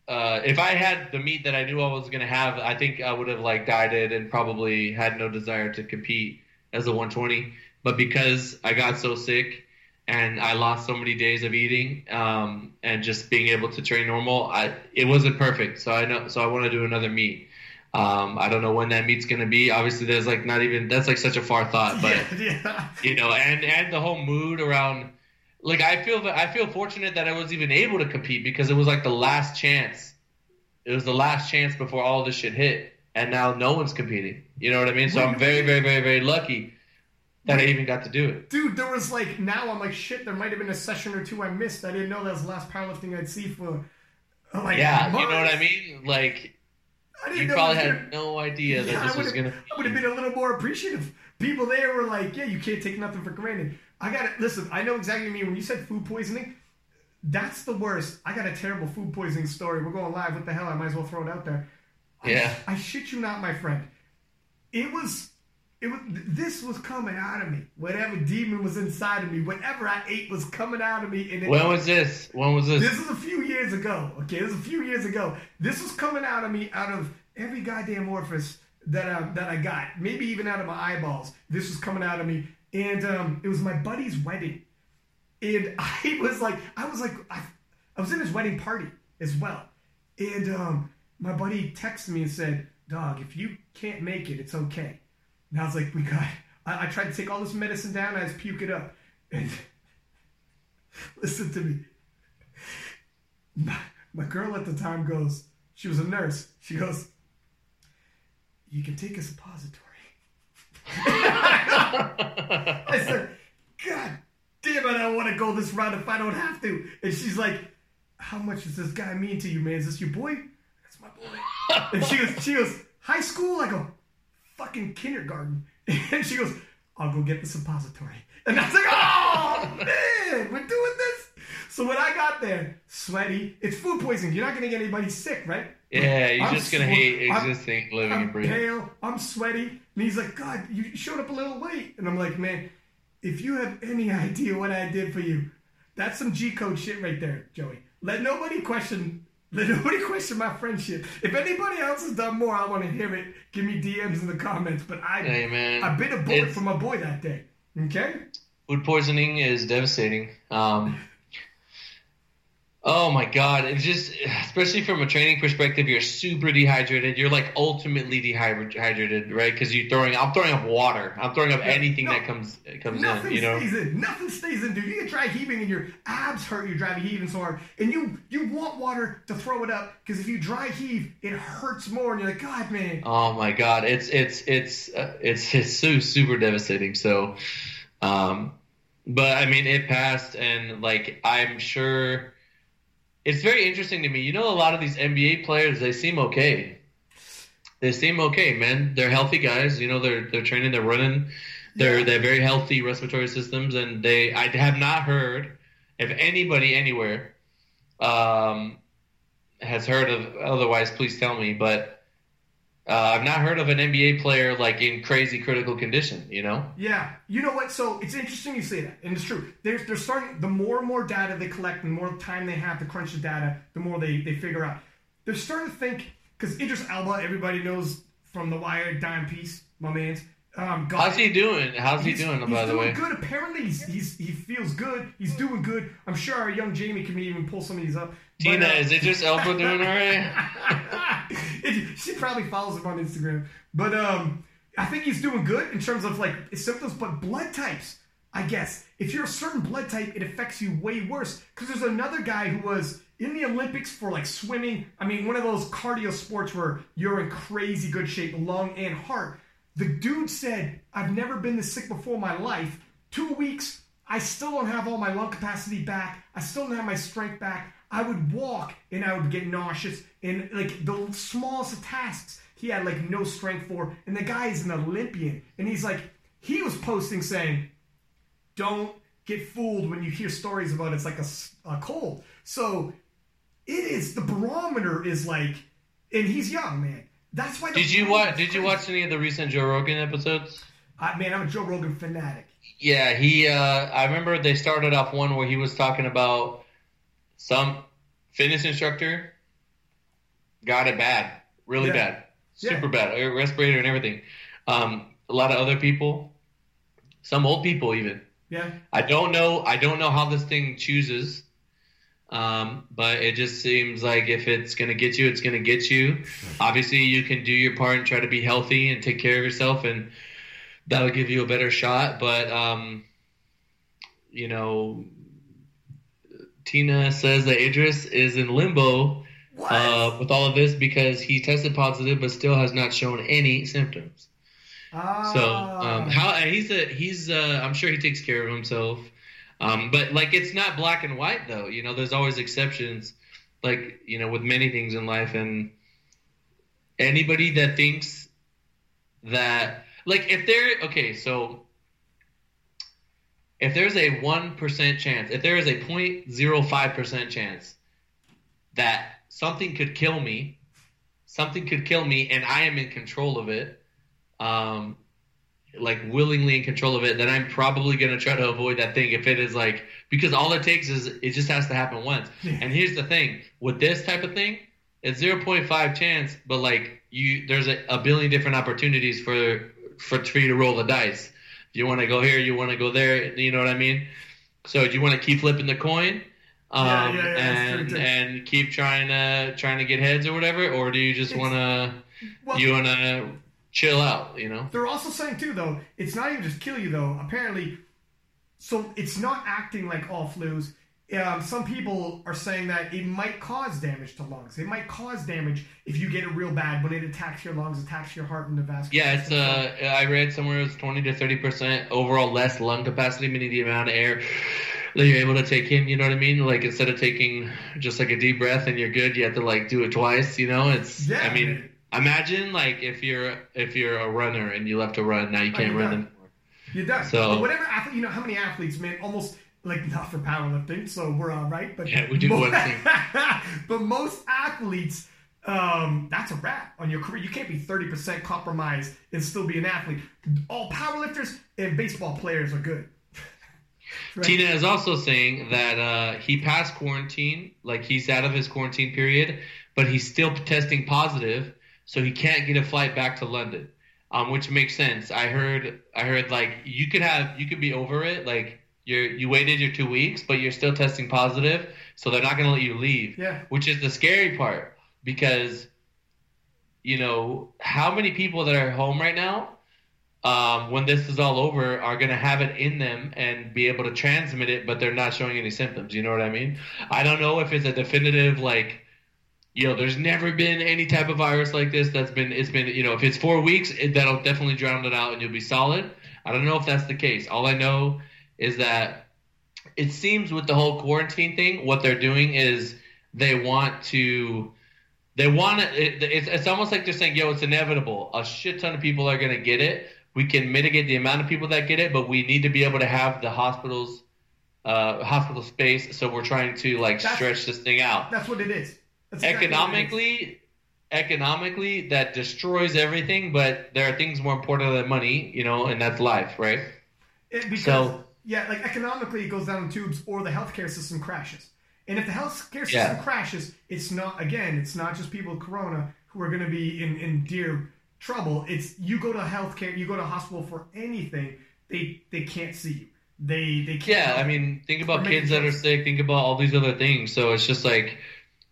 Uh, if I had the meat that I knew I was gonna have, I think I would have like dieted and probably had no desire to compete as a 120. But because I got so sick and I lost so many days of eating um, and just being able to train normal. I it wasn't perfect, so I know so I want to do another meet. Um, I don't know when that meet's gonna be. Obviously, there's like not even that's like such a far thought, but [LAUGHS] yeah, yeah. you know, and and the whole mood around. Like I feel I feel fortunate that I was even able to compete because it was like the last chance. It was the last chance before all this shit hit, and now no one's competing. You know what I mean? So I'm very, very, very, very lucky that I even got to do it.
Dude, there was like now I'm like shit. There might have been a session or two I missed. I didn't know that was the last powerlifting I'd see for.
Like, yeah, months. you know what I mean. Like, I didn't you probably had gonna, no idea that yeah, this was gonna.
I would have been a little more appreciative. People there were like, "Yeah, you can't take nothing for granted." I got it. Listen, I know exactly what you mean when you said food poisoning. That's the worst. I got a terrible food poisoning story. We're going live. What the hell? I might as well throw it out there.
Yeah.
I, I shit you not, my friend. It was it was this was coming out of me. Whatever demon was inside of me, whatever I ate was coming out of me.
And it, when was this? When was this?
This was a few years ago. Okay, this was a few years ago. This was coming out of me out of every goddamn orifice that I, that I got. Maybe even out of my eyeballs. This was coming out of me, and um, it was my buddy's wedding, and [LAUGHS] I was like, I was like, I, I was in his wedding party as well, and um, my buddy texted me and said, "Dog, if you can't make it, it's okay." And I was like, we got. I, I tried to take all this medicine down. I just puke it up. And [LAUGHS] listen to me. My, my girl at the time goes. She was a nurse. She goes. You can take a suppository. [LAUGHS] I said, God damn it, I don't want to go this route if I don't have to. And she's like, How much does this guy mean to you, man? Is this your boy? That's my boy. and she goes, she goes, high school? I go, fucking kindergarten. [LAUGHS] And she goes, I'll go get the suppository. [LAUGHS] And I was like, oh, [LAUGHS] man, we're doing this. So when I got there, sweaty, it's food poisoning. You're not going to get anybody sick, right?
Yeah, you're I'm just going to hate existing,
I'm,
living,
I'm
and breathing.
pale. I'm sweaty. And he's like, God, you showed up a little late. And I'm like, man, if you have any idea what I did for you, that's some G code shit right there, Joey. Let nobody question nobody question my friendship. If anybody else has done more, I want to hear it. Give me DMs in the comments. But I,
hey man,
I bit a bullet for my boy that day. Okay.
Food poisoning is devastating. Um, Oh my god! It's just, especially from a training perspective, you're super dehydrated. You're like ultimately dehydrated, right? Because you're throwing. I'm throwing up water. I'm throwing up anything no, that comes comes in. You know,
stays in. Nothing stays in, dude. You get dry heaving and your abs hurt. You're dry heaving so hard, and you you want water to throw it up because if you dry heave, it hurts more, and you're like, God, man.
Oh my god! It's it's it's uh, it's it's so super devastating. So, um, but I mean, it passed, and like I'm sure it's very interesting to me. You know, a lot of these NBA players, they seem okay. They seem okay, man. They're healthy guys. You know, they're they're training, they're running, they're yeah. they're very healthy respiratory systems, and they I have not heard if anybody anywhere um, has heard of otherwise. Please tell me, but uh, I've not heard of an NBA player like in crazy critical condition. You know?
Yeah. You know what? So it's interesting you say that, and it's true. They're they're starting. The more and more data they collect, and the more time they have to crunch the data, the more they they figure out. They're starting to think because Idris Elba, everybody knows from The Wire, dime piece, my man's.
Um, How's he doing? How's he doing? by the way,
good. Apparently, he's, he's he feels good. He's doing good. I'm sure our young Jamie can even pull some of these up.
Tina, but, uh, is it just Elba doing alright? [LAUGHS]
she probably follows him on Instagram. But um, I think he's doing good in terms of like symptoms. But blood types, I guess, if you're a certain blood type, it affects you way worse. Because there's another guy who was in the Olympics for like swimming. I mean, one of those cardio sports where you're in crazy good shape, lung and heart. The dude said, I've never been this sick before in my life. Two weeks, I still don't have all my lung capacity back. I still don't have my strength back. I would walk and I would get nauseous and like the smallest of tasks he had like no strength for. And the guy is an Olympian and he's like he was posting saying, "Don't get fooled when you hear stories about it's like a, a cold." So it is the barometer is like, and he's young man. That's why.
Did you watch? Did you watch any of the recent Joe Rogan episodes?
I, man, I'm a Joe Rogan fanatic.
Yeah, he. Uh, I remember they started off one where he was talking about some fitness instructor got it bad, really yeah. bad, super yeah. bad, respirator and everything. Um, a lot of other people, some old people even.
Yeah.
I don't know. I don't know how this thing chooses. Um, but it just seems like if it's gonna get you, it's gonna get you. Obviously, you can do your part and try to be healthy and take care of yourself, and that'll give you a better shot. But um, you know, Tina says that Idris is in limbo uh, with all of this because he tested positive but still has not shown any symptoms. Ah. So um, how he's a he's uh, I'm sure he takes care of himself, um, but like it's not black and white though. You know, there's always exceptions, like you know with many things in life. And anybody that thinks that like if they're okay, so if there's a 1% chance, if there is a 0.05% chance that something could kill me, something could kill me, and I am in control of it, um, like willingly in control of it, then I'm probably going to try to avoid that thing if it is like, because all it takes is it just has to happen once. Yeah. And here's the thing with this type of thing, it's 0.5 chance, but like you, there's a, a billion different opportunities for, for, for you to roll the dice you want to go here, you want to go there. You know what I mean? So do you want to keep flipping the coin? Um, yeah, yeah, yeah, and and keep trying to trying to get heads or whatever, or do you just want to well, you want to chill out? You know.
They're also saying too, though, it's not even just kill you though. Apparently, so it's not acting like all flus um, some people are saying that it might cause damage to lungs. It might cause damage if you get it real bad when it attacks your lungs, attacks your heart and the vascular.
Yeah, it's uh, I read somewhere it's twenty to thirty percent overall less lung capacity, meaning the amount of air that you're able to take in. You know what I mean? Like instead of taking just like a deep breath and you're good, you have to like do it twice. You know, it's. Yeah, I mean. Imagine like if you're if you're a runner and you left to run, now you can't run anymore.
You're done. So whatever athlete, you know how many athletes, man, almost like not for powerlifting, so we're all right. But
yeah, we do most, one thing. [LAUGHS]
but most athletes, um, that's a wrap on your career. You can't be thirty percent compromised and still be an athlete. All powerlifters and baseball players are good. [LAUGHS]
right? Tina is also saying that uh, he passed quarantine, like he's out of his quarantine period, but he's still testing positive, so he can't get a flight back to London. Um, which makes sense. I heard, I heard like you could have, you could be over it, like you're you waited your two weeks, but you're still testing positive, so they're not going to let you leave.
Yeah.
Which is the scary part because, you know, how many people that are home right now, um, when this is all over, are going to have it in them and be able to transmit it, but they're not showing any symptoms. You know what I mean? I don't know if it's a definitive like you know, there's never been any type of virus like this that's been, it's been, you know, if it's four weeks, it, that'll definitely drown it out and you'll be solid. I don't know if that's the case. All I know is that it seems with the whole quarantine thing, what they're doing is they want to, they want to, it, it's, it's almost like they're saying, yo, it's inevitable. A shit ton of people are going to get it. We can mitigate the amount of people that get it, but we need to be able to have the hospitals, uh, hospital space. So we're trying to like
That's-
stretch this thing out
That's what it is. That's exactly what it is.
economically economically that destroys everything but there are things more important than money you know and that's life right
It, because,
So-
yeah, like economically, it goes down the tubes, or the healthcare system crashes. And if the healthcare system
Yeah.
crashes, it's not again, it's not just people with corona who are going to be in in dear trouble. It's you go to healthcare, you go to hospital for anything, they they can't see you. They they can't.
yeah i mean think about kids that are sick think about all these other things so it's just like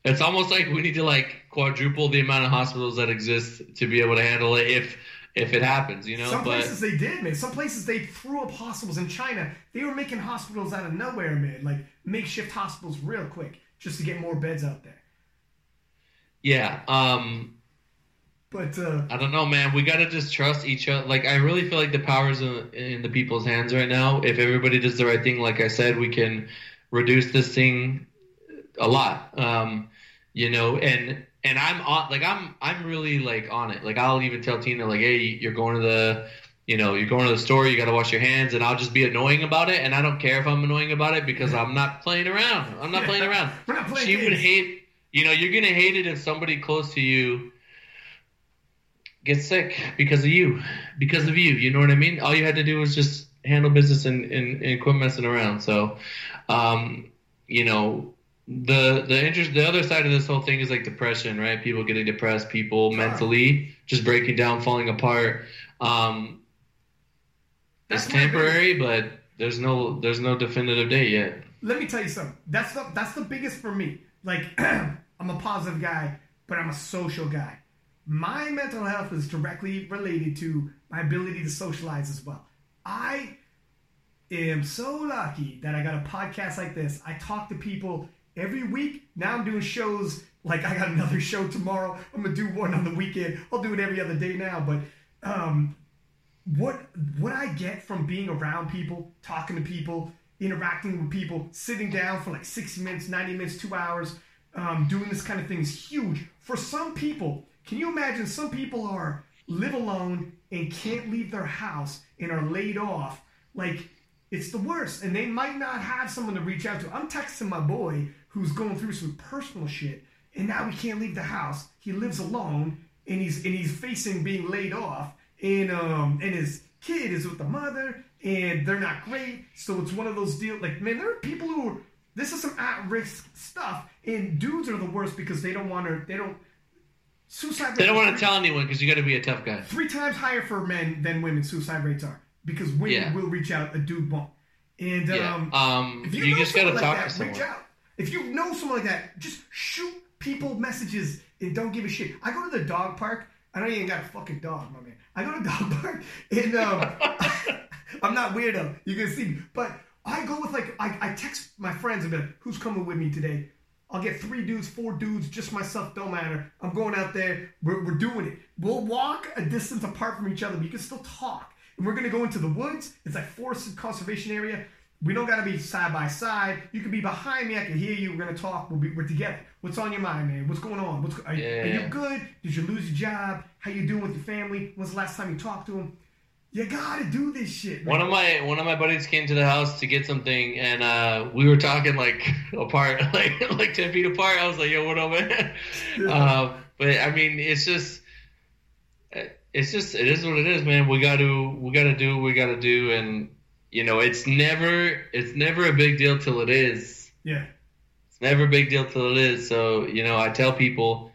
it's almost like we need to like quadruple the amount of hospitals that exist to be able to handle it if if it happens you know
Some
but
places they did, man. Some places they threw up hospitals in China. They were making hospitals out of nowhere, man. Like makeshift hospitals, real quick, just to get more beds out there.
yeah um
But uh,
I don't know, man. We gotta just trust each other. Like, I really feel like the power's in, in the people's hands right now. If everybody does the right thing, like I said, we can reduce this thing a lot. Um, you know, and and I'm on, like, I'm I'm really like on it. Like, I'll even tell Tina, like, hey, you're going to the, you know, you're going to the store. You got to wash your hands, and I'll just be annoying about it. And I don't care if I'm annoying about it because I'm not playing around. I'm not playing [LAUGHS] around.
Not playing
She would hate. You know, you're gonna hate it if somebody close to you gets sick because of you, because of you. You know what I mean? All you had to do was just handle business and, and, and quit messing around. So, um, you know, the the interest, the other side of this whole thing is like depression, right? People getting depressed, people mentally just breaking down, falling apart. Um, it's
That's my
temporary, but there's no there's no definitive date yet.
let me tell you something. That's the that's the biggest for me. Like [CLEARS THROAT] I'm a positive guy, but I'm a social guy. My mental health is directly related to my ability to socialize as well. I am so lucky that I got a podcast like this. I talk to people every week. Now I'm doing shows like I got another show tomorrow. I'm gonna do one on the weekend. I'll do it every other day now, but um, what what I get from being around people, talking to people, interacting with people, sitting down for like 60 minutes, 90 minutes, two hours, um, doing this kind of thing is huge. For some people, can you imagine some people are live alone and can't leave their house and are laid off? Like it's the worst. And they might not have someone to reach out to. I'm texting my boy who's going through some personal shit, and now he can't leave the house. He lives alone and he's and he's facing being laid off and um and his kid is with the mother and they're not great so it's one of those deals like man there are people who are this is some at-risk stuff and dudes are the worst because they don't want to they don't suicide
They don't want to tell anyone because you got to be a tough guy.
three times higher for men than women suicide rates are because women
Yeah.
will reach out a dude won't and
Yeah.
um
Um,
if
you,
you,
just got to
someone
talk to
that, reach
someone.
out. If you know someone like that, just shoot people messages and don't give a shit. I go to the dog park. I don't even got a fucking dog, my man. I go to [LAUGHS] dog park and um, [LAUGHS] I'm not weirdo. You can see me, but I go with like I, I text my friends and be like, "Who's coming with me today?" I'll get three dudes, four dudes, just myself, don't matter. I'm going out there. We're, we're doing it. We'll walk a distance apart from each other, but you can still talk. And we're gonna go into the woods. It's like forested conservation area. We don't gotta be side by side. You can be behind me. I can hear you. We're gonna talk. We'll be we're together. What's on your mind, man? What's going on? What's are, you- are you good? Did you lose your job? How you doing with your family? When's the last time you talked to them? You gotta do this shit. Man.
One of my one of my buddies came to the house to get something, and uh, we were talking like [LAUGHS] apart, [LAUGHS] like like ten feet apart. I was like, "Yo, what up, man?" [LAUGHS] Uh, but I mean, it's just, it's just, it is what it is, man. We got to we got to do what we got to do, and you know, it's never it's never a big deal till it is.
yeah.
It's never a big deal till it is. So you know, I tell people,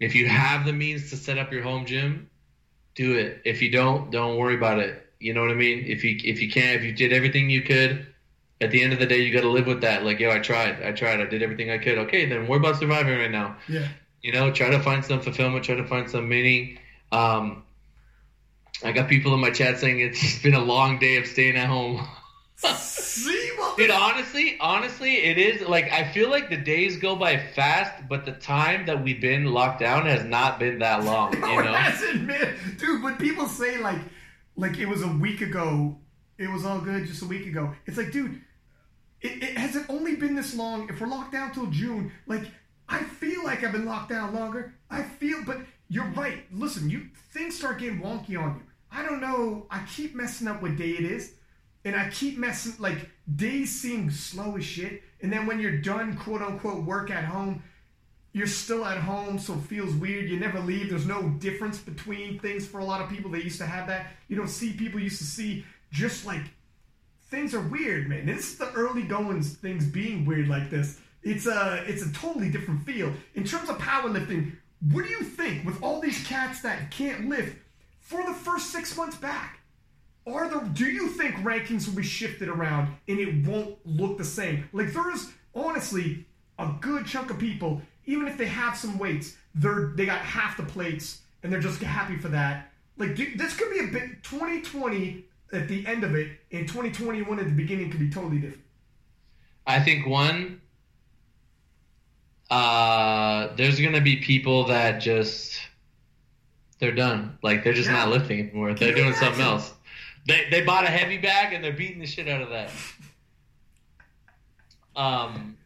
if you have the means to set up your home gym, do it. If you don't, don't worry about it. You know what I mean? If you if you can't, if you did everything you could, at the end of the day, you got to live with that. Like, yo, I tried, I tried, I did everything I could. Okay, then we're about surviving right now.
Yeah.
You know, try to find some fulfillment, try to find some meaning. Um, I got people in my chat saying it's been a long day of staying at home. [LAUGHS] Dude, honestly, honestly, it is like I feel like the days go by fast, but the time that we've been locked down has not been that long. [LAUGHS] You
No, it
know,
hasn't, man. Dude, when people say like, like it was a week ago, it was all good just a week ago. It's like, dude, it, it has it only been this long? If we're locked down till June, like I feel like I've been locked down longer. I feel, but you're right. Listen, you things start getting wonky on you. I don't know. I keep messing up what day it is, and I keep messing like days seem slow as shit. And then when you're done, quote unquote, work at home, you're still at home, so it feels weird. You never leave. There's no difference between things for a lot of people. They used to have that. You don't see people used to see just like things are weird, man. This is the early goings, things being weird like this. It's a it's a totally different feel. In terms of powerlifting, what do you think with all these cats that can't lift for the first six months back? Are there do you think rankings will be shifted around and it won't look the same? Like there's honestly a good chunk of people, even if they have some weights, they're they got half the plates and they're just happy for that. Like this could be a bit 2020 at the end of it, and 2021 at the beginning could be totally different.
I think one, uh, there's gonna be people that just they're done. Like they're just
Yeah.
not lifting anymore. They're
you
doing something else. They they bought a heavy bag and they're beating the shit out of that. Um,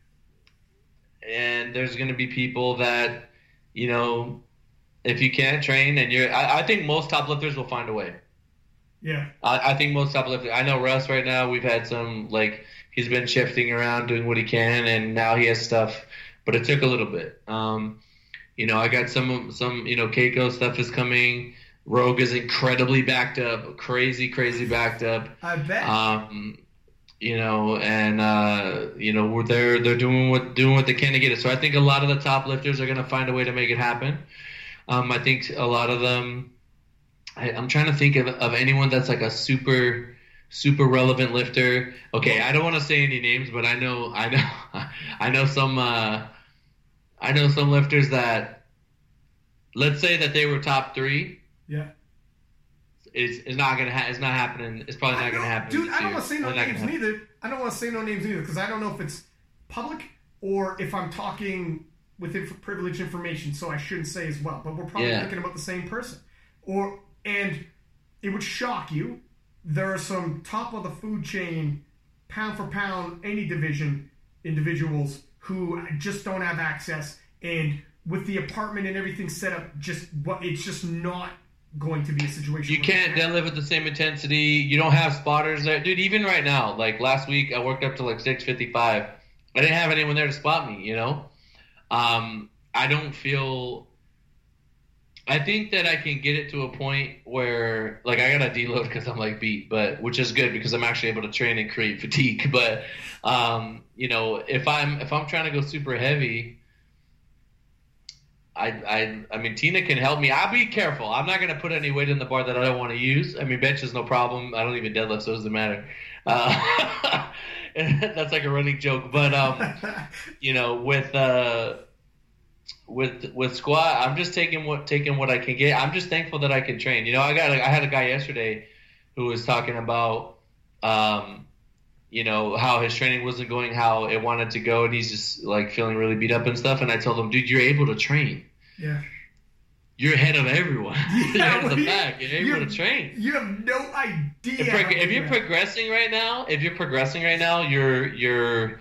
and there's gonna be people that, you know, if you can't train and you're, I, I think most top lifters will find a way.
Yeah,
I, I think most top lifters. I know Russ right now. We've had some like he's been shifting around, doing what he can, and now he has stuff. But it took a little bit. Um, you know, I got some some you know Keiko stuff is coming. Rogue is incredibly backed up, crazy, crazy backed up.
I bet.
Um, you know, and uh, you know they're they're doing what doing what they can to get it. So I think a lot of the top lifters are going to find a way to make it happen. Um, I think a lot of them. I, I'm trying to think of, of anyone that's like a super super relevant lifter. Okay, I don't want to say any names, but I know I know [LAUGHS] I know some uh, I know some lifters that let's say that they were top three.
yeah.
It's, it's not gonna ha- it's not happening. It's probably not gonna happen.
Dude, I don't want to say no names
gonna
neither. I don't want to say no names either because I don't know if it's public or if I'm talking with inf- privileged information, so I shouldn't say as well. But we're probably
Yeah.
thinking about the same person. Or and it would shock you. There are some top of the food chain, pound for pound, any division individuals who just don't have access, and with the apartment and everything set up, just what it's just not going to be a situation.
You can't deadlift at the same intensity. You don't have spotters there, dude. Even right now, like last week, I worked up to like six fifty five. I didn't have anyone there to spot me. You know, um, I don't feel. I think that I can get it to a point where, like, I gotta deload because I'm like beat, but which is good because I'm actually able to train and create fatigue. [LAUGHS] But, um, you know, if I'm if I'm trying to go super heavy, I, I, I mean, Tina can help me. I'll be careful. I'm not going to put any weight in the bar that I don't want to use. I mean, bench is no problem. I don't even deadlift, so it doesn't matter. Uh, [LAUGHS] that's like a running joke. But, um, [LAUGHS] you know, with, uh, with, with squat, I'm just taking what, taking what I can get. I'm just thankful that I can train. You know, I got, I had a guy yesterday who was talking about, um, you know how his training wasn't going how it wanted to go and he's just like feeling really beat up and stuff and i told him dude you're able to train
Yeah.
you're ahead of everyone [LAUGHS] you're
Yeah,
ahead of the pack you're able
you-
to train
You have no idea.
if, if you're progressing right now if you're progressing right now you're you're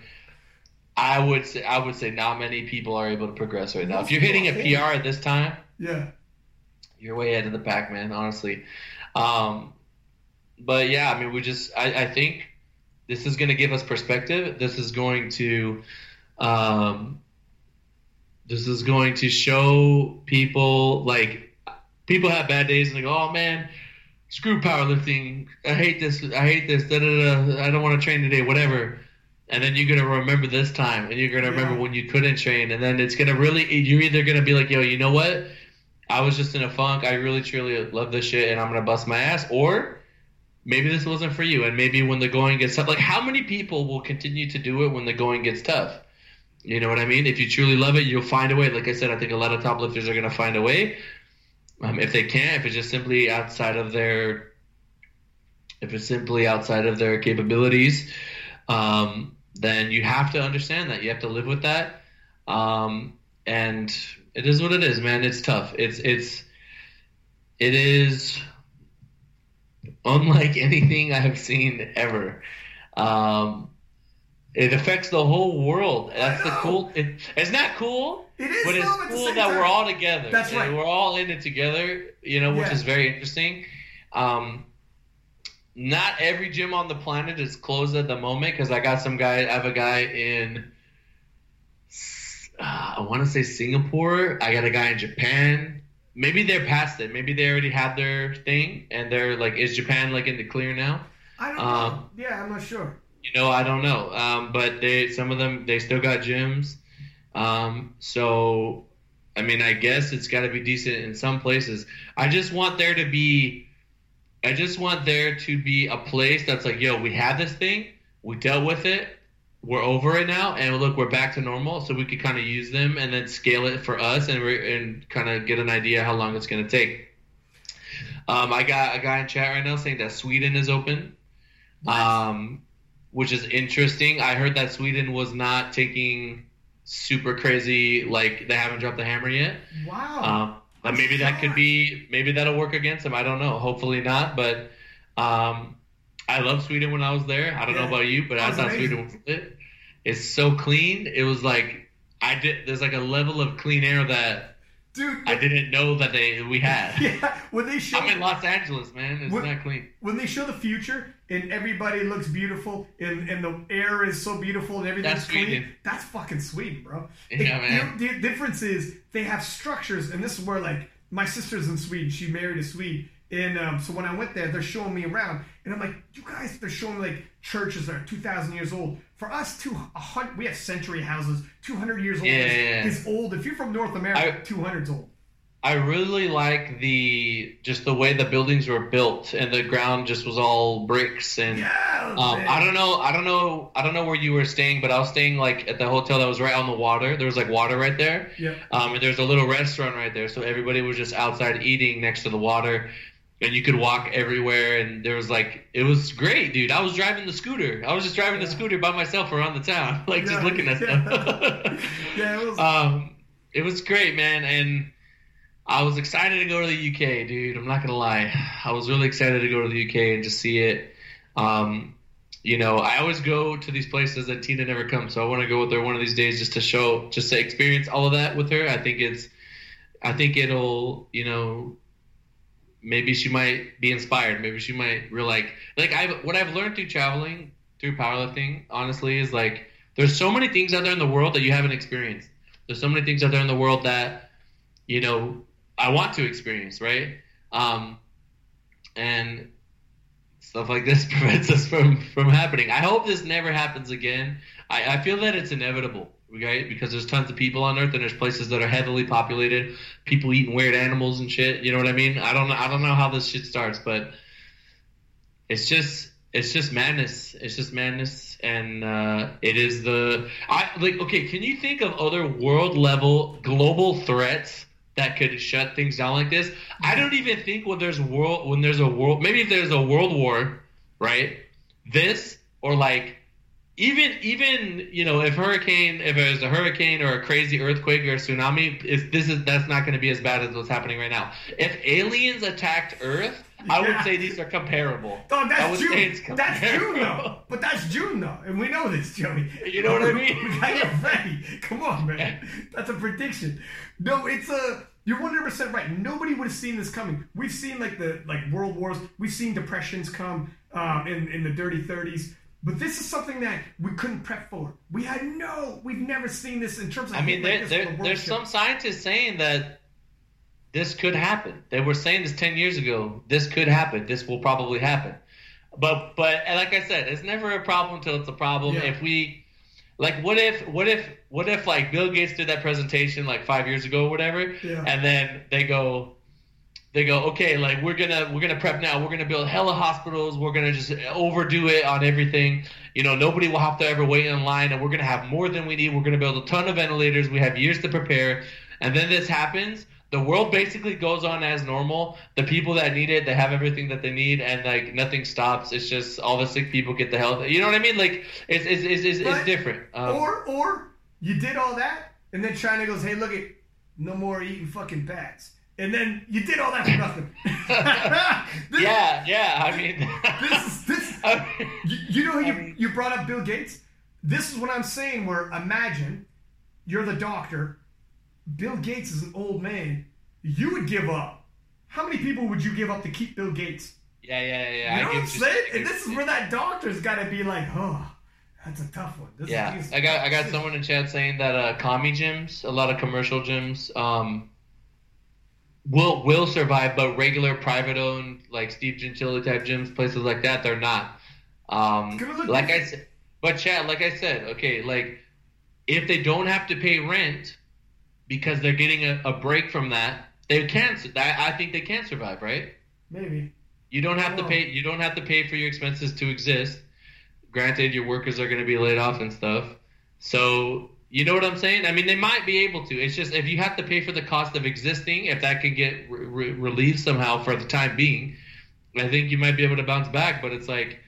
i would say i would say not many people are able to progress right now if you're hitting a pr at this time
yeah,
you're way ahead of the pack, man. Honestly, um, but yeah, I mean, we just I, I think this is going to give us perspective. This is going to um, this is going to show people like people have bad days and they go, oh man, screw powerlifting. I hate this. I hate this. Da, da, da. I don't want to train today. Whatever. And then you're gonna remember this time, and you're gonna remember
Yeah.
when you couldn't train, and then it's gonna really. You're either gonna be like, yo, you know what? I was just in a funk. I really truly love this shit, and I'm gonna bust my ass. Or maybe this wasn't for you, and maybe when the going gets tough, like how many people will continue to do it when the going gets tough? You know what I mean? If you truly love it, you'll find a way. Like I said, I think a lot of top lifters are going to find a way. Um, if they can't, if it's just simply outside of their, if it's simply outside of their capabilities, um, then you have to understand that. You have to live with that. Um, and it is what it is, man. It's tough. It's it's it is unlike [LAUGHS] anything I have seen ever. Um, it affects the whole world. That's the cool. It, it's not cool.
It is,
but it's
though,
cool that time. we're all together.
That's right.
We're all in it together. You know, which yeah. is very interesting. Um, not every gym on the planet is closed at the moment because I got some guy. I have a guy in. Uh, I want to say Singapore. I got a guy in Japan. Maybe they're past it. Maybe they already had their thing, and they're like, "Is Japan like in the clear now?"
I don't um, know. Yeah, I'm not sure.
You know, I don't know. Um, but they, some of them, they still got gyms. Um, so, I mean, I guess it's got to be decent in some places. I just want there to be, I just want there to be a place that's like, yo, we had this thing, we dealt with it, we're over it now, and look, we're back to normal. So we could kind of use them and then scale it for us, and we're and kind of get an idea how long it's going to take. Um, I got a guy in chat right now saying that Sweden is open. Um, which is interesting. I heard that Sweden was not taking super crazy, like they haven't dropped the hammer yet.
Wow.
Um, maybe that could be, maybe that'll work against them. I don't know. Hopefully not. But um, I love Sweden when I was there. I don't yeah. know about you, but I thought amazing. Sweden was lit. It's so clean. It was like I did. There's like a level of clean air that
Dude,
I didn't know that they we had. [LAUGHS]
Yeah, when they show.
I'm in Los Angeles, man. It's
when,
not clean.
When they show the future and everybody looks beautiful and, and the air is so beautiful and everything's that's clean, Sweden. that's fucking sweet, bro. [LAUGHS]
Yeah, man.
The, the difference is they have structures, and this is where like my sister's in Sweden. She married a Swede, and um, so when I went there, they're showing me around, and I'm like, you guys, they're showing like churches that are 2,000 years old. For us, two, hundred, we have century houses, 200 years old
yeah,
is,
yeah,
is old. If you're from North America, 200 is old.
I really like the just the way the buildings were built and the ground just was all bricks and
yeah,
um, I don't know I don't know I don't know where you were staying but I was staying like at the hotel that was right on the water. There was like water right there.
Yeah.
Um, and there's a little restaurant right there so everybody was just outside eating next to the water and you could walk everywhere and there was like it was great dude I was driving the scooter I was just driving yeah. the scooter by myself around the town [LAUGHS] like yeah, just looking at [LAUGHS]
yeah.
stuff [LAUGHS]
yeah it was
um it was great man and I was excited to go to the UK, dude. I'm not gonna lie. I was really excited to go to the UK and just see it. Um, you know, I always go to these places that Tina never comes, so I want to go with her one of these days just to show, just to experience all of that with her. I think it's, I think it'll, you know, maybe she might be inspired. Maybe she might real like, like I, what I've learned through traveling, through powerlifting, honestly, is like there's so many things out there in the world that you haven't experienced. There's so many things out there in the world that, you know, I want to experience, right? Um, and stuff like this [LAUGHS] prevents us from from happening. I hope this never happens again. I, I feel that it's inevitable, right? Because there's tons of people on Earth, and there's places that are heavily populated. People eating weird animals and shit. You know what I mean? I don't. I don't know how this shit starts, but it's just it's just madness. It's just madness, and uh, it is the I like. Okay, can you think of other world level global threats? that could shut things down like this. I don't even think when there's world when there's a world maybe if there's a world war, right? This or like even even you know if hurricane if there's a hurricane or a crazy earthquake or a tsunami, if this is that's not going to be as bad as what's happening right now. If aliens attacked Earth, yeah. I would say these are comparable. [LAUGHS]
Oh, that's June. That's June though. [LAUGHS] But that's June though, and we know this, Joey.
You know what I mean?
we gotta get ready. Come on, man. That's a prediction. No, it's a. You're 100 percent right. Nobody would have seen this coming. We've seen like the like world wars. We've seen depressions come um, in in the dirty 30s. But this is something that we couldn't prep for. We had no. We've never seen this in terms of.
I mean, there, like there, there's some scientists saying that this could happen. They were saying this 10 years ago. This could happen. This will probably happen. But but like I said, it's never a problem until it's a problem. Yeah. If we like, what if what if what if like Bill Gates did that presentation like five years ago or whatever,
yeah.
and then they go, they go, okay, like we're gonna we're gonna prep now. We're gonna build hella hospitals. We're gonna just overdo it on everything. You know, nobody will have to ever wait in line, and we're gonna have more than we need. We're gonna build a ton of ventilators. We have years to prepare, and then this happens. The world basically goes on as normal. The people that need it, they have everything that they need, and like nothing stops. It's just all the sick people get the health. You know what I mean? Like it's it's it's, it's, it's different.
Um, or or you did all that, and then China goes, "Hey, look at no more eating fucking bats." And then you did all that for nothing. [LAUGHS] [LAUGHS]
this, yeah, yeah. I mean, [LAUGHS]
this is this. I mean, you, you, know, you mean, you brought up Bill Gates. This is what I'm saying. Where imagine you're the doctor. Bill Gates is an old man. You would give up. How many people would you give up to keep Bill Gates?
Yeah, yeah, yeah.
You know what I'm saying? And this is where that doctor's got to be like, oh. That's a tough one. This
yeah, I got I got someone in chat saying that uh, commie gyms, a lot of commercial gyms, um, will will survive, but regular private owned like Steve Gentili type gyms, places like that, they're not. Um, like I said, but Chad, like I said, okay, like if they don't have to pay rent because they're getting a, a break from that, they can. I think they can survive, right?
Maybe.
You don't have to pay. You don't have to pay for your expenses to exist. Granted, your workers are going to be laid off and stuff. So you know what I'm saying? I mean, they might be able to. It's just if you have to pay for the cost of existing, if that can get re- relieved somehow for the time being, I think you might be able to bounce back. But it's like,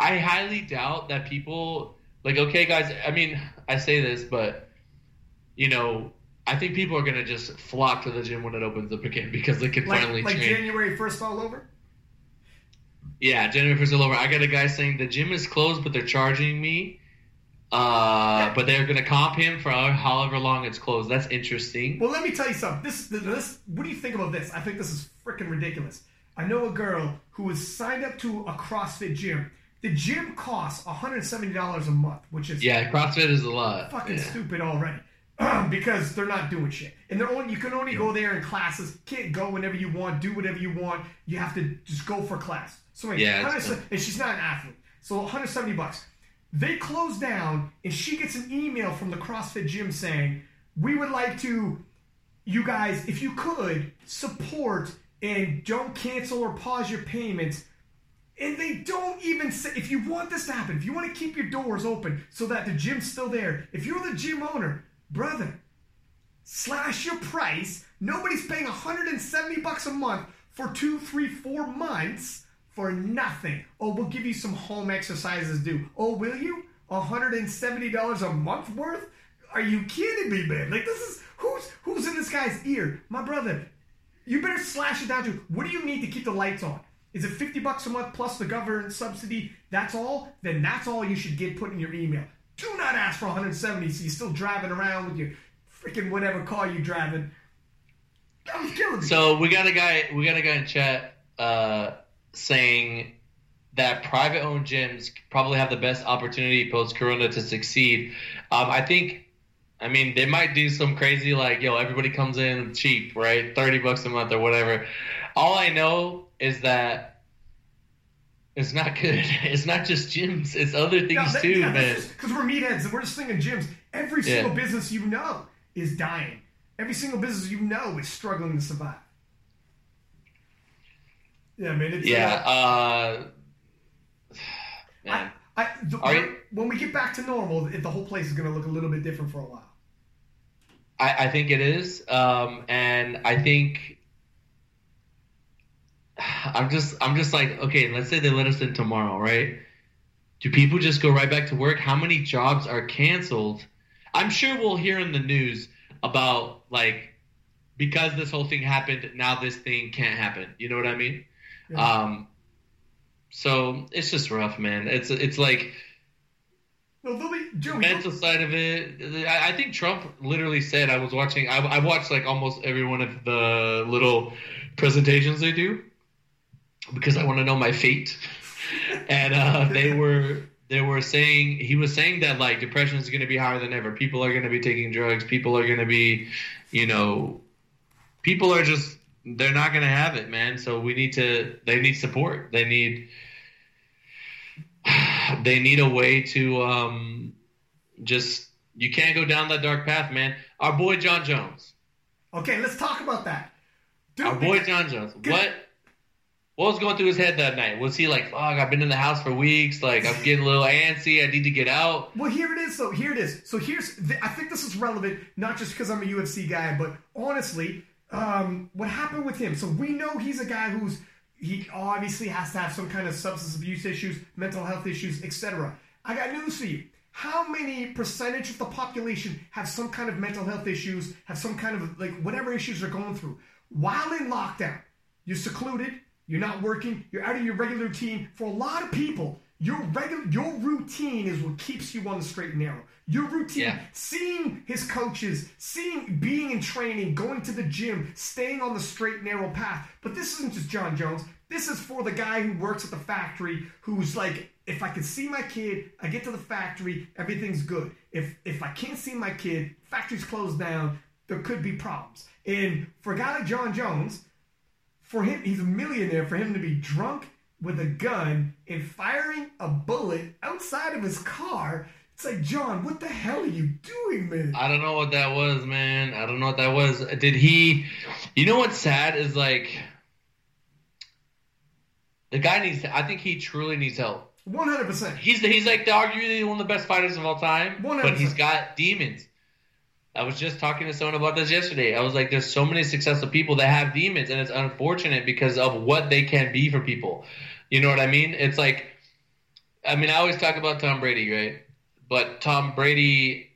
I highly doubt that people like. Okay, guys. I mean, I say this, but you know, I think people are gonna just flock to the gym when it opens up again [LAUGHS] because they can
like,
finally
like train. January first all over.
Yeah, January first all over. I got a guy saying the gym is closed, but they're charging me uh, but they're going to comp him for however long it's closed. That's interesting.
Well, let me tell you something. This, this, what do you think about this? I think this is freaking ridiculous. I know a girl who was signed up to a CrossFit gym. The gym costs $170 a month, which is
yeah, CrossFit is a lot.
Fucking
yeah.
stupid already. [CLEARS THROAT] because they're not doing shit, and they're only you can only go there in classes. Can't go whenever you want, do whatever you want. You have to just go for class. So anyway, yeah, and she's not an athlete, so 170 bucks. They close down, and she gets an email from the CrossFit gym saying, We would like to, you guys, if you could, support and don't cancel or pause your payments. And they don't even say, if you want this to happen, if you want to keep your doors open so that the gym's still there, if you're the gym owner, brother, slash your price. Nobody's paying 170 bucks a month for two, three, four months for nothing. Oh, we'll give you some home exercises do. Oh, will you? $170 a month worth? Are you kidding me, man? Like this is who's who's in this guy's ear? My brother. You better slash it down to what do you need to keep the lights on? Is it 50 bucks a month plus the government subsidy? That's all? Then that's all you should get put in your email. Do not ask for 170 so you're still driving around with your freaking whatever car you're driving. That was killing me.
So we got a guy we got a guy in chat uh saying that private owned gyms probably have the best opportunity post corona to succeed. Um, I think, I mean, they might do some crazy like, yo, everybody comes in cheap, right? 30 bucks a month or whatever. All I know is that it's not good. [LAUGHS] It's not just gyms, it's other things yeah, that, too, yeah, man.
Because we're meatheads and we're just thinking gyms. Every single yeah. business you know is dying. Every single business you know is struggling to survive. Yeah, man. It's,
yeah. Uh,
man. I, I, the, when, when we get back to normal, the whole place is going to look a little bit different for a while.
I, I think it is, um, and I think I'm just I'm just like okay. Let's say they let us in tomorrow, right? Do people just go right back to work? How many jobs are canceled? I'm sure we'll hear in the news about like because this whole thing happened, now this thing can't happen. You know what I mean? Um, so it's just rough, man. It's it's like
well, be, Joe,
mental side of it. I, I, think Trump literally said I was watching. I, I watched like almost every one of the little presentations they do because I want to know my fate. [LAUGHS] and uh, they were they were saying he was saying that like depression is going to be higher than ever. People are going to be taking drugs. People are going to be, you know, people are just they're not going to have it, man. So we need to. They need support. They need. [SIGHS] They need a way to um, just. You can't go down that dark path, man. Our boy Jon Jones.
Okay, let's talk about that.
Dude, Our boy Jon Jones. What? What was going through his head that night? Was he like, "Fuck, I've been in the house for weeks. Like, I'm getting a little antsy. I need to get out."
Well, here it is. So here it is. So here's. I think this is relevant, not just because I'm a UFC guy, but honestly, um, what happened with him? So we know he's a guy who's he obviously has to have some kind of substance abuse issues, mental health issues, etc. I got news for you. How many percentage of the population have some kind of mental health issues, have some kind of like whatever issues they're going through? While in lockdown, you're secluded, you're not working. You're out of your regular routine. For a lot of people, your regular your routine is what keeps you on the straight and narrow. Your routine, yeah. seeing his coaches, seeing being in training, going to the gym, staying on the straight and narrow path. But this isn't just Jon Jones. This is for the guy who works at the factory who's like, if I can see my kid, I get to the factory, everything's good. If if I can't see my kid, factory's closed down, there could be problems. And for a guy like Jon Jones, for him, he's a millionaire. For him to be drunk with a gun and firing a bullet outside of his car, it's like, Jon, what the hell are you doing, man?
I don't know what that was, man. I don't know what that was. Did he? You know what's sad is like the guy needs. I think he truly needs help.
One hundred percent.
He's he's like the, arguably one of the best fighters of all time. 100%. But he's got demons. I was just talking to someone about this yesterday. I was like, there's so many successful people that have demons, and it's unfortunate because of what they can be for people. You know what I mean? It's like, I mean, I always talk about Tom Brady, right? But Tom Brady,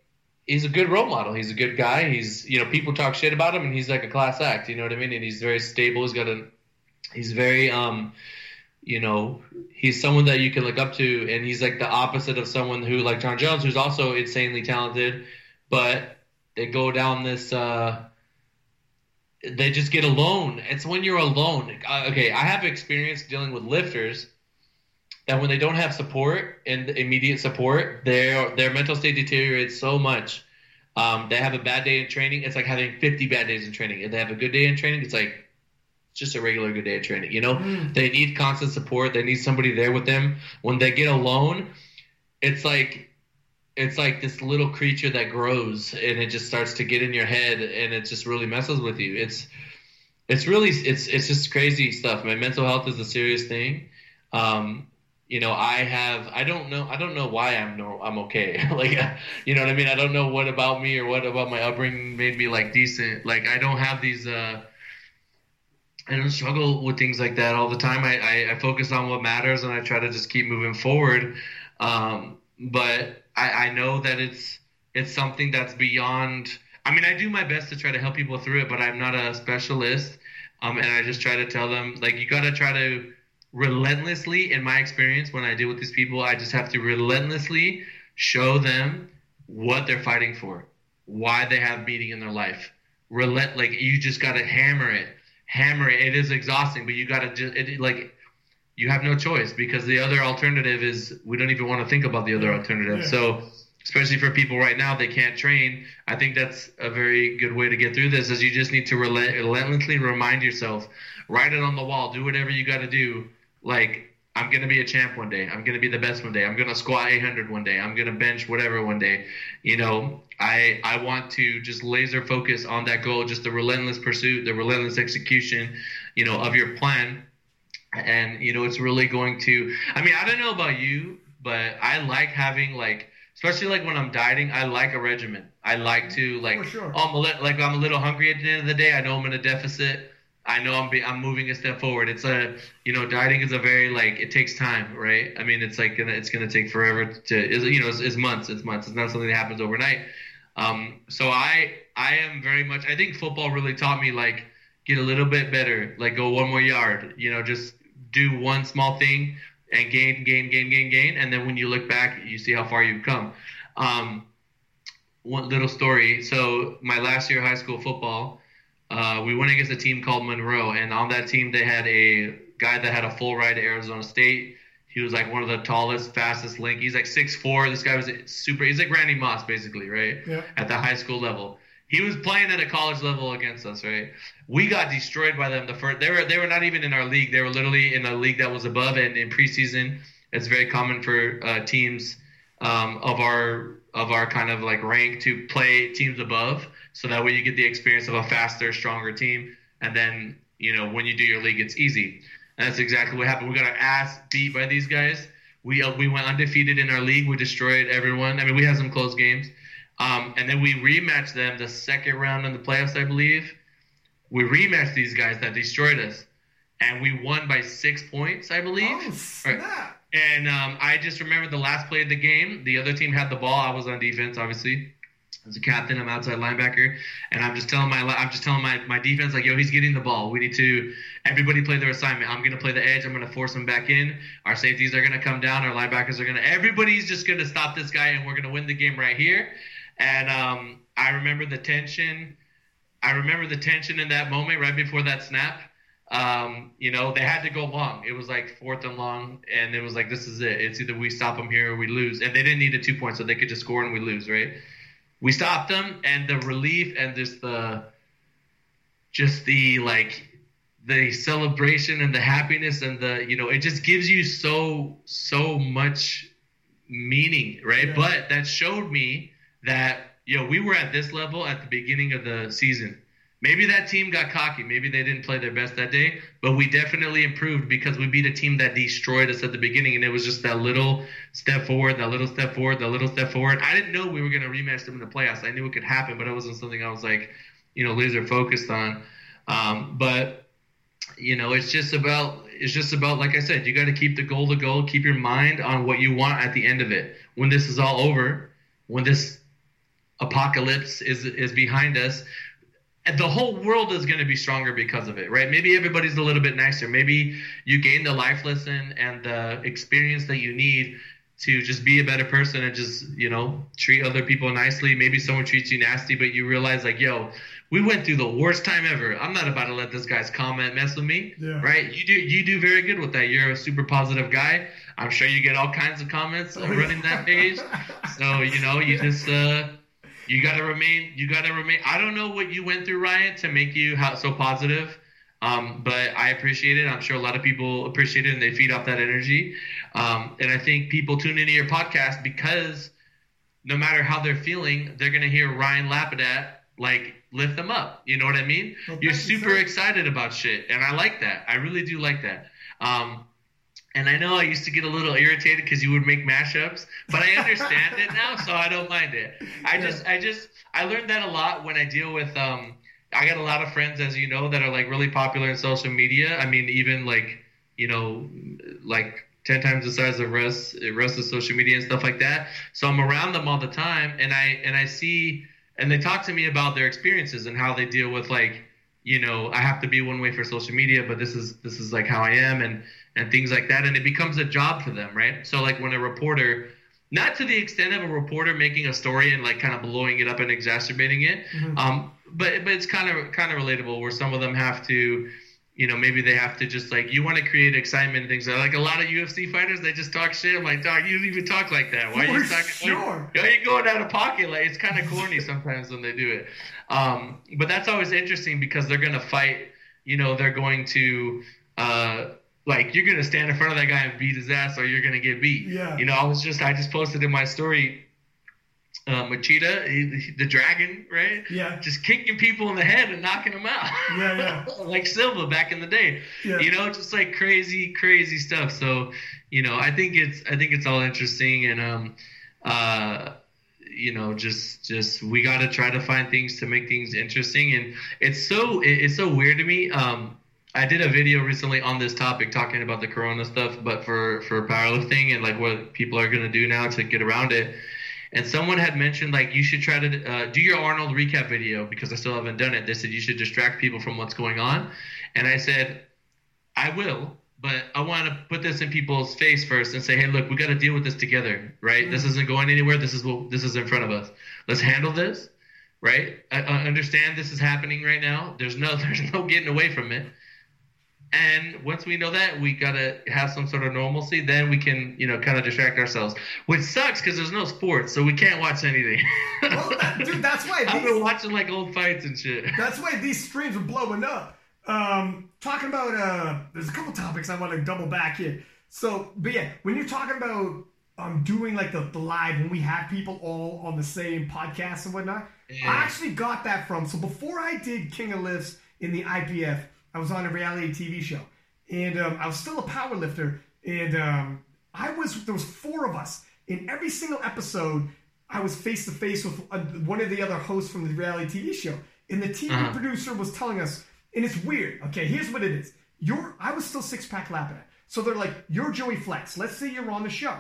he's a good role model. He's a good guy. He's, you know, people talk shit about him, and he's like a class act. You know what I mean? And he's very stable. He's got a, he's very, um, you know, he's someone that you can look up to, and he's like the opposite of someone who, like Jon Jones, who's also insanely talented, but they go down this. Uh, they just get alone. It's when you're alone. Uh, okay, I have experience dealing with lifters that when they don't have support and immediate support, their their mental state deteriorates so much. Um, they have a bad day in training. It's like having 50 bad days in training. If they have a good day in training, it's like just a regular good day of training. You know, mm. they need constant support. They need somebody there with them. When they get alone, it's like it's like this little creature that grows and it just starts to get in your head and it just really messes with you. It's it's really it's it's just crazy stuff. My mental health is a serious thing. Um, you know, I have I don't know I don't know why I'm no I'm okay. [LAUGHS] like you know what I mean? I don't know what about me or what about my upbringing made me like decent. Like I don't have these uh I don't struggle with things like that all the time. I, I, I focus on what matters and I try to just keep moving forward. Um, but I, I know that it's it's something that's beyond. I mean, I do my best to try to help people through it, but I'm not a specialist. Um, and I just try to tell them like you got to try to relentlessly, in my experience, when I deal with these people, I just have to relentlessly show them what they're fighting for, why they have meaning in their life. Relent, like you just got to hammer it, hammer it. It is exhausting, but you got to just it, like you have no choice because the other alternative is we don't even want to think about the other alternative. Yeah. So especially for people right now they can't train. I think that's a very good way to get through this is you just need to relentlessly remind yourself write it on the wall do whatever you got to do. Like i'm going to be a champ one day. I'm going to be the best one day. I'm going to squat 800 one day. I'm going to bench whatever one day. You know i i want to just laser focus on that goal just the relentless pursuit the relentless execution you know of your plan and you know it's really going to i mean i don't know about you but i like having like especially like when i'm dieting i like a regimen. I like to like oh, sure. I'm a li- like i'm a little hungry at the end of the day. I know i'm in a deficit. I know i'm be- i'm moving a step forward. It's a you know dieting is a very like it takes time right? I mean it's like gonna it's gonna take forever to is you know it's, it's months it's months. It's not something that happens overnight. Um so i i am very much i think football really taught me like get a little bit better like go one more yard you know just do one small thing and gain, gain, gain, gain, gain, and then when you look back, you see how far you've come. Um, one little story. So my last year of high school football, uh, we went against a team called Monroe, and on that team they had a guy that had a full ride to Arizona State. He was like one of the tallest, fastest, link. He's like six four. This guy was super. He's like Randy Moss, basically, right? Yeah. At the high school level. He was playing at a college level against us, right? We got destroyed by them. The first, they were they were not even in our league. They were literally in a league that was above. And in preseason, it's very common for uh, teams um, of our of our kind of like rank to play teams above, so that way you get the experience of a faster, stronger team. And then you know, when you do your league, it's easy. And that's exactly what happened. We got our ass beat by these guys. We uh, we went undefeated in our league. We destroyed everyone. I mean, we had some close games, um, and then we rematched them the second round in the playoffs, I believe. We rematched these guys that destroyed us, and we won by six points, I believe.
Oh, snap.
And um, I just remember the last play of the game. The other team had the ball. I was on defense, obviously. As a captain, I'm outside linebacker, and I'm just telling my I'm just telling my, my defense like, yo, he's getting the ball. We need to everybody play their assignment. I'm gonna play the edge. I'm gonna force him back in. Our safeties are gonna come down. Our linebackers are gonna. Everybody's just gonna stop this guy, and we're gonna win the game right here. And um, I remember the tension. I remember the tension in that moment right before that snap. Um, you know, they had to go long. It was like fourth and long, and it was like, this is it. It's either we stop them here or we lose. And they didn't need a two point, so they could just score and we lose, right? We stopped them, and the relief and just the, just the like, the celebration and the happiness and the, you know, it just gives you so so much meaning, right? Yeah. But that showed me that you know we were at this level at the beginning of the season Maybe that team got cocky. Maybe they didn't play their best that day, but we definitely improved because we beat a team that destroyed us at the beginning, and it was just that little step forward, that little step forward, that little step forward. I didn't know we were going to rematch them in the playoffs. I knew it could happen, but it wasn't something I was like, you know, laser focused on. Um, but you know, it's just about it's just about like I said, you got to keep the goal the goal, keep your mind on what you want at the end of it. When this is all over, when this apocalypse is is behind us, the whole world is going to be stronger because of it, right? Maybe everybody's a little bit nicer. Maybe you gain the life lesson and the experience that you need to just be a better person and just, you know, treat other people nicely. Maybe someone treats you nasty, but you realize, like, yo, we went through the worst time ever. I'm not about to let this guy's comment mess with me, yeah. right? You do you do very good with that. You're a super positive guy. I'm sure you get all kinds of comments [LAUGHS] running that page. So you know, you just uh, you got to remain. You got to remain. I don't know what you went through, Ryan, to make you so positive. Um, but I appreciate it. I'm sure a lot of people appreciate it and they feed off that energy. Um, and I think people tune into your podcast because no matter how they're feeling, they're going to hear Ryan Lapidat like lift them up. You know what I mean? Well, You're super you, excited about shit. And I like that. I really do like that. Um, and I know I used to get a little irritated because you would make mashups, but I understand it now, so I don't mind it. I just, I just, I learned that a lot when I deal with. Um, I got a lot of friends, as you know, that are like really popular in social media. I mean, even like, you know, like ten times the size of Russ, Russ's social media and stuff like that. So I'm around them all the time, and I and I see, and they talk to me about their experiences and how they deal with like, you know, I have to be one way for social media, but this is this is like how I am, and and things like that and it becomes a job for them right? So like when a reporter not to the extent of a reporter making a story and like kind of blowing it up and exacerbating it mm-hmm. um, but but it's kind of kind of relatable where some of them have to you know maybe they have to just like you want to create excitement and things like a lot of UFC fighters they just talk shit. I'm like dog you don't even talk like that. Why are you talking
sure.
like, you going out of pocket? Like it's kind of corny [LAUGHS] sometimes when they do it. Um, but that's always interesting because they're gonna fight you know they're going to uh, like you're gonna stand in front of that guy and beat his ass, or you're gonna get beat.
Yeah.
You know, I was just I just posted in my story. Uh, Machida, he, the dragon, right?
Yeah.
Just kicking people in the head and knocking them out.
Yeah, yeah. [LAUGHS]
like Silva back in the day. Yeah. You know, just like crazy, crazy stuff. So, you know, I think it's I think it's all interesting and um uh you know just just we got to try to find things to make things interesting and it's so it's so weird to me um I did a video recently on this topic talking about the corona stuff, but for for powerlifting and like what people are gonna do now to get around it. And someone had mentioned like you should try to uh, do your Arnold recap video because I still haven't done it. They said you should distract people from what's going on, and I said I will, but I want to put this in people's face first and say, hey, look, we got to deal with this together, right? Mm-hmm. This isn't going anywhere. This is what this is in front of us. Let's handle this, right? I, I understand this is happening right now. There's no [LAUGHS] there's no getting away from it and once we know that, we gotta have some sort of normalcy. Then we can, you know, kind of distract ourselves. Which sucks because there's no sports, so we can't watch anything.
well, that, dude, that's why
these, [LAUGHS] I've been watching like old fights and shit.
That's why these streams are blowing up. Um, talking about uh, there's a couple topics I want to double back here. So, but yeah, when you're talking about um doing like the, the live when we have people all on the same podcast and whatnot, yeah. I actually got that from. So before I did King of Lifts in the IPF I was on a reality TV show, and um, I was still a power lifter, and um, I was there was four of us in every single episode. I was face to face with uh, one of the other hosts from the reality TV show, and the TV uh-huh. producer was telling us, and it's weird. Okay, here's what it is. You're I was still six pack lapping it. So they're like, you're Joey Flex. Let's say you're on the show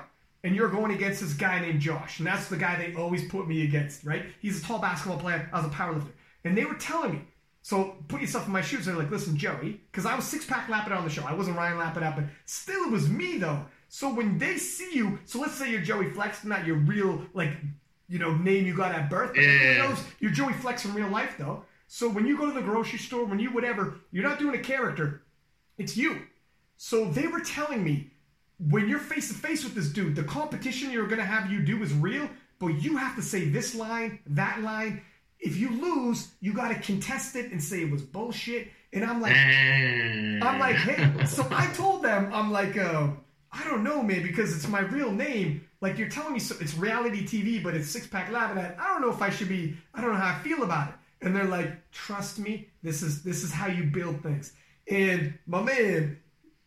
and you're going against this guy named Josh, and that's the guy they always put me against, right? He's a tall basketball player. I was a powerlifter, and they were telling me. So put yourself in my shoes. They're like, listen, Joey, because I was six pack lapping on the show. I wasn't Ryan lapping up, but still, it was me though. So when they see you, so let's say you're Joey Flex, not your real like, you know, name you got at birth. But yeah. knows you're Joey Flex in real life though. So when you go to the grocery store, when you whatever, you're not doing a character. It's you. So they were telling me when you're face to face with this dude, the competition you're going to have you do is real, but you have to say this line, that line. If you lose, you got to contest it and say it was bullshit. And I'm like, I'm like, hey. So I told them, I'm like, uh, I don't know, man, because it's my real name. Like you're telling me, so it's reality TV, but it's Six Pack Lab, and I, I don't know if I should be. I don't know how I feel about it. And they're like, trust me, this is this is how you build things. And my man,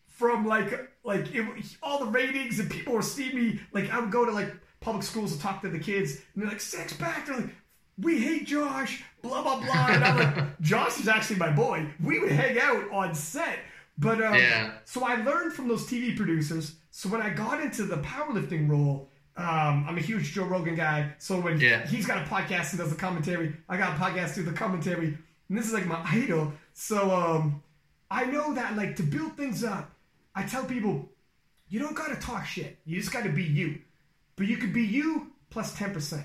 from like like it, all the ratings and people were seeing me. Like I would go to like public schools to talk to the kids, and they're like six pack. They're like, we hate Josh. Blah blah blah. And I'm like, [LAUGHS] Josh is actually my boy. We would hang out on set. But um, yeah. so I learned from those TV producers. So when I got into the powerlifting role, um, I'm a huge Joe Rogan guy. So when yeah. he's got a podcast and does the commentary, I got a podcast do the commentary, and this is like my [LAUGHS] idol. So um, I know that like to build things up, I tell people, you don't gotta talk shit. You just gotta be you. But you could be you plus 10%.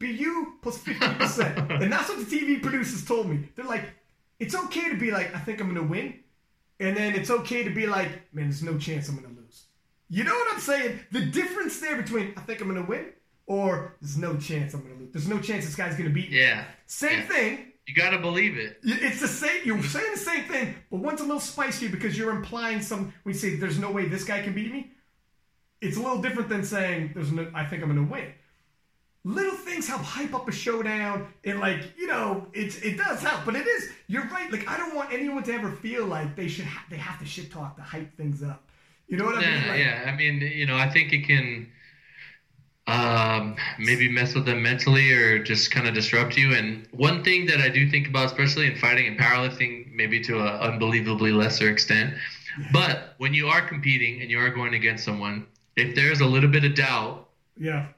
Be you plus 50%. [LAUGHS] and that's what the TV producers told me. They're like, it's okay to be like, I think I'm gonna win. And then it's okay to be like, man, there's no chance I'm gonna lose. You know what I'm saying? The difference there between I think I'm gonna win or there's no chance I'm gonna lose. There's no chance this guy's gonna beat me.
Yeah.
Same
yeah.
thing.
You gotta believe it.
It's the same. You're saying the same thing, but one's a little spicier because you're implying some. We say there's no way this guy can beat me. It's a little different than saying there's no. I think I'm gonna win. Little things help hype up a showdown, and like you know, it's it does help. But it is. You're right. Like I don't want anyone to ever feel like they should. Ha- they have to shit talk to hype things up. You know what I
mean?
Like,
yeah. I mean, you know, I think it can um, maybe mess with them mentally or just kind of disrupt you. And one thing that I do think about, especially in fighting and powerlifting, maybe to an unbelievably lesser extent, but when you are competing and you are going against someone, if there's a little bit of doubt,
yeah,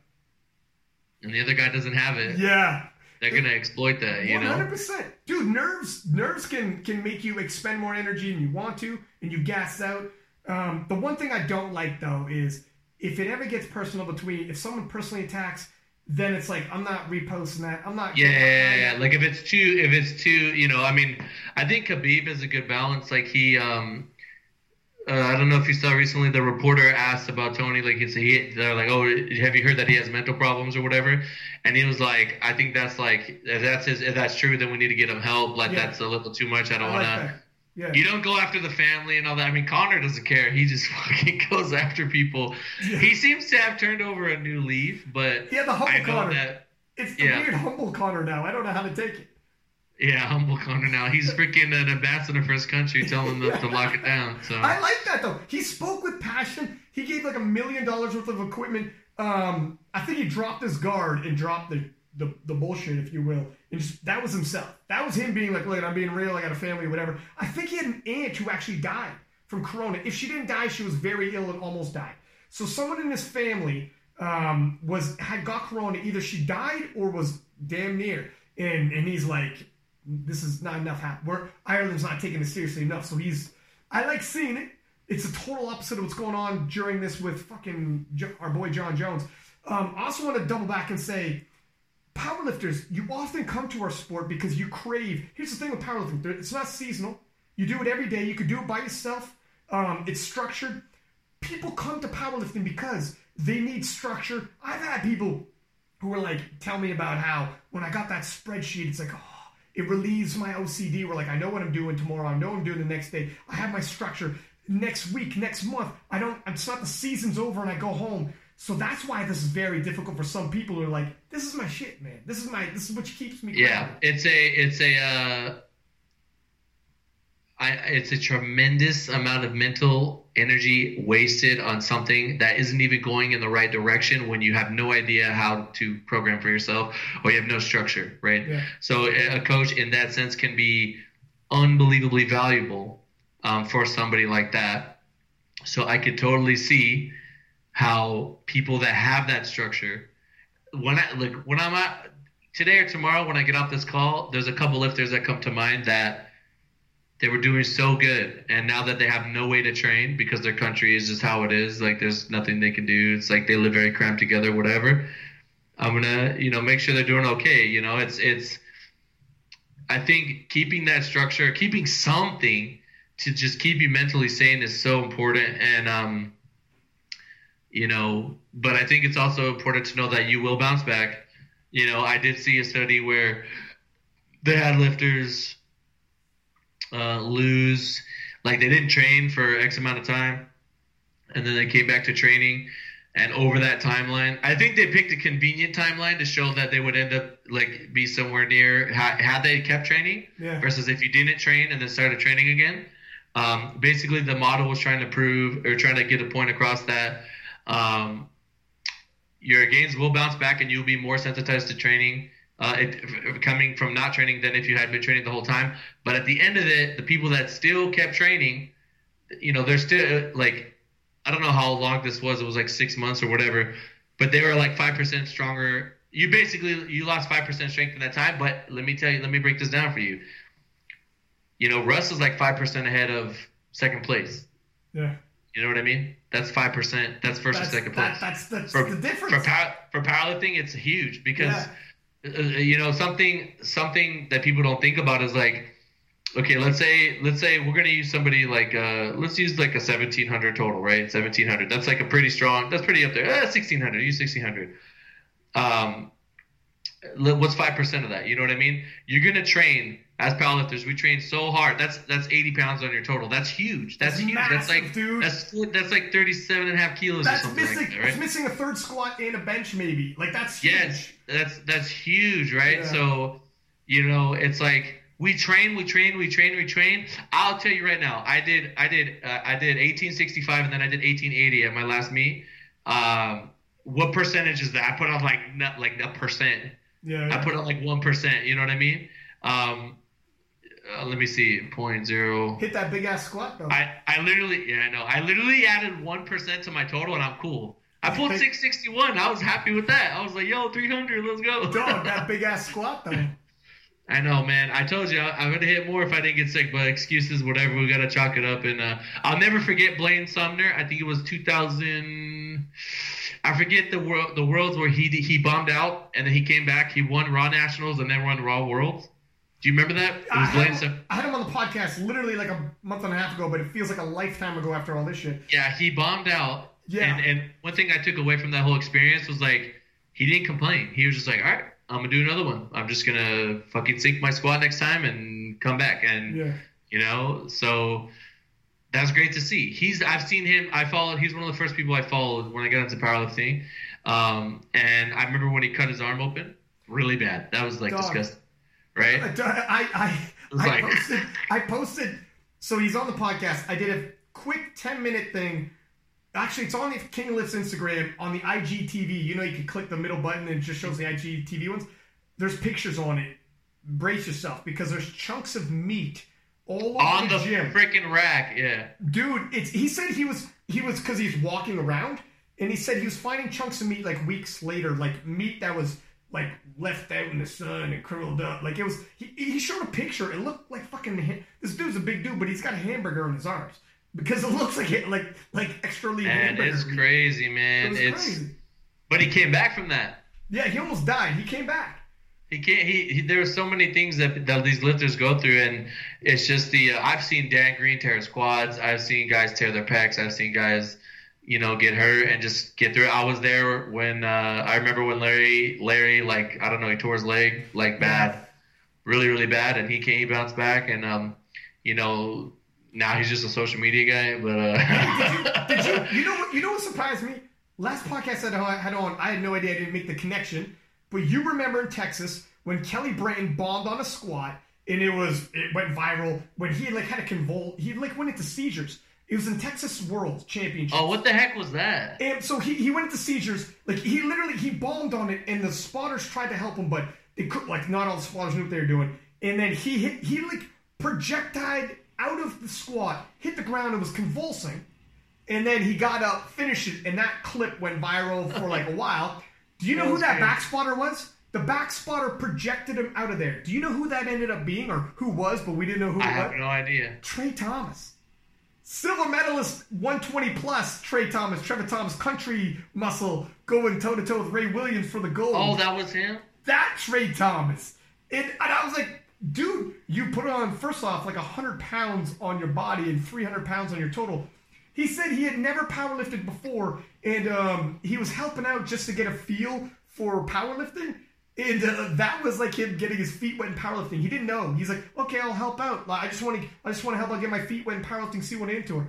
and the other guy doesn't have it,
yeah,
they're gonna exploit that. You 100%. know, 100%.
Dude, nerves nerves can can make you expend more energy than you want to, and you gas out. Um, the one thing I don't like though is if it ever gets personal between if someone personally attacks then it's like I'm not reposting that. I'm not.
Yeah, yeah, yeah, Like if it's too, if it's too, you know, I mean, I think Khabib is a good balance. Like he, um, uh, I don't know if you saw recently the reporter asked about Tony. Like it's he, they're like, oh, have you heard that he has mental problems or whatever? And he was like, I think that's like, if that's his, if that's true, then we need to get him help. Like yeah. that's a little too much. I don't want to. Yeah. You don't go after the family and all that. I mean, Conor doesn't care. He just [LAUGHS] fucking goes after people. Yeah. He seems to have turned over a new leaf, but
yeah, the humble Conor. That, it's the yeah. weird humble Conor now. I don't know how to take it.
Yeah, humble Conor now. He's freaking an ambassador for his country, telling them to lock it down. So
I like that though. He spoke with passion. He gave like a million dollars worth of equipment. Um, I think he dropped his guard and dropped the the, the bullshit, if you will. And just, that was himself. That was him being like, look, I'm being real. I got a family, whatever. I think he had an aunt who actually died from corona. If she didn't die, she was very ill and almost died. So someone in his family um, was had got corona. Either she died or was damn near. And and he's like, this is not enough. Happen. Ireland's not taking this seriously enough. So he's. I like seeing it. It's a total opposite of what's going on during this with fucking our boy Jon Jones. Um, I also want to double back and say powerlifters, you often come to our sport because you crave. Here's the thing with powerlifting: it's not seasonal. You do it every day. You could do it by yourself. Um, it's structured. People come to powerlifting because they need structure. I've had people who were like, tell me about how when I got that spreadsheet, it's like, oh, it relieves my OCD. We're like, I know what I'm doing tomorrow. I know what I'm doing the next day. I have my structure. Next week, next month, I don't. It's not the season's over and I go home. So that's why this is very difficult for some people who are like, this is my shit, man. This is my this is what keeps me.
Yeah, it's a it's a. Uh, I, it's a tremendous amount of mental energy wasted on something that isn't even going in the right direction when you have no idea how to program for yourself or you have no structure, right? Yeah. So a coach in that sense can be unbelievably valuable um, for somebody like that. So I could totally see how people that have that structure, when I like when I'm at today or tomorrow when I get off this call, there's a couple lifters that come to mind that they were doing so good. And now that they have no way to train because their country is just how it is like there's nothing they can do. It's like they live very cramped together whatever. I'm gonna you know make sure they're doing okay you know? It's it's i think keeping that structure keeping something to just keep you mentally sane is so important. And um you know but i think it's also important to know that you will bounce back. You know i did see a study where they had lifters uh, lose. Like they didn't train for X amount of time, and then they came back to training. And over that timeline, I think they picked a convenient timeline to show that they would end up like be somewhere near had, had they kept training yeah. versus if you didn't train and then started training again. Um, basically, the model was trying to prove or trying to get a point across that um, your gains will bounce back and you'll be more sensitized to training uh, it, coming from not training than if you had been training the whole time. But at the end of it, the people that still kept training, you know, they're still like, I don't know how long this was. It was like six months or whatever, but they were like five percent stronger. You basically you lost five percent strength in that time. But let me tell you, let me break this down for you. You know, Russ is like five percent ahead of second place.
Yeah.
You know what I mean? That's five percent. That's first
that's,
or second place.
That, that's that's for, the difference.
For, power, for powerlifting, it's huge because. Yeah you know something something that people don't think about is like okay let's say let's say we're going to use somebody like uh let's use like a 1700 total right? 1700 that's like a pretty strong that's pretty up there. Eh, 1600 use 1600 um what's 5% of that you know what i mean you're going to train as powerlifters, we train so hard. That's that's 80 pounds on your total. That's huge. That's, huge. Massive, that's like dude. That's that's like 37 and a half kilos that's or something
missing,
like that, right?
missing a third squat and a bench maybe. Like that's huge.
Yes, that's that's huge, right? Yeah. So, you know, it's like we train, we train, we train, we train. I'll tell you right now, I did I did uh, I did 1865 and then I did 1880 at my last meet. Um, what percentage is that? I put on like not like a percent. Yeah, yeah. I put on like one percent. You know what I mean? Um, uh, let me see, point zero.
Hit that big ass squat though.
I, I literally, yeah, I know. I literally added one percent to my total, and I'm cool. I pulled 661. I was happy with that. I was like, yo, 300, let's go.
Dog, that [LAUGHS] big ass squat though.
I know, man. I told you I, am gonna hit more if I didn't get sick, but excuses, whatever. We gotta chalk it up. And uh, I'll never forget Blaine Sumner. I think it was 2000. I forget the world, the worlds where he he bombed out and then he came back. He won Raw Nationals and then won Raw Worlds. Do you remember that?
I had, I had him on the podcast literally like a month and a half ago, but it feels like a lifetime ago after all this shit.
Yeah, he bombed out. Yeah. And, and one thing I took away from that whole experience was like, he didn't complain. He was just like, all right, I'm gonna do another one. I'm just gonna fucking sink my squat next time and come back. And yeah. you know, so that's great to see. He's I've seen him. I followed. He's one of the first people I followed when I got into powerlifting. Um, and I remember when he cut his arm open, really bad. That was like Dog. disgusting right?
I I, I, I posted I posted so he's on the podcast. I did a quick ten minute thing. Actually, it's on the King Lifts Instagram on the IGTV. You know, you can click the middle button and it just shows the IGTV ones. There's pictures on it. Brace yourself because there's chunks of meat all
on
the,
the
gym.
freaking rack. Yeah,
dude. It's he said he was he was because he's walking around and he said he was finding chunks of meat like weeks later, like meat that was like left out in the sun and curled up. Like it was, he, he showed a picture. It looked like fucking. This dude's a big dude, but he's got a hamburger in his arms because it looks like it, like like extra lean hamburger.
It's crazy, man. It it's crazy. but he came back from that.
Yeah, he almost died. He came back.
He can't. He, he there are so many things that, that these lifters go through, and it's just the. Uh, I've seen Dan Green tear squads. I've seen guys tear their pecs. I've seen guys you know, get hurt and just get through it. I was there when uh, I remember when Larry, Larry, like I don't know, he tore his leg like bad, really, really bad, and he came, he bounced back, and um, you know, now he's just a social media guy. But
uh, did, you, did you, [LAUGHS] you know, what, you know what surprised me? Last podcast that I had on, I had no idea I didn't make the connection, but you remember in Texas when Kelly Branton bombed on a squat and it was it went viral when he like had a convul. He like went into seizures. It was in Texas World Championship.
Oh, what the heck was that?
And so he, he went into seizures. Like he literally he bombed on it, and the spotters tried to help him, but they could like not all the spotters knew what they were doing. And then he hit he like projectile out of the squat, hit the ground, and was convulsing. And then he got up, finished it, and that clip went viral for like a while. [LAUGHS] Do you know who that back spotter was? The back spotter projected him out of there. Do you know who that ended up being, or who was? But we didn't know who.
I
it
have
was?
no idea.
Trey Thomas. Silver medalist 120 plus, Trey Thomas, Trevor Thomas, country muscle, going toe to toe with Ray Williams for the gold.
Oh, that was him.
that Trey Thomas. And, and I was like, dude, you put on, first off, like 100 pounds on your body and 300 pounds on your total. He said he had never powerlifted before, and um, he was helping out just to get a feel for powerlifting. And uh, that was like him getting his feet wet in powerlifting. He didn't know. He's like, okay, I'll help out. Like, I just want to, I just want to help out get my feet wet in powerlifting. See what I'm into.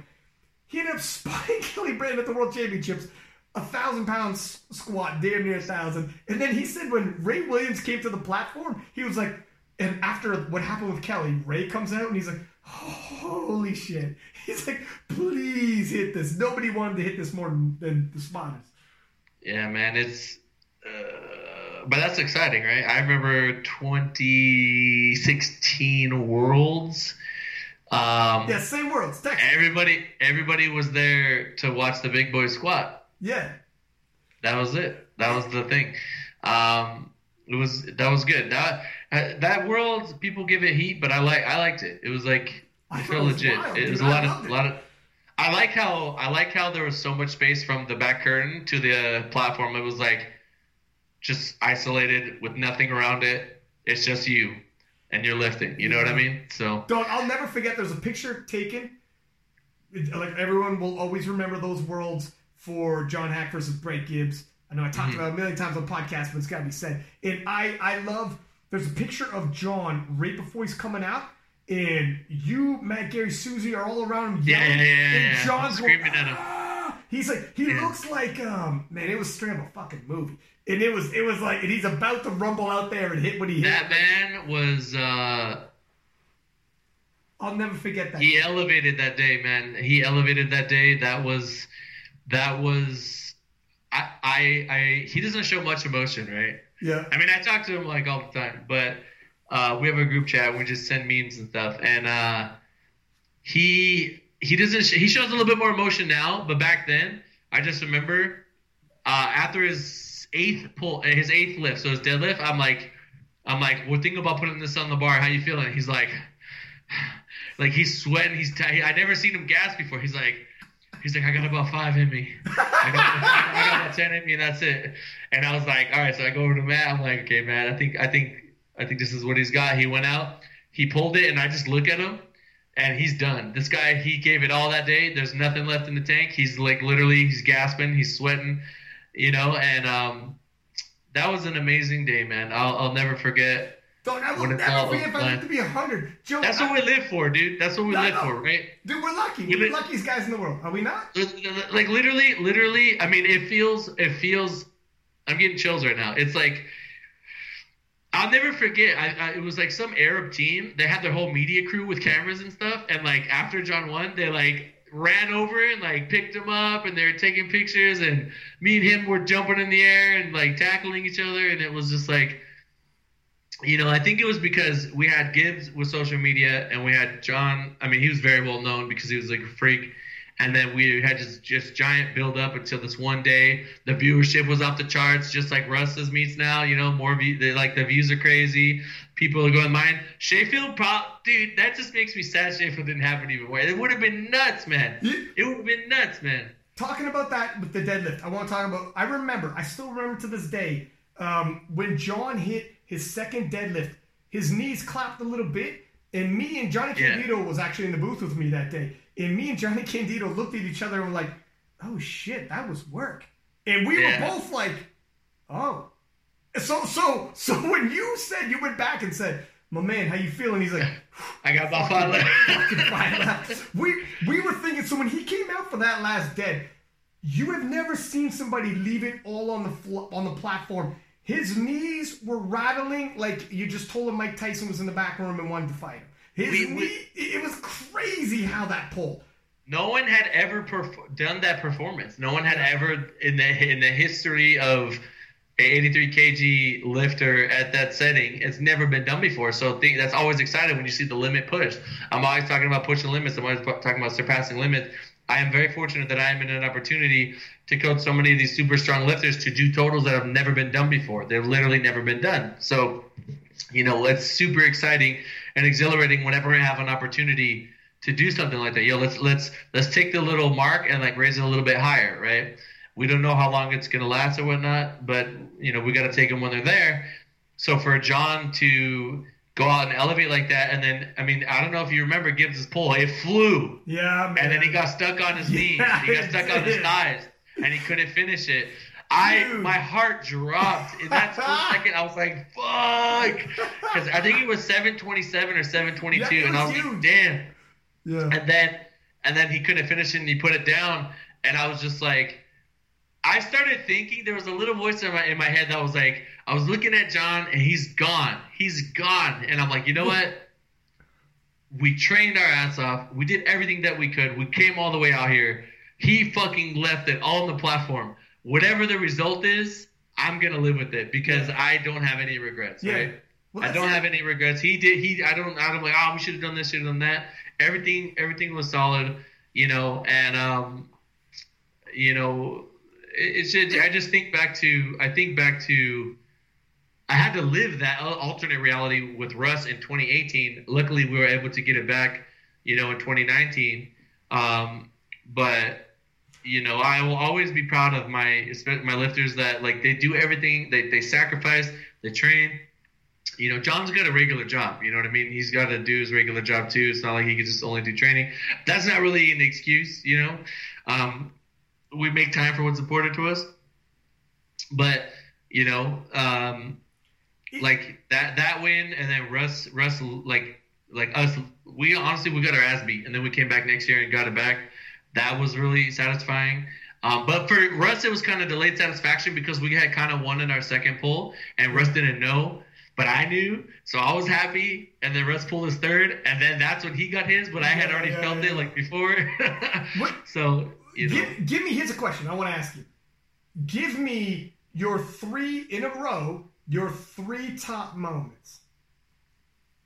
He ended up [LAUGHS] spotting Kelly Brand at the World Championships, a thousand pounds squat, damn near a thousand. And then he said when Ray Williams came to the platform, he was like, and after what happened with Kelly, Ray comes out and he's like, holy shit. [LAUGHS] He's like, please hit this. Nobody wanted to hit this more than, the spotters.
Yeah, man, it's. Uh, but that's exciting, right? I remember 2016 Worlds. Um,
Yeah, same worlds. Texas.
Everybody, everybody was there to watch the big boy squat.
Yeah.
That was it. That was the thing. Um, it was that was good. That uh, that world people give it heat, but I like I liked it. It was like
I
felt legit.
wild,
it
dude.
was a lot of lot of. I like how I like how there was so much space from the back curtain to the platform. It was like just isolated with nothing around it. It's just you and you're lifting. You know what I mean? So
don't. I'll never forget. There's a picture taken. Like everyone will always remember those worlds for John Haack versus Brett Gibbs. I know I talked mm-hmm. about it a million times on podcasts, but it's got to be said. And I, I love. There's a picture of John right before he's coming out, and you, Matt, Gary, Susie are all around him
Yeah,
yelling,
yeah, yeah,
and
yeah.
John's
Screaming
going,
at him.
"Ah!" He's like, he
Yeah.
looks like, um, man, it was straight up a fucking movie. And it was, it was like, and he's about to rumble out there and hit what he hit.
that man was. uh
I'll never forget that.
he elevated that day, man. He elevated that day. That was that was I I, I he doesn't show much emotion, right?
Yeah.
I mean, I talk to him like all the time, but uh, we have a group chat. We just send memes and stuff, and uh, he he doesn't. He shows a little bit more emotion now, but back then, I just remember uh, after his eighth pull, his eighth lift, so his deadlift. I'm like, I'm like, we're thinking about putting this on the bar. How you feeling? He's like, [SIGHS] like he's sweating. He's t- I never seen him gas before. He's like. He's like, I got about five in me. I got, I got about ten in me, and that's it. And I was like, all right. So I go over to Matt. I'm like, okay, Matt. I think, I think, I think this is what he's got. He went out, he pulled it, and I just look at him, and he's done. This guy, he gave it all that day. There's nothing left in the tank. He's like literally, he's gasping, he's sweating, you know. And um, that was an amazing day, man. I'll, I'll never forget.
Dog, I will
When it's
never forget if I live to be a hundred. Joe,
That's
I-
what we live for, dude. That's what we
No,
live
no.
for, right?
dude, we're lucky.
We
We're
li-
the luckiest guys in the world. Are we not?
like literally literally i mean it feels it feels i'm getting chills right now it's like i'll never forget I, I it was like some arab team they had their whole media crew with cameras and stuff and like after john won they like ran over and like picked him up and they were taking pictures and me and him were jumping in the air and like tackling each other and it was just like you know, I think it was because we had Gibbs with social media and we had John. I mean, he was very well known because he was like a freak. And then we had just just giant build up until this one day. The viewership was off the charts, just like Russ's meets now. You know, more view, they, like the views are crazy. People are going mine. Sheffield, pro- dude, that just makes me sad. Sheffield didn't happen even more. It would have been nuts, man. It would have been nuts, man.
Talking about that with the deadlift, I want to talk about. I remember, I still remember to this day, um, when John hit his second deadlift, his knees clapped a little bit, and me and Johnny
Yeah.
Was actually in the booth with me that day, and me and Johnny Candido looked at each other and were like, "Oh shit, that was work," and we
Yeah.
were both like, "Oh." So so [LAUGHS] so when you said you went back and said, "My man, how you feeling?" He's like. [LAUGHS]
I got my five left. [LAUGHS]
We we were thinking so when he came out for that last dead, you have never seen somebody leave it all on the fl- on the platform His knees were rattling like you just told him Mike Tyson was in the back room and wanted to fight him. His we, knee, we, it was crazy how that pulled.
No one had ever perf- done that performance. No one had ever in the in the history of 83 kg lifter at that setting. It's never been done before. So think that's always exciting when you see the limit pushed. I'm always talking about pushing limits. I'm always talking about surpassing limits. I am very fortunate that I am in an opportunity to coach so many of these super strong lifters to do totals that have never been done before. They've literally never been done. So, you know, it's super exciting and exhilarating whenever I have an opportunity to do something like that. Yo, let's let's let's take the little mark and like raise it a little bit higher, right? We don't know how long it's going to last or whatnot, but you know we got to take them when they're there. So for John to go out and elevate like that, and then I mean I don't know if you remember Gibbs's pull, it flew.
Yeah, man.
And then he got stuck on his [LAUGHS] knees. He got stuck on his thighs, and he couldn't finish it. I my heart dropped in that split [LAUGHS] second. I was like, "Fuck," because I think it was seven twenty seven or seven twenty two, and I was huge. like, "Damn." Yeah. And then and then he couldn't finish it, and he put it down, and I was just like, I started thinking there was a little voice in my in my head that was like, I was looking at John and he's gone, he's gone, and I'm like, you know what? We trained our ass off. We did everything that we could. We came all the way out here. He fucking left it all on the platform. Whatever the result is, I'm gonna live with it because I don't have any regrets. Yeah. Right? Well, I don't have any regrets. He did. He. I don't. I don't like. Oh, we should have done this. Should have done that. Everything. Everything was solid. You know. And um. You know it's just, I just think back to I think back to I had to live that alternate reality with Russ in 2018. Luckily, we were able to get it back, you know, in 2019. Um, but you know, I will always be proud of my my lifters that like they do everything. They they sacrifice, they train. You know, John's got a regular job. You know what I mean? He's got to do his regular job too. It's not like he can just only do training. That's not really an excuse. You know, um, we make time for what's important to us. But you know, um, like that that win, and then Russ Russ like like us, we honestly we got our ass beat, and then we came back next year and got it back. That was really satisfying. Um, but for Russ, it was kind of delayed satisfaction because we had kind of won in our second pull, and Russ didn't know, but I knew, so I was happy. And then Russ pulled his third, and then that's when he got his, but I had already yeah, felt yeah. it like before. [LAUGHS] so you
know? give, give me here's a question I want to ask you. Give me your three in a row, your three top moments.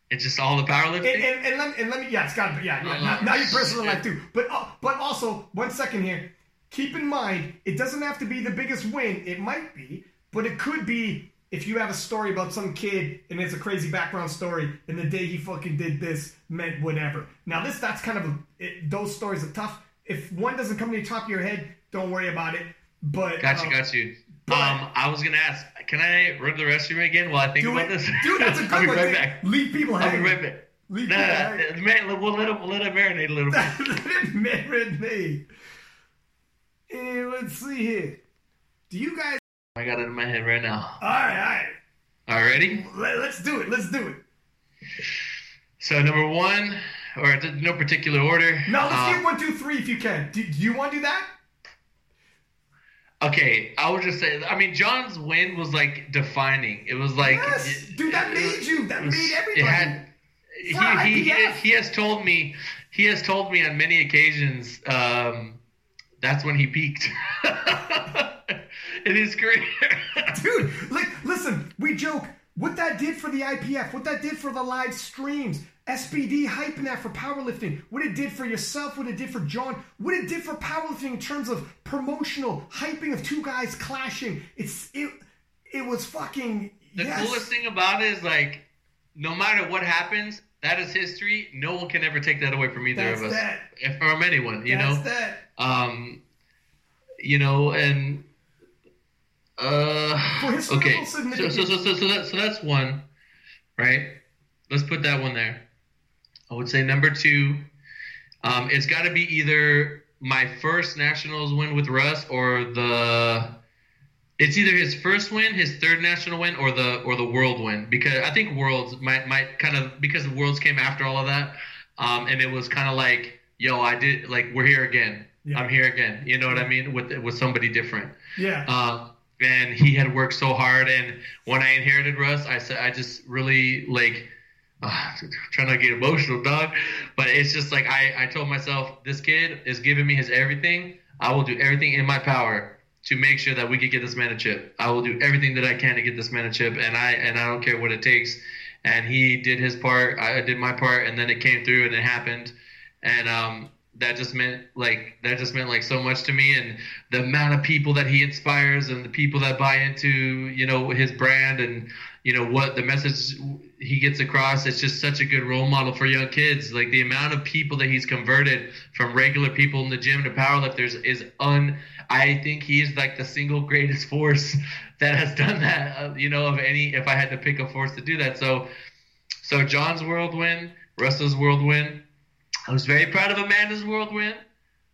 It's just all the powerlifting.
And, and, and, let, me, and let me, yeah, it's got to be, yeah, yeah. Oh, now, now your personal life too. But uh, but also, one second here. Keep in mind, it doesn't have to be the biggest win. It might be, but it could be if you have a story about some kid and it's a crazy background story, and the day he fucking did this meant whatever. Now this, that's kind of a, it, those stories are tough if one doesn't come to the top of your head, don't worry about it. But
got you, um, got you. Um, I was gonna ask, can I run the restroom again while I think about it. this?
Dude, that's a [LAUGHS] good
I'll be
one.
right back.
Leave people
I'll
hanging.
be right back. Leave nah, people man, we'll let it, we'll let it marinate a little bit. [LAUGHS] let
it marinate. And let's see here. Do you guys?
I got it in my head right now.
All right, all right.
All ready?
Let, let's do it. Let's do it.
So number one, or no particular order.
No, let's um, get one, two, three if you can. Do, do you want to do that?
Okay, I would just say. I mean, John's win was like defining. It was like,
yes, dude, that made you. That made everybody. Had,
he, he, he, he, has told me. He has told me on many occasions. Um, that's when he peaked [LAUGHS] in his career. [LAUGHS]
dude, like, listen, we joke what that did for the IPF, what that did for the live streams, SBD hyping that for powerlifting, what it did for yourself, what it did for John, what it did for powerlifting in terms of promotional hyping of two guys clashing. It's it it was fucking
The
yes.
coolest thing about it is like no matter what happens, that is history. No one can ever take that away from either
That's
of us.
That.
If from anyone, you
That's
know.
That.
Um you know, and uh okay. So so, so so so that, so that's one, right? Let's put that one there. I would say number two, um, it's got to be either my first Nationals win with Russ or the. It's either his first win, his third national win, or the or the world win. Because I think worlds might might kind of because the worlds came after all of that, um, and it was kind of like, yo, I did like we're here again. Yeah. I'm here again. You know what I mean? With with somebody different.
Yeah.
Uh, and he had worked so hard. And when I inherited Russ, I said I just really like. Uh, [SIGHS] trying not to get emotional, dog. But it's just like I, I told myself, this kid is giving me his everything. I will do everything in my power to make sure that we could get this man a chip. I will do everything that I can to get this man a chip, and I and I don't care what it takes. And he did his part, I did my part, and then it came through and it happened. And um, that just meant like that just meant like so much to me and the amount of people that he inspires and the people that buy into you know his brand and you know what the message he gets across it's just such a good role model for young kids like the amount of people that he's converted from regular people in the gym to powerlifters is un i think he is like the single greatest [LAUGHS] force that has done that uh, you know of any if i had to pick a force to do that so so john's world win russell's world win I was very proud of Amanda's world win.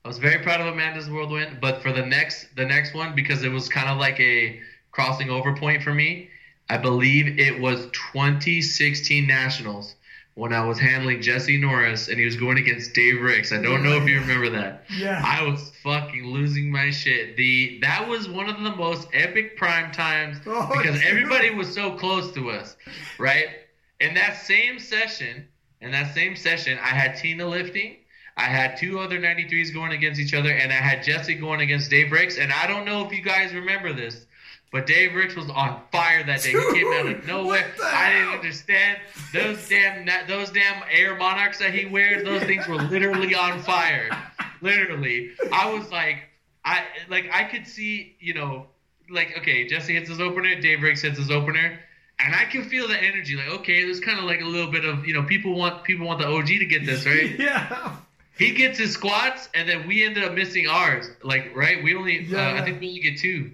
I was very proud of Amanda's world win, but for the next the next one because it was kind of like a crossing over point for me. I believe it was 2016 Nationals when I was handling Jesse Norris and he was going against Dave Ricks. I don't know if you remember that.
Yeah.
I was fucking losing my shit. The that was one of the most epic prime times oh, because everybody was so close to us, right? In that same session, in that same session, I had Tina lifting. I had two other 93s going against each other, and I had Jesse going against Dave Ricks. And I don't know if you guys remember this, but Dave Ricks was on fire that day. Dude, he came out of nowhere. I didn't understand those damn those damn Air Monarchs that he wears. Those things were literally on fire. Literally, I was like, I like I could see, you know, like okay, Jesse hits his opener, Dave Ricks hits his opener and I can feel the energy. Like, okay, there's kind of like a little bit of you know people want people want the OG to get this right. [LAUGHS]
yeah.
He gets his squats, and then we ended up missing ours. Like, right? We only, yeah. uh, I think we only get two.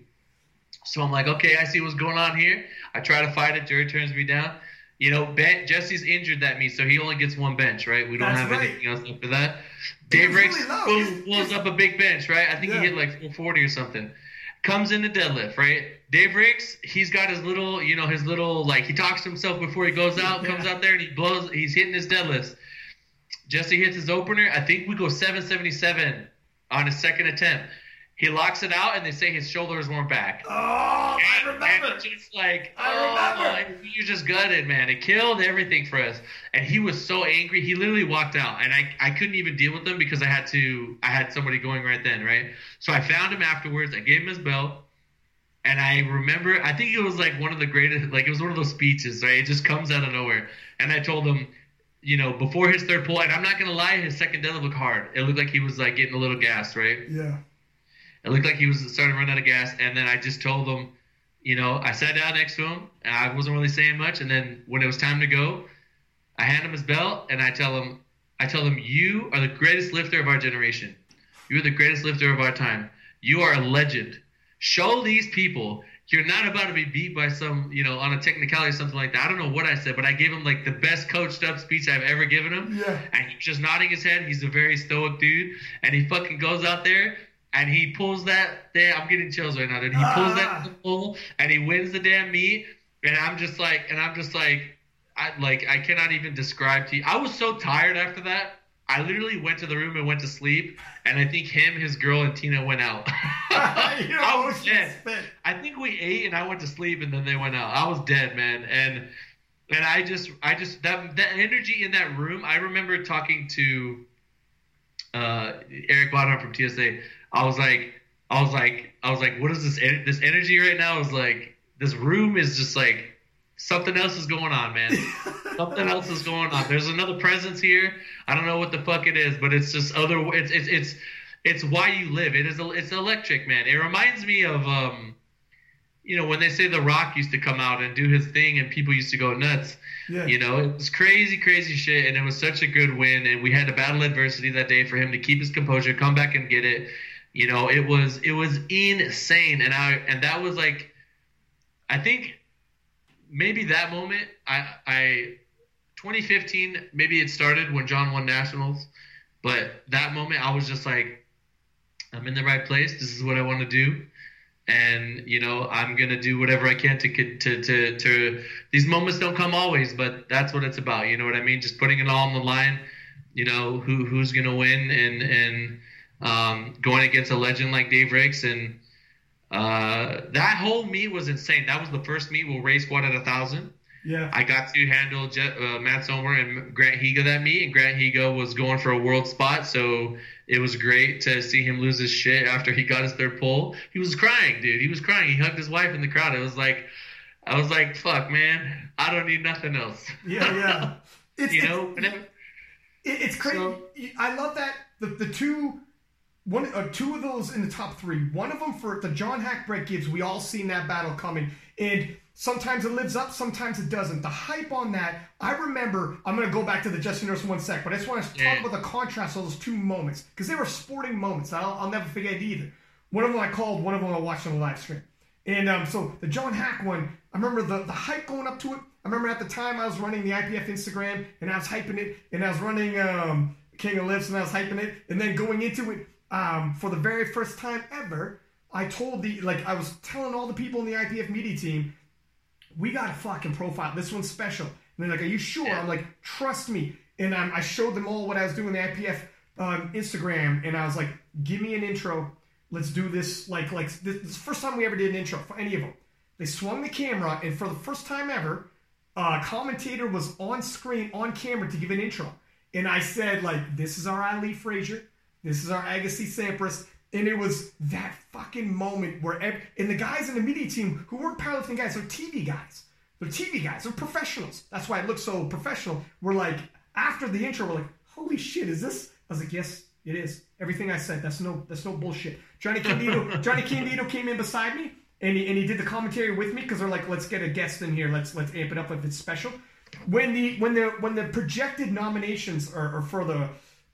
So I'm like, okay, I see what's going on here. I try to fight it. Jerry turns me down. You know, ben, Jesse's injured that meet, so he only gets one bench, right? We don't
That's
have
right.
anything else after that. Dave Ricks really blows up a big bench, right? I think yeah. he hit like 440 or something comes in the deadlift, right? Dave Ricks, he's got his little, you know, his little like he talks to himself before he goes out, comes out there and he blows, he's hitting his deadlifts. Jesse hits his opener. I think we go 777 on his second attempt. He locks it out, and they say his shoulders weren't back.
Oh, and, I remember.
Just like,
I
oh, remember. you just gutted, man. It killed everything for us. And he was so angry. He literally walked out, and I, I couldn't even deal with him because I had to. I had somebody going right then, right. So I found him afterwards. I gave him his belt, and I remember. I think it was like one of the greatest. Like it was one of those speeches, right? It just comes out of nowhere. And I told him, you know, before his third pull, and I'm not gonna lie, his second deadlift looked hard. It looked like he was like getting a little gas, right?
Yeah.
It looked like he was starting to run out of gas, and then I just told him, you know, I sat down next to him, and I wasn't really saying much. And then when it was time to go, I hand him his belt, and I tell him, I tell him, you are the greatest lifter of our generation. You are the greatest lifter of our time. You are a legend. Show these people you're not about to be beat by some, you know, on a technicality or something like that. I don't know what I said, but I gave him like the best coached up speech I've ever given him.
Yeah.
And he's just nodding his head. He's a very stoic dude. And he fucking goes out there and he pulls that there. I'm getting chills right now, dude. He pulls ah. that pull and he wins the damn meet. And I'm just like and I'm just like I like I cannot even describe to you. I was so tired after that. I literally went to the room and went to sleep, and I think him, his girl, and Tina went out. [LAUGHS] [LAUGHS] I was dead. I think we ate, and I went to sleep, and then they went out. I was dead, man, and and I just, I just that that energy in that room. I remember talking to uh, Eric Bonham from TSA. I was like, I was like, I was like, what is this? This energy right now is like, this room is just like something else is going on, man. [LAUGHS] something else is going on. There's another presence here. I don't know what the fuck it is, but it's just other. It's it's it's it's why you live. It is. It's electric, man. It reminds me of um, you know, when they say The Rock used to come out and do his thing, and people used to go nuts. Yeah. You know, it was crazy, crazy shit, and it was such a good win. And we had to battle adversity that day for him to keep his composure, come back and get it. You know, it was it was insane, and I and that was like, I think maybe that moment I I 2015 maybe it started when John won nationals, but that moment I was just like, I'm in the right place. This is what I want to do. And you know I'm gonna do whatever I can to to to to. These moments don't come always, but that's what it's about. You know what I mean? Just putting it all on the line. You know who who's gonna win and and um, going against a legend like Dave Ricks and Uh, that whole meet was insane. That was the first meet where Ray squatted a thousand.
Yeah.
I got to handle uh, Matt Sommer and Grant Higa that meet, and Grant Higa was going for a world spot, so it was great to see him lose his shit after he got his third pole. He was crying, dude. He was crying. He hugged his wife in the crowd. It was like, I was like, fuck, man. I don't need nothing else.
Yeah, yeah. [LAUGHS]
It's, you know,
it's, it's crazy. So, I love that the the two one uh, two of those in the top three. One of them for the John Haack Brett Gibbs. We all seen that battle coming, and sometimes it lives up, sometimes it doesn't. The hype on that, I remember. I'm gonna go back to the Jesse Norris one sec, but I just want to talk yeah. about the contrast of those two moments because they were sporting moments. I'll, I'll never forget either. One of them I called, one of them I watched on the live stream. And um, so the John Haack one, I remember the, the hype going up to it. I remember at the time I was running the IPF Instagram and I was hyping it, and I was running um, King of Lifts and I was hyping it, and then going into it um, for the very first time ever, I told the like I was telling all the people in the IPF media team, we got a fucking profile. This one's special. And they're like, "Are you sure?" I'm like, "Trust me." And um, I showed them all what I was doing the IPF um, Instagram, and I was like, "Give me an intro. Let's do this." Like, like this, this is the first time we ever did an intro for any of them. They swung the camera, and for the first time ever, a commentator was on screen, on camera to give an intro. And I said, like, this is our Ali Frazier. This is our Agassi Sampras. And it was that fucking moment where, every, and the guys in the media team who weren't powerlifting guys, they're TV guys. They're TV guys. They're professionals. That's why it looks so professional. We're like, after the intro, we're like, holy shit, is this? I was like, yes, it is. Everything I said, that's no, that's no bullshit. Johnny Candido, [LAUGHS] Johnny Candido came in beside me and he, and he did the commentary with me because they're like, let's get a guest in here. Let's let's amp it up if it's special. When the when the when the projected nominations or, or for the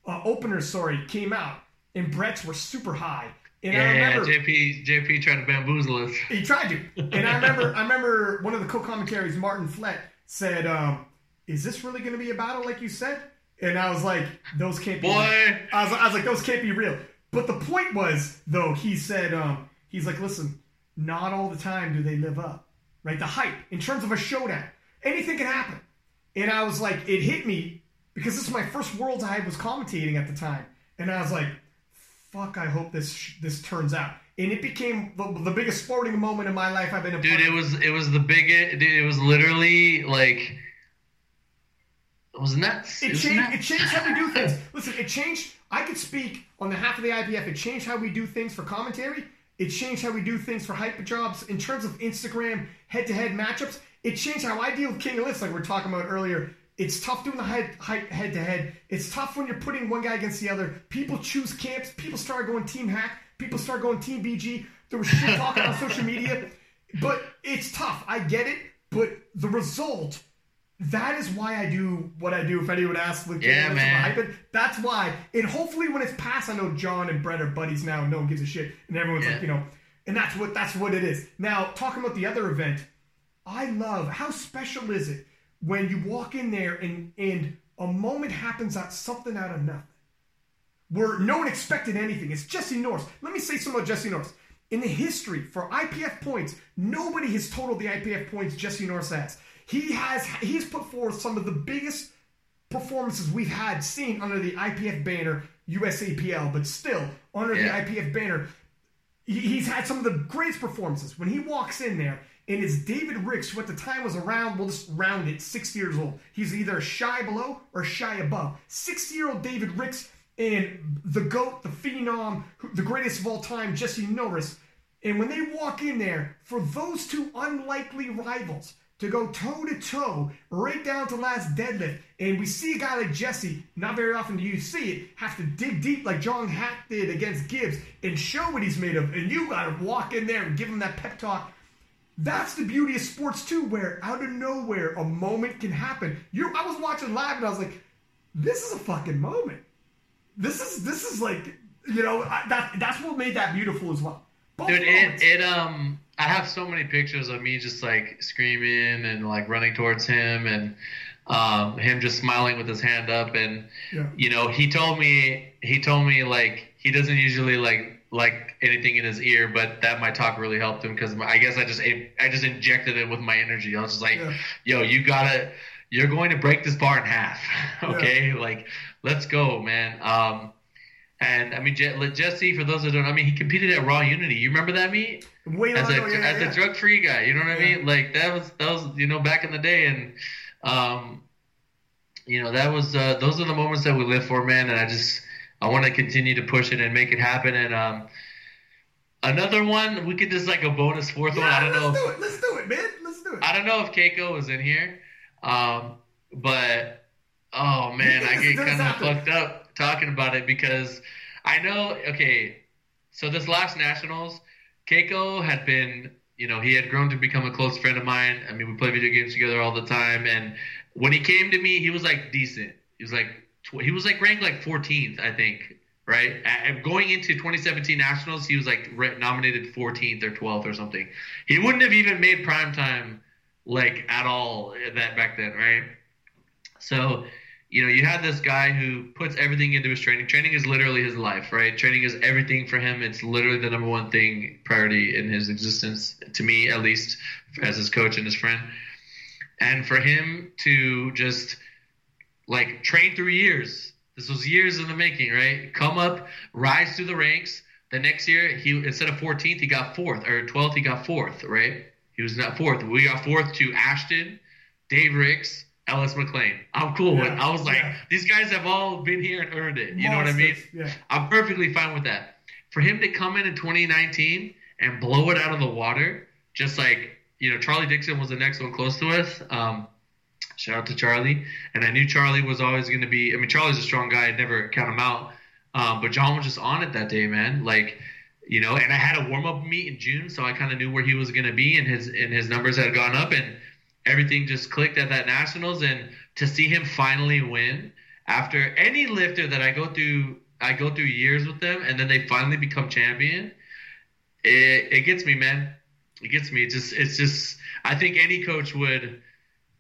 uh, openers, sorry, came out and Brett's were super high. And
yeah, I remember, yeah, JP JP tried to bamboozle us.
He tried to, and I remember I remember one of the co-commentaries, Martin Flett, said, um, "Is this really going to be a battle like you said?" And I was like, "Those can't be."
Boy,
I was, I was like, "Those can't be real." But the point was, though, he said, um, "He's like, listen, not all the time do they live up, right? The hype in terms of a showdown, anything can happen." And I was like, it hit me because this is my first Worlds I was commentating at the time, and I was like, "Fuck! I hope this this turns out." And it became the, the biggest sporting moment in my life I've been a
dude. It was it was the biggest. Dude, it was literally like it was nuts.
It,
it
changed.
Nuts.
It changed how we do things. Listen, it changed. I could speak on behalf of the IPF. It changed how we do things for commentary. It changed how we do things for hype jobs in terms of Instagram head-to-head matchups. It changed how I deal with King of Lifts, like we are talking about earlier. It's tough doing the head, head to head. It's tough when you're putting one guy against the other. People choose camps. People start going Team Haack. People start going Team BG. There was shit talking [LAUGHS] on social media, but it's tough. I get it, but the result. That is why I do what I do. If anyone asks,
like, yeah, man.
Hype, that's why. And hopefully, when it's past, I know John and Brett are buddies now. No one gives a shit, and everyone's yeah. like, you know, and that's what that's what it is. Now, talking about the other event, I love how special is it when you walk in there and and a moment happens out something out of nothing where no one expected anything. It's Jesse Norris. Let me say something about Jesse Norris. In the history for IPF points, nobody has totaled the IPF points Jesse Norris has. He has he's put forth some of the biggest performances we've had seen under the IPF banner USAPL, but still under yeah. the IPF banner, he's had some of the greatest performances. When he walks in there, and it's David Ricks, who at the time was around, we'll just round it, 60 years old. He's either shy below or shy above. 60 year old David Ricks and the GOAT, the phenom, the greatest of all time, Jesse Norris. And when they walk in there, for those two unlikely rivals to go toe to toe, right down to last deadlift, and we see a guy like Jesse, not very often do you see it, have to dig deep like John Haack did against Gibbs and show what he's made of. And you got to walk in there and give him that pep talk that's the beauty of sports too, where out of nowhere a moment can happen. You, I was watching live and I was like, "This is a fucking moment. This is this is like, you know, I, that that's what made that beautiful as well."
Both Dude, it, it um, I have so many pictures of me just like screaming and like running towards him and um, him just smiling with his hand up and yeah. you know he told me he told me like he doesn't usually like like anything in his ear, but that my talk really helped him because I guess I just I just injected it with my energy. I was just like, yeah. "Yo, you gotta, you're going to break this bar in half, [LAUGHS] okay? Yeah. Like, let's go, man." Um, And I mean, Jesse, for those that don't, know, I mean, he competed at Raw Unity. You remember that meet?
Way
as
a
yeah, as a drug free guy. You know what I mean? Like that was that was you know back in the day, and um, you know that was uh, those are the moments that we live for, man. And I just I want to continue to push it and make it happen. And um, another one we could just like a bonus fourth
yeah,
one. I don't
let's
know.
Do it. Let's do it, man. Let's do it.
I don't know if Keiko was in here, um, but oh man, I get kind of fucked up talking about it because I know. Okay, so this last nationals, Keiko had been. You know, he had grown to become a close friend of mine. I mean, we play video games together all the time. And when he came to me, he was like decent. He was like he was like ranked like 14th, I think, right? Going into 2017 Nationals, he was like nominated 14th or 12th or something. He wouldn't have even made prime time like at all eh, that back then, right? So, you know, you had this guy who puts everything into his training. Training is literally his life, right? Training is everything for him. It's literally the number one thing priority in his existence, to me at least, as his coach and his friend. And for him to just like train through years. This was years in the making, right? Come up, rise through the ranks. The next year, he instead of 14th, he got fourth, or 12th, he got fourth, right? He was not fourth. We got fourth to Ashton, Dave Ricks, Ellis McLean. I'm cool yeah, with. I was like, yeah. these guys have all been here and earned it. You Monsters, know what I mean?
Yeah.
I'm perfectly fine with that. For him to come in in 2019 and blow it out of the water, just like you know, Charlie Dixon was the next one close to us. Um, Shout out to Charlie. And I knew Charlie was always going to be. I mean, Charlie's a strong guy. I'd never count him out. Um, but John was just on it that day, man. Like, you know, and I had a warm up meet in June, so I kind of knew where he was going to be, and his and his numbers had gone up, and everything just clicked at that nationals. And to see him finally win after any lifter that I go through, I go through years with them, and then they finally become champion. It, it gets me, man. It gets me. Just, it's just. I think any coach would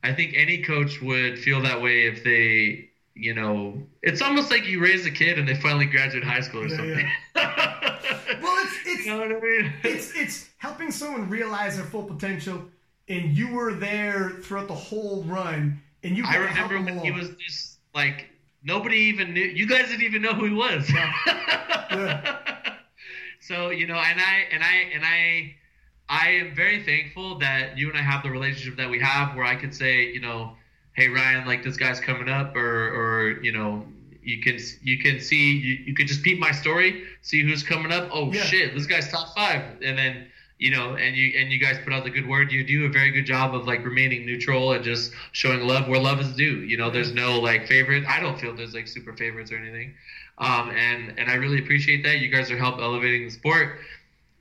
I think any coach would feel that way if they, you know, it's almost like you raise a kid and they finally graduate high school or yeah, something.
Yeah. well, it's [LAUGHS] it's
you know I mean?
it's it's helping someone realize their full potential, and you were there throughout the whole run, and you.
I remember when along. he was just like nobody even knew. You guys didn't even know who he was. yeah. [LAUGHS] So you know, and I and I and I I am very thankful that you and I have the relationship that we have, where I could say, you know, hey Ryan, like this guy's coming up, or or you know, you can you can see you, you could just peep my story, see who's coming up. Oh yeah. shit, this guy's top five, and then you know, and you and you guys put out the good word. You do a very good job of like remaining neutral and just showing love where love is due. You know, there's no like favorite. I don't feel there's like super favorites or anything, um, and and I really appreciate that. You guys are help elevating the sport.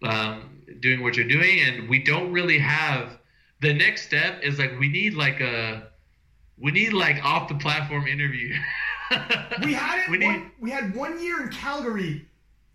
Um, doing what you're doing, and we don't really have the next step is like we need like a we need like off the platform interview. [LAUGHS]
we had it. We, need, one, we had one year in Calgary.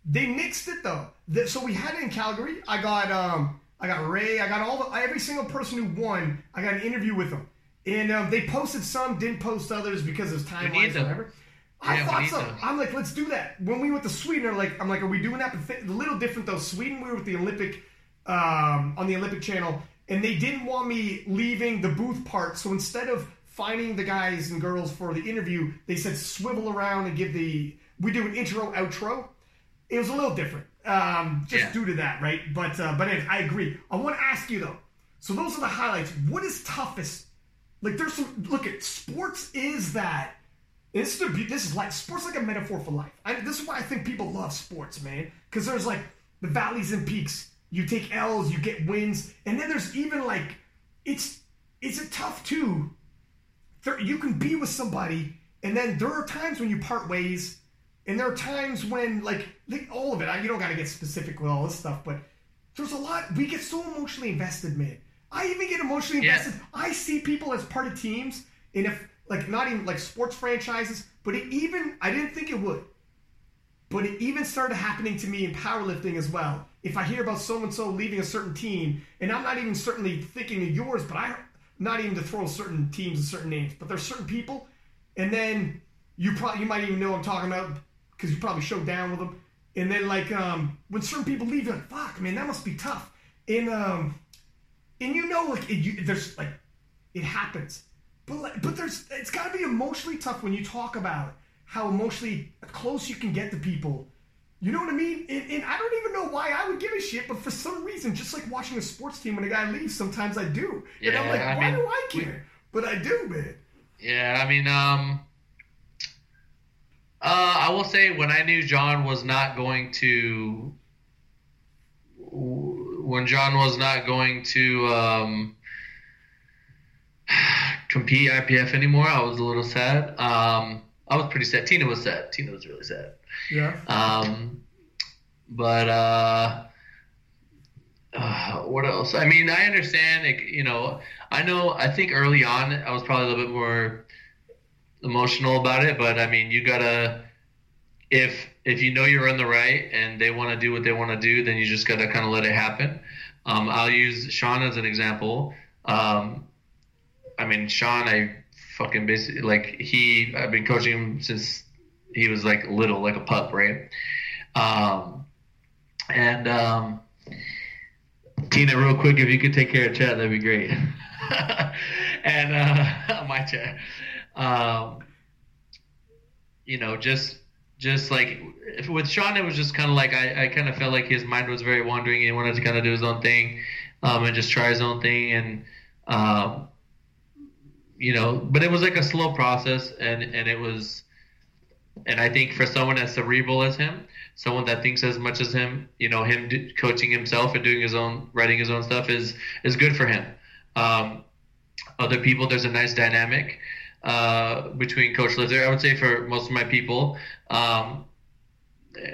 They mixed it though. So we had it in Calgary. I got um I got Ray. I got all the every single person who won. I got an interview with them, and um, they posted some, didn't post others because of timelines or whatever. I yeah, thought so. I'm like, let's do that. When we went to Sweden, like, I'm like, are we doing that? But th- a little different though. Sweden, we were with the Olympic um, on the Olympic Channel, and they didn't want me leaving the booth part. So instead of finding the guys and girls for the interview, they said swivel around and give the. We do an intro outro. It was a little different, um, just yeah. due to that, right? But uh, but anyways, I agree. I want to ask you though. So those are the highlights. What is toughest? Like there's some. Look at sports. Is that this is this is like sports like a metaphor for life. I, this is why I think people love sports, man. Because there's like the valleys and peaks. You take L's, you get wins, and then there's even like it's it's a tough too. You can be with somebody, and then there are times when you part ways, and there are times when like, like all of it. You don't got to get specific with all this stuff, but there's a lot. We get so emotionally invested, man. I even get emotionally invested. Yeah. I see people as part of teams, and if like not even like sports franchises, but it even I didn't think it would. But it even started happening to me in powerlifting as well. If I hear about so and so leaving a certain team, and I'm not even certainly thinking of yours, but I not even to throw certain teams and certain names, but there's certain people, and then you probably you might even know I'm talking about because you probably showed down with them. And then like um, when certain people leave, you're like, "Fuck, man, that must be tough." And um, and you know, like it, you, there's like it happens, but but there's it's got to be emotionally tough when you talk about how emotionally close you can get to people. You know what I mean? And, and, I don't even know why I would give a shit, but for some reason, just like watching a sports team when a guy leaves, sometimes I do. Yeah, and I'm like, I why mean, do I care? But I do, man.
Yeah, I mean, um, uh, I will say when I knew John was not going to, when John was not going to um, compete IPF anymore, I was a little sad. Um, I was pretty sad. Tina was sad. Tina was really sad.
Yeah.
Um, but uh, uh, what else? I mean, I understand. Like, you know, I know. I think early on, I was probably a little bit more emotional about it. But I mean, you gotta if if you know you're in the right and they want to do what they want to do, then you just gotta kind of let it happen. Um, I'll use Sean as an example. Um, I mean, Sean, I fucking basically like he. I've been coaching him since he was like little, like a pup, right? Um, and um, Tina, real quick, if you could take care of Chad, that'd be great. [LAUGHS] and uh, [LAUGHS] my chat, um, you know, just just like with Sean, it was just kind of like I, I kind of felt like his mind was very wandering. He wanted to kind of do his own thing, um, and just try his own thing, and um, you know, but it was like a slow process, and and it was, and I think for someone as cerebral as him, someone that thinks as much as him, you know, him do, coaching himself and doing his own, writing his own stuff is is good for him. Um, other people, there's a nice dynamic uh, between Coach Lifter. I would say for most of my people, um,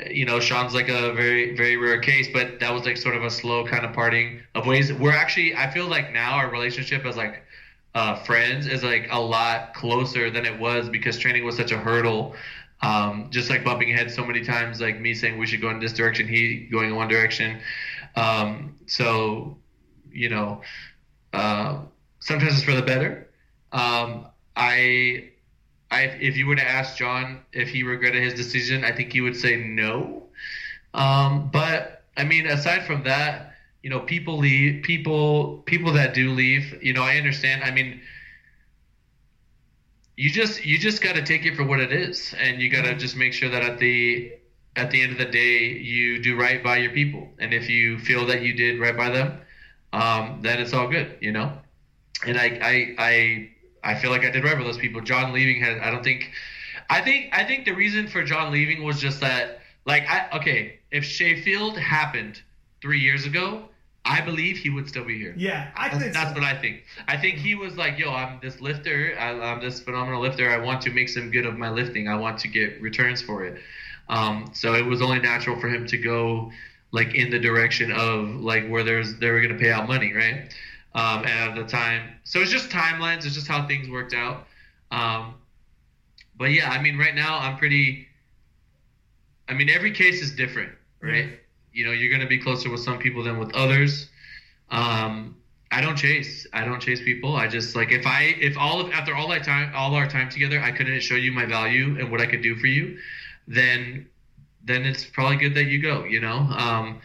you know, Sean's like a very, very rare case, but that was like sort of a slow kind of parting of ways. We're actually, I feel like now our relationship is like uh, friends is like a lot closer than it was because training was such a hurdle. Um, just like bumping heads so many times, like me saying we should go in this direction, he going in one direction. Um, so, you know, uh, sometimes it's for the better. Um, I, I, if you were to ask John if he regretted his decision, I think he would say no. Um, but I mean, aside from that, you know, people leave, people, people that do leave, you know, I understand. I mean, you just, you just got to take it for what it is. And you got to just make sure that at the, at the end of the day, you do right by your people. And if you feel that you did right by them, um, then it's all good, you know? And I, I, I, I feel like I did right by those people. John leaving had, I don't think, I think, I think the reason for John leaving was just that, like, I, okay, if Sheffield happened three years ago, I believe he would still be here.
Yeah, I
think that's, so. what I think. I think he was like, "Yo, I'm this lifter. I, am this phenomenal lifter. I want to make some good of my lifting. I want to get returns for it." Um, so it was only natural for him to go like in the direction of like where there's they were going to pay out money, right? Um, and at the time, so it's just timelines. It's just how things worked out. Um, but yeah, I mean, right now I'm pretty. I mean, every case is different, right? Mm-hmm you know you're going to be closer with some people than with others. Um, i don't chase. I don't chase people. I just like if i if all of after all that time all our time together i couldn't show you my value and what i could do for you then then it's probably good that you go you know? Um,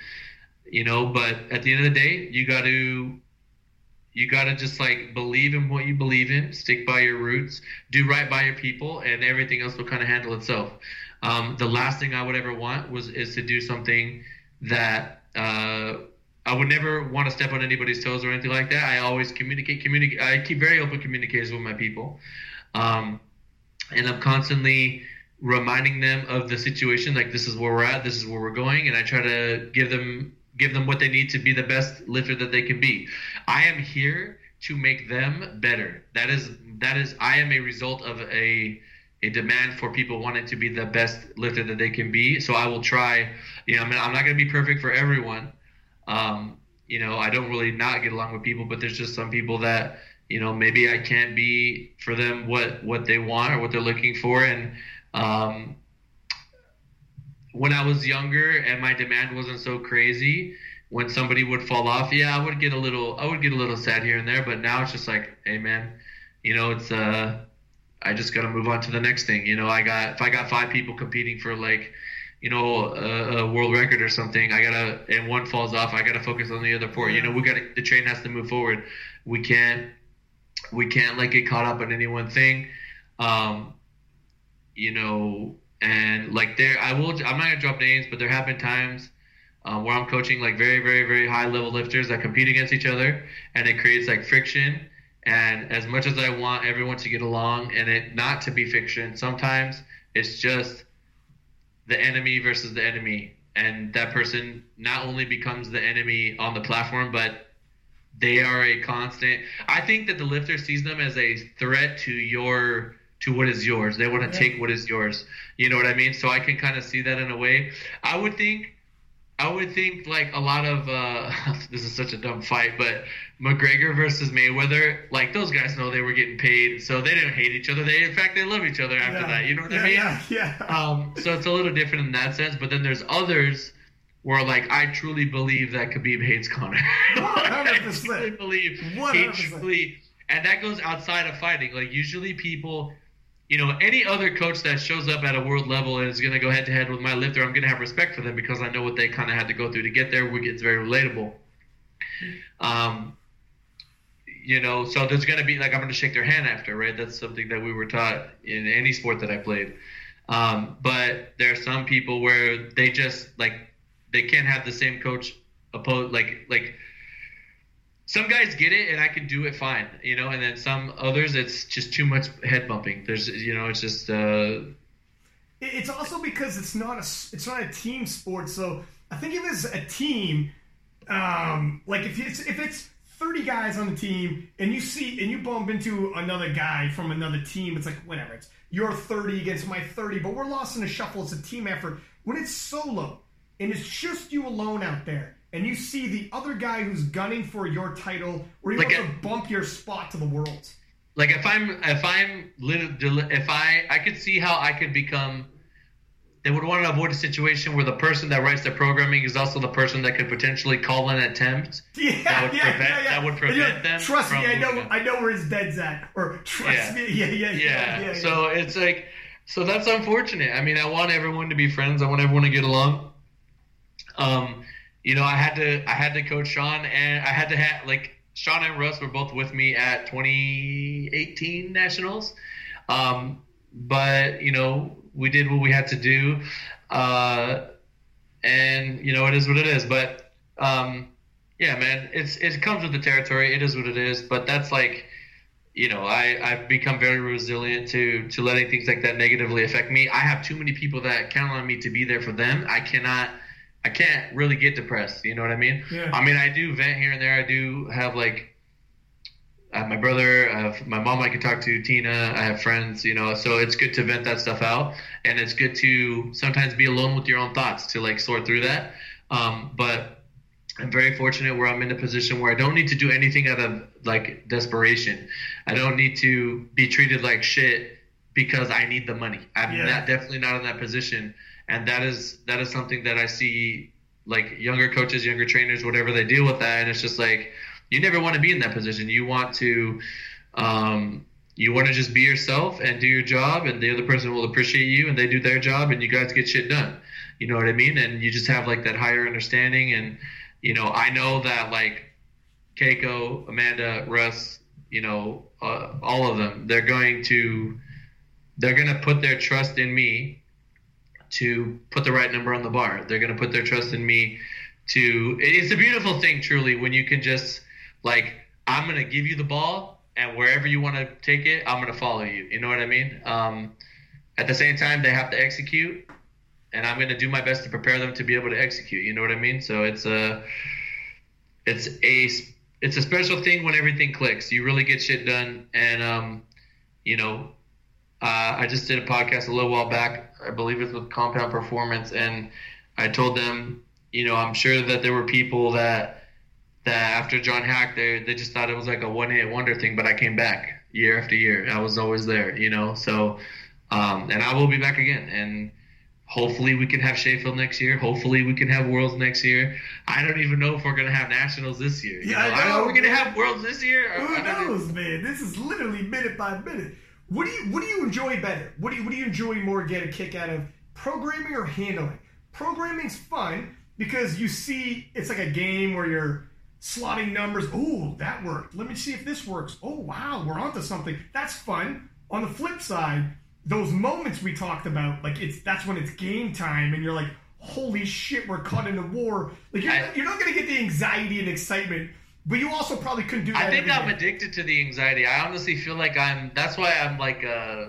you know but at the end of the day you got to you got to just like believe in what you believe in stick by your roots do right by your people and everything else will kind of handle itself. Um, the last thing i would ever want was is to do something that uh, I would never want to step on anybody's toes or anything like that. I always communicate, communicate. I keep very open communication with my people, um, and I'm constantly reminding them of the situation. Like this is where we're at, this is where we're going, and I try to give them give them what they need to be the best lifter that they can be. I am here to make them better. That is that is I am a result of a a demand for people wanting to be the best lifter that they can be. So I will try. You know, I mean, I'm not going to be perfect for everyone. Um, you know, I don't really not get along with people, but there's just some people that you know maybe I can't be for them what what they want or what they're looking for. And um, when I was younger and my demand wasn't so crazy, when somebody would fall off, yeah, I would get a little I would get a little sad here and there. But now it's just like, hey man, you know, it's uh I just got to move on to the next thing. You know, I got if I got five people competing for like, you know, a, a world record or something, I gotta and one falls off, I gotta focus on the other four. You know, we got to the train has to move forward. We can't we can't like get caught up on any one thing. Um, you know, and like there, I will. I'm not gonna drop names, but there have been times um, where I'm coaching like very, very, very high level lifters that compete against each other, and it creates like friction. And as much as I want everyone to get along and it not to be fiction, sometimes it's just the enemy versus the enemy, and that person not only becomes the enemy on the platform, but they are a constant. I think that the lifter sees them as a threat to your to what is yours. They want to yeah. take what is yours. You know what I mean? So I can kind of see that in a way. I would think I would think like a lot of uh, [LAUGHS] this is such a dumb fight, but McGregor versus Mayweather, like those guys know they were getting paid, so they didn't hate each other. They in fact they love each other after yeah. that. You know what
yeah,
I mean?
Yeah, yeah. [LAUGHS]
Um, so it's a little different in that sense. But then there's others where like I truly believe that Khabib hates Conor. [LAUGHS] I truly believe 100%. he truly, and that goes outside of fighting. Like usually people you know, any other coach that shows up at a world level and is going to go head to head with my lifter, I'm going to have respect for them because I know what they kind of had to go through to get there. It's very relatable. Um, you know, so there's going to be like I'm going to shake their hand after, right? That's something that we were taught in any sport that I played. Um, but there are some people where they just like they can't have the same coach oppose like like some guys get it and I can do it fine, you know, and then some others it's just too much head bumping. There's you know, it's just uh
it's also because it's not a it's not a team sport. So I think if it's a team, um, like if it's if it's 30 guys on the team and you see and you bump into another guy from another team, it's like whatever. It's your 30 against my 30, but we're lost in a shuffle. It's a team effort. When it's solo and it's just you alone out there, and you see the other guy who's gunning for your title, or you like want to bump your spot to the world.
Like if I'm if I'm if I I could see how I could become. They would want to avoid a situation where the person that writes the programming is also the person that could potentially call an attempt. [LAUGHS]
Yeah,
that would
yeah,
prevent,
yeah, yeah.
That would prevent them.
Trust me, I know. I know where his dead's at. Or trust
yeah.
me, [LAUGHS] yeah, yeah, yeah, yeah.
So it's like, so that's unfortunate. I mean, I want everyone to be friends. I want everyone to get along. Um, you know, I had to I had to coach Sean, and I had to have like Sean and Russ were both with me at 2018 Nationals. Um, but you know, we did what we had to do, uh, and you know, it is what it is. But um, yeah, man, it's it comes with the territory. It is what it is. But that's like, you know, I I've become very resilient to to letting things like that negatively affect me. I have too many people that count on me to be there for them. I cannot I can't really get depressed. You know what I mean?
Yeah.
I mean, I do vent here and there. I do have like have my brother, my mom I can talk to, Tina, I have friends, you know, so it's good to vent that stuff out. And it's good to sometimes be alone with your own thoughts to like sort through that. Um, but I'm very fortunate where I'm in a position where I don't need to do anything out of like desperation. I don't need to be treated like shit because I need the money. I'm yeah. not, definitely not in that position and that is that is something that I see like younger coaches, younger trainers, whatever they deal with that, and it's just like you never want to be in that position. You want to um, you want to just be yourself and do your job, and the other person will appreciate you, and they do their job, and you guys get shit done. You know what I mean? And you just have like that higher understanding, and you know I know that like Keiko, Amanda, Russ, you know, uh, all of them, they're going to they're going to put their trust in me to put the right number on the bar. They're going to put their trust in me to. It's a beautiful thing, truly, when you can just like I'm going to give you the ball, and wherever you want to take it, I'm going to follow you. You know what I mean? Um, at the same time, they have to execute, and I'm going to do my best to prepare them to be able to execute. You know what I mean? So it's a it's a it's a special thing when everything clicks. You really get shit done, and um, you know uh, I just did a podcast a little while back. I believe it's with Compound Performance, and I told them, you know, I'm sure that there were people that that after John Haack, they they just thought it was like a one hit wonder thing. But I came back year after year. I was always there, you know. So, um, and I will be back again, and hopefully we can have Sheffield next year. Hopefully we can have Worlds next year. I don't even know if we're gonna have Nationals this year.
yeah, know? I know.
Are we gonna have Worlds this year?
Who knows, man? This is literally minute by minute. What do you what do you enjoy better? What do you what do you enjoy more get a kick out of? Programming or handling? Programming's fun because you see it's like a game where you're slotting numbers. Oh, that worked. Let me see if this works. Oh wow, we're onto something. That's fun. On the flip side, those moments we talked about, like it's that's when it's game time, and you're like, holy shit, we're caught in a war. Like you're, I, you're not gonna get the anxiety and excitement. But you also probably couldn't do that.
I think I'm day. addicted to the anxiety. I honestly feel like I'm. That's why I'm like. Uh,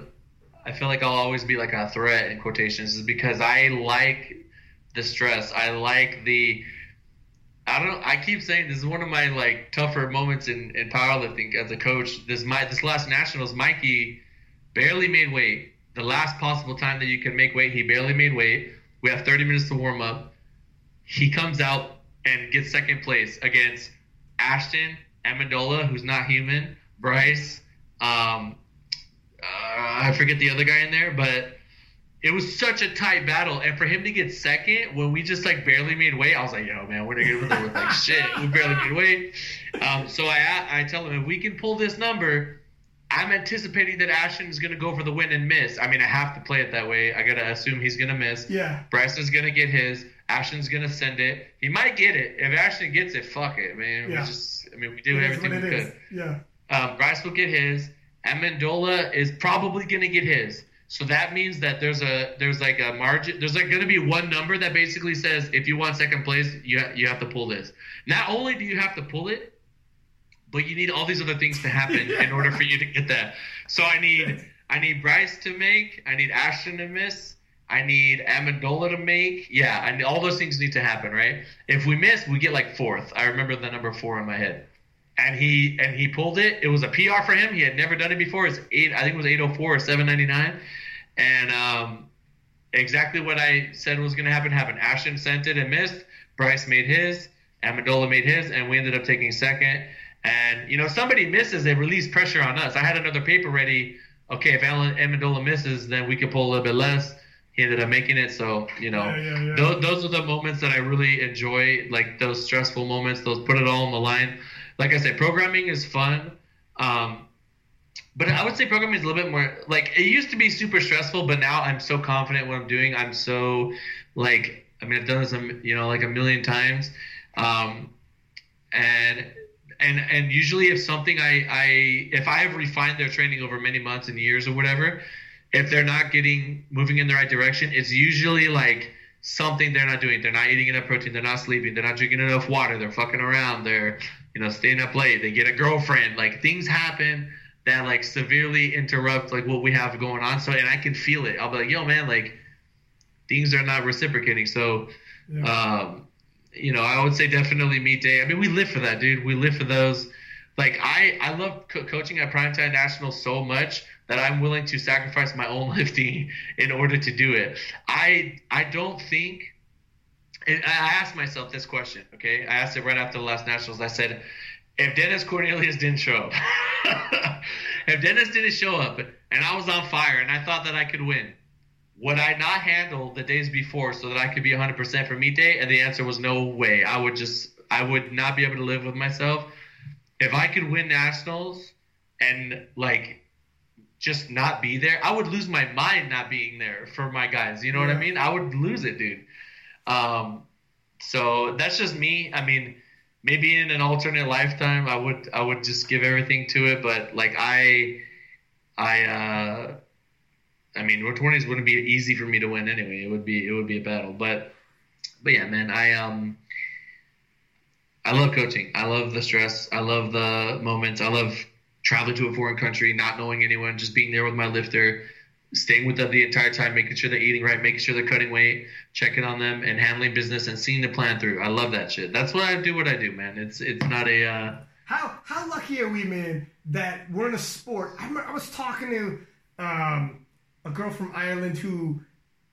I feel like I'll always be like a threat in quotations, is because I like the stress. I like the. I don't. I keep saying this is one of my like tougher moments in, in powerlifting as a coach. This my this last nationals, Mikey barely made weight. The last possible time that you can make weight, he barely made weight. We have 30 minutes to warm up. He comes out and gets second place against Ashton Amendola, who's not human, Bryce. Um, uh, I forget the other guy in there, but it was such a tight battle. And for him to get second when we just like barely made weight, I was like, yo, man, we're gonna get with like shit. We barely made weight. Um, so I I tell him if we can pull this number, I'm anticipating that Ashton is going to go for the win and miss. I mean, I have to play it that way. I got to assume he's going to miss.
Yeah.
Bryson's going to get his. Ashton's going to send it. He might get it. If Ashton gets it, fuck it, man. Yeah. We just, I mean, we do it everything we could.
Yeah.
Um, Bryce will get his. Amendola is probably going to get his. So that means that there's a there's like a margin. There's like going to be one number that basically says if you want second place, you ha- you have to pull this. Not only do you have to pull it, but you need all these other things to happen yeah. [LAUGHS] in order for you to get that. So I need I need Bryce to make, I need Ashton to miss, I need Amendola to make. Yeah, I need, all those things need to happen, right? If we miss, we get like fourth. I remember the number four in my head. And he and he pulled it. It was a PR for him. He had never done it before. It's eight. I think it was eight oh four or seven ninety nine. And um, exactly what I said was going to happen happened. Ashton sent it and missed. Bryce made his. Amendola made his, and we ended up taking second. And you know, somebody misses, they release pressure on us. I had another paper ready. Okay, if Amendola misses, then we can pull a little bit less. He ended up making it, so you know, yeah, yeah, yeah. Those, those are the moments that I really enjoy, like those stressful moments. Those put it all on the line. Like I said, programming is fun. Um, but I would say programming is a little bit more like it used to be super stressful, but now I'm so confident what I'm doing. I'm so like I mean I've done this you know like a million times, um, and and and usually if something I I if I have refined their training over many months and years or whatever, if they're not getting moving in the right direction, it's usually like something they're not doing. They're not eating enough protein. They're not sleeping. They're not drinking enough water. They're fucking around. They're you know staying up late. They get a girlfriend. Like things happen that like severely interrupt like what we have going on. So and I can feel it. I'll be like, yo man, like things are not reciprocating. So. Yeah. Um, you know, I would say definitely meet day. I mean, we live for that, dude. We live for those. Like I, I love co- coaching at Primetime National so much that I'm willing to sacrifice my own [LAUGHS] lifting in order to do it. I, I don't think. And I asked myself this question. Okay, I asked it right after the last nationals. I said, if Dennis Cornelius didn't show up, [LAUGHS] if Dennis didn't show up, and I was on fire, and I thought that I could win, would I not handle the days before so that I could be 100% for meet day? And the answer was no way. I would just, I would not be able to live with myself. If I could win nationals and like just not be there, I would lose my mind not being there for my guys. You know yeah. what I mean? I would lose it, dude. Um, so that's just me. I mean, maybe in an alternate lifetime, I would, I would just give everything to it. But like I, I, uh, I mean, Road Twenties wouldn't be easy for me to win anyway. It would be it would be a battle, but but yeah, man, I um I love coaching. I love the stress. I love the moments. I love traveling to a foreign country, not knowing anyone, just being there with my lifter, staying with them the entire time, making sure they're eating right, making sure they're cutting weight, checking on them, and handling business and seeing the plan through. I love that shit. That's why I do what I do, man. It's it's not a. Uh,
how how lucky are we, man, that we're in a sport? I, I was talking to um, a girl from Ireland who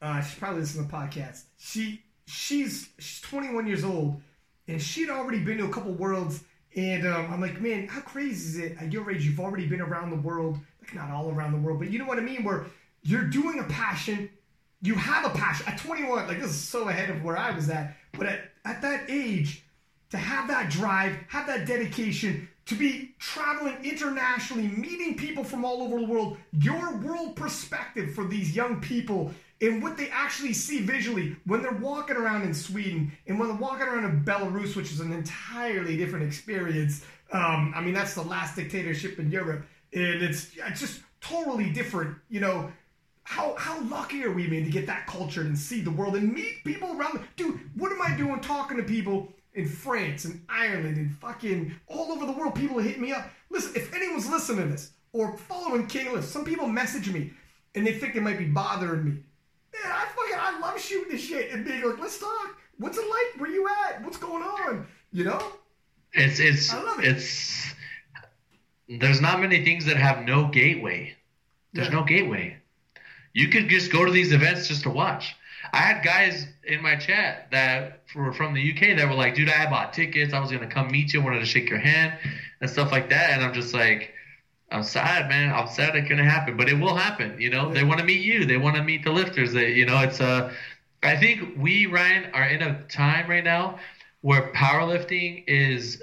uh, she probably listens to the podcast. She she's she's 21 years old and she'd already been to a couple worlds. And um, I'm like, man, how crazy is it? At your age, you've already been around the world. Like not all around the world, but you know what I mean. Where you're doing a passion, you have a passion. At 21, like this is so ahead of where I was at. But at at that age, to have that drive, have that dedication, to be traveling internationally, meeting people from all over the world, your world perspective for these young people and what they actually see visually when they're walking around in Sweden and when they're walking around in Belarus, which is an entirely different experience. Um, I mean, that's the last dictatorship in Europe, and it's, it's just totally different. You know, how how lucky are we, man, to get that culture and see the world and meet people around. The, dude, what am I doing talking to people in France and Ireland and fucking all over the world? People hit me up. Listen, if anyone's listening to this or following Lift, some people message me and they think they might be bothering me. Man, I fucking I love shooting this shit and being like, let's talk. What's it like? Where you at? What's going on? You know?
It's it's I love it. it's there's not many things that have no gateway. There's yeah. no gateway. You could just go to these events just to watch. I had guys in my chat that were from the UK that were like, dude, I bought tickets. I was going to come meet you. I wanted to shake your hand and stuff like that. And I'm just like, I'm sad, man. I'm sad it couldn't happen, but it will happen. You know, yeah. they want to meet you. They want to meet the lifters. They, you know, it's a, uh, I think we, Ryan, are in a time right now where powerlifting is,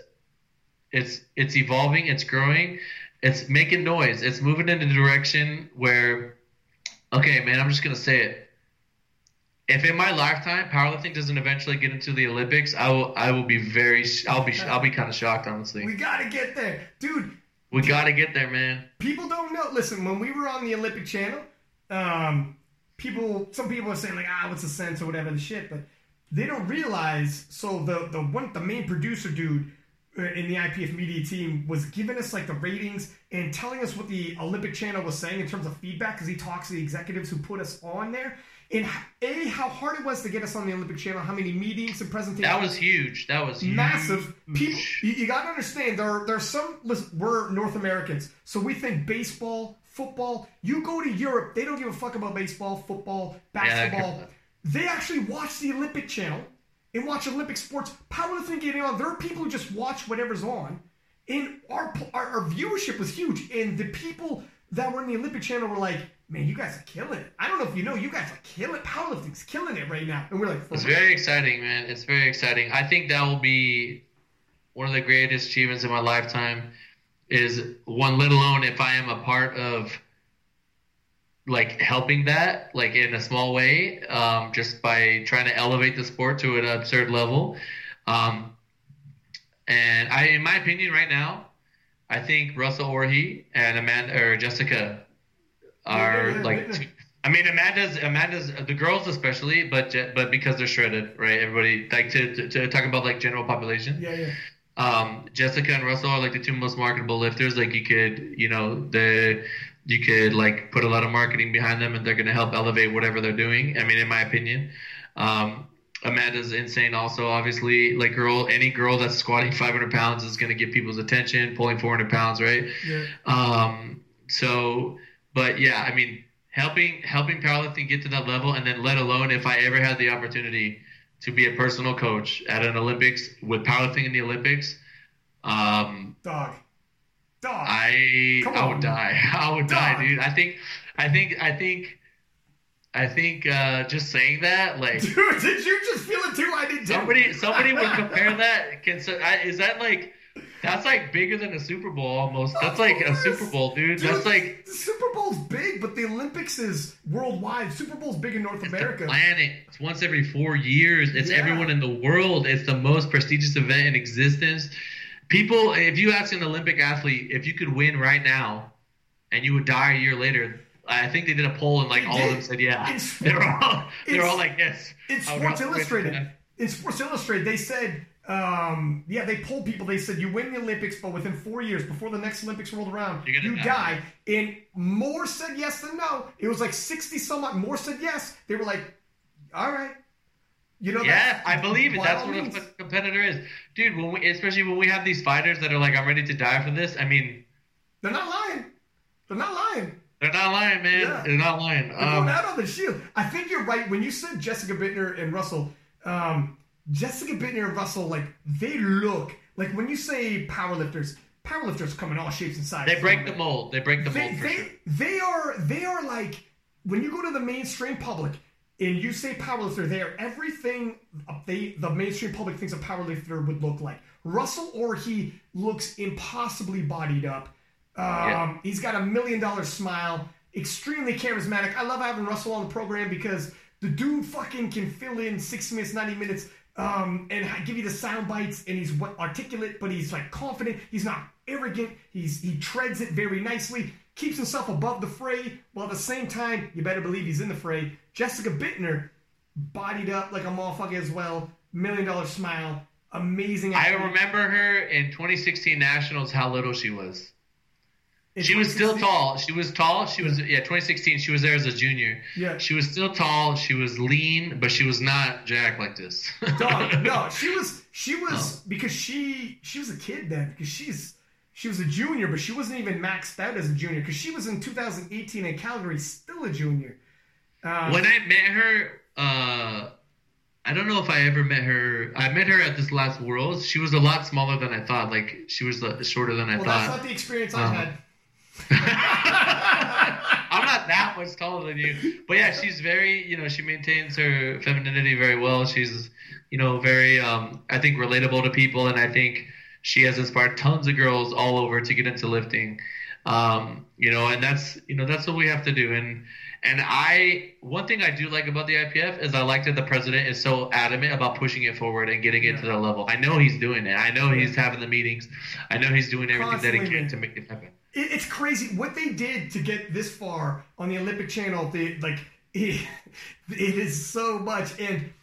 it's, it's evolving. It's growing. It's making noise. It's moving in a direction where okay, man, I'm just gonna say it. If in my lifetime powerlifting doesn't eventually get into the Olympics, I will I will be very I'll be I'll be kind of shocked honestly.
We gotta get there, dude.
We gotta get there, man.
People don't know. Listen, when we were on the Olympic channel, um, people some people are saying like ah, what's the sense or whatever the shit, but they don't realize. So the the one the main producer dude uh, in the IPF media team was giving us like the ratings and telling us what the Olympic Channel was saying in terms of feedback because he talks to the executives who put us on there. And a how hard it was to get us on the Olympic Channel, how many meetings and presentations.
That was huge. That was huge.
massive. People, you, you got to understand there are, there are some. Listen, we're North Americans, so we think baseball, football. You go to Europe, they don't give a fuck about baseball, football, basketball. Yeah, they actually watch the Olympic Channel and watch Olympic sports. Powerlifting getting on. There are people who just watch whatever's on. And our, our, our viewership was huge. And the people that were in the Olympic channel were like, man, you guys are killing it. I don't know if you know, you guys are killing Powerlifting's killing it right now. And we're like,
it's very exciting, man. It's very exciting. I think that will be one of the greatest achievements in my lifetime. Is one, let alone if I am a part of like helping that like in a small way um, just by trying to elevate the sport to an absurd level um, and i in my opinion right now i think russell orhii and amanda or jessica are yeah, yeah, like yeah, I mean, Amanda's Amanda's the girls especially, but but because they're shredded, right? Everybody like to, to, to talk about like general population.
Yeah, yeah.
Um, Jessica and Russell are like the two most marketable lifters. Like you could, you know, the you could like put a lot of marketing behind them and they're going to help elevate whatever they're doing. I mean, in my opinion, um, Amanda's insane. Also, obviously, like girl, any girl that's squatting 500 pounds is going to get people's attention. Pulling 400 pounds, right?
Yeah.
Um. So, but yeah, I mean, helping helping powerlifting get to that level, and then let alone if I ever had the opportunity to be a personal coach at an Olympics with powerlifting in the Olympics. Um,
Dog. Dog.
I [LAUGHS] I would die. I would Dog. die, dude. I think I think I think I think uh, just saying that, like, [LAUGHS]
dude, did you just feel it too? I didn't.
Somebody, somebody would [LAUGHS] compare that. Can I, is that like? That's like bigger than a Super Bowl almost. That's like a Super Bowl, dude. dude. That's like
the Super Bowl's big, but the Olympics is worldwide. Super Bowl's big in North
it's
America.
The planet. It's once every four years. It's yeah. everyone in the world. It's the most prestigious event in existence people, if you ask an Olympic athlete if you could win right now and you would die a year later, I think they did a poll and like they all did. of them said yeah. [LAUGHS] they're all they're all like yes.
In Sports Illustrated, in Sports Illustrated, they said um, yeah, they polled people. They said you win the Olympics, but within four years, before the next Olympics rolled around, you die. die. And more said yes than no. It was like sixty some odd. More said yes. They were like, all right, you know,
yeah, I believe it. That's what means. a competitor is, dude. When we, especially when we have these fighters that are like, "I'm ready to die for this." I mean,
they're not lying. They're not lying.
They're not lying, man. Yeah. They're not lying.
They're um, going out on the shield. I think you're right when you said Jessica Buettner and Russell. Um, Jessica Buettner and Russell, like they look like when you say powerlifters, powerlifters come in all shapes and sizes.
They break the mold. They break the
they,
mold.
they,
sure.
they are they are like when you go to the mainstream public and you say powerlifter there, everything they the mainstream public thinks a powerlifter would look like. Russell Orhii looks impossibly bodied up. Um, yeah. He's got a million dollar smile, extremely charismatic. I love having Russell on the program because the dude fucking can fill in 60 minutes, 90 minutes, um, and give you the sound bites. And he's articulate, but he's like confident. He's not arrogant. He's he treads it very nicely. keeps himself above the fray, while at the same time, you better believe he's in the fray. Jessica Buettner, bodied up like a motherfucker as well, million dollar smile, amazing.
I remember her in 2016 Nationals, how little she was. She was still tall. She was tall. She was yeah. 2016. She was there as a junior.
Yeah.
She was still tall. She was lean, but she was not jacked like this.
Dog, no, [LAUGHS] she was. She was because she she was a kid then because she's she was a junior, but she wasn't even maxed out as a junior because she was in 2018 in Calgary, still a junior.
Um, when I met her, uh, I don't know if I ever met her. I met her at this last Worlds. She was a lot smaller than I thought. Like she was uh, shorter than I
well,
thought.
That's not the experience I uh-huh. had.
I'm not that much taller than you, but yeah, she's very. You know, she maintains her femininity very well. She's, you know, very. Um, I think relatable to people, and I think she has inspired tons of girls all over to get into lifting. Um, you know, and that's you know that's what we have to do. And and I one thing I do like about the IPF is I like that the president is so adamant about pushing it forward and getting it to that level. I know he's doing it. I know he's having the meetings. I know he's doing everything Constantly. that he can to make it happen.
It's crazy what they did to get this far on the Olympic channel. They like [LAUGHS] it, it is so much and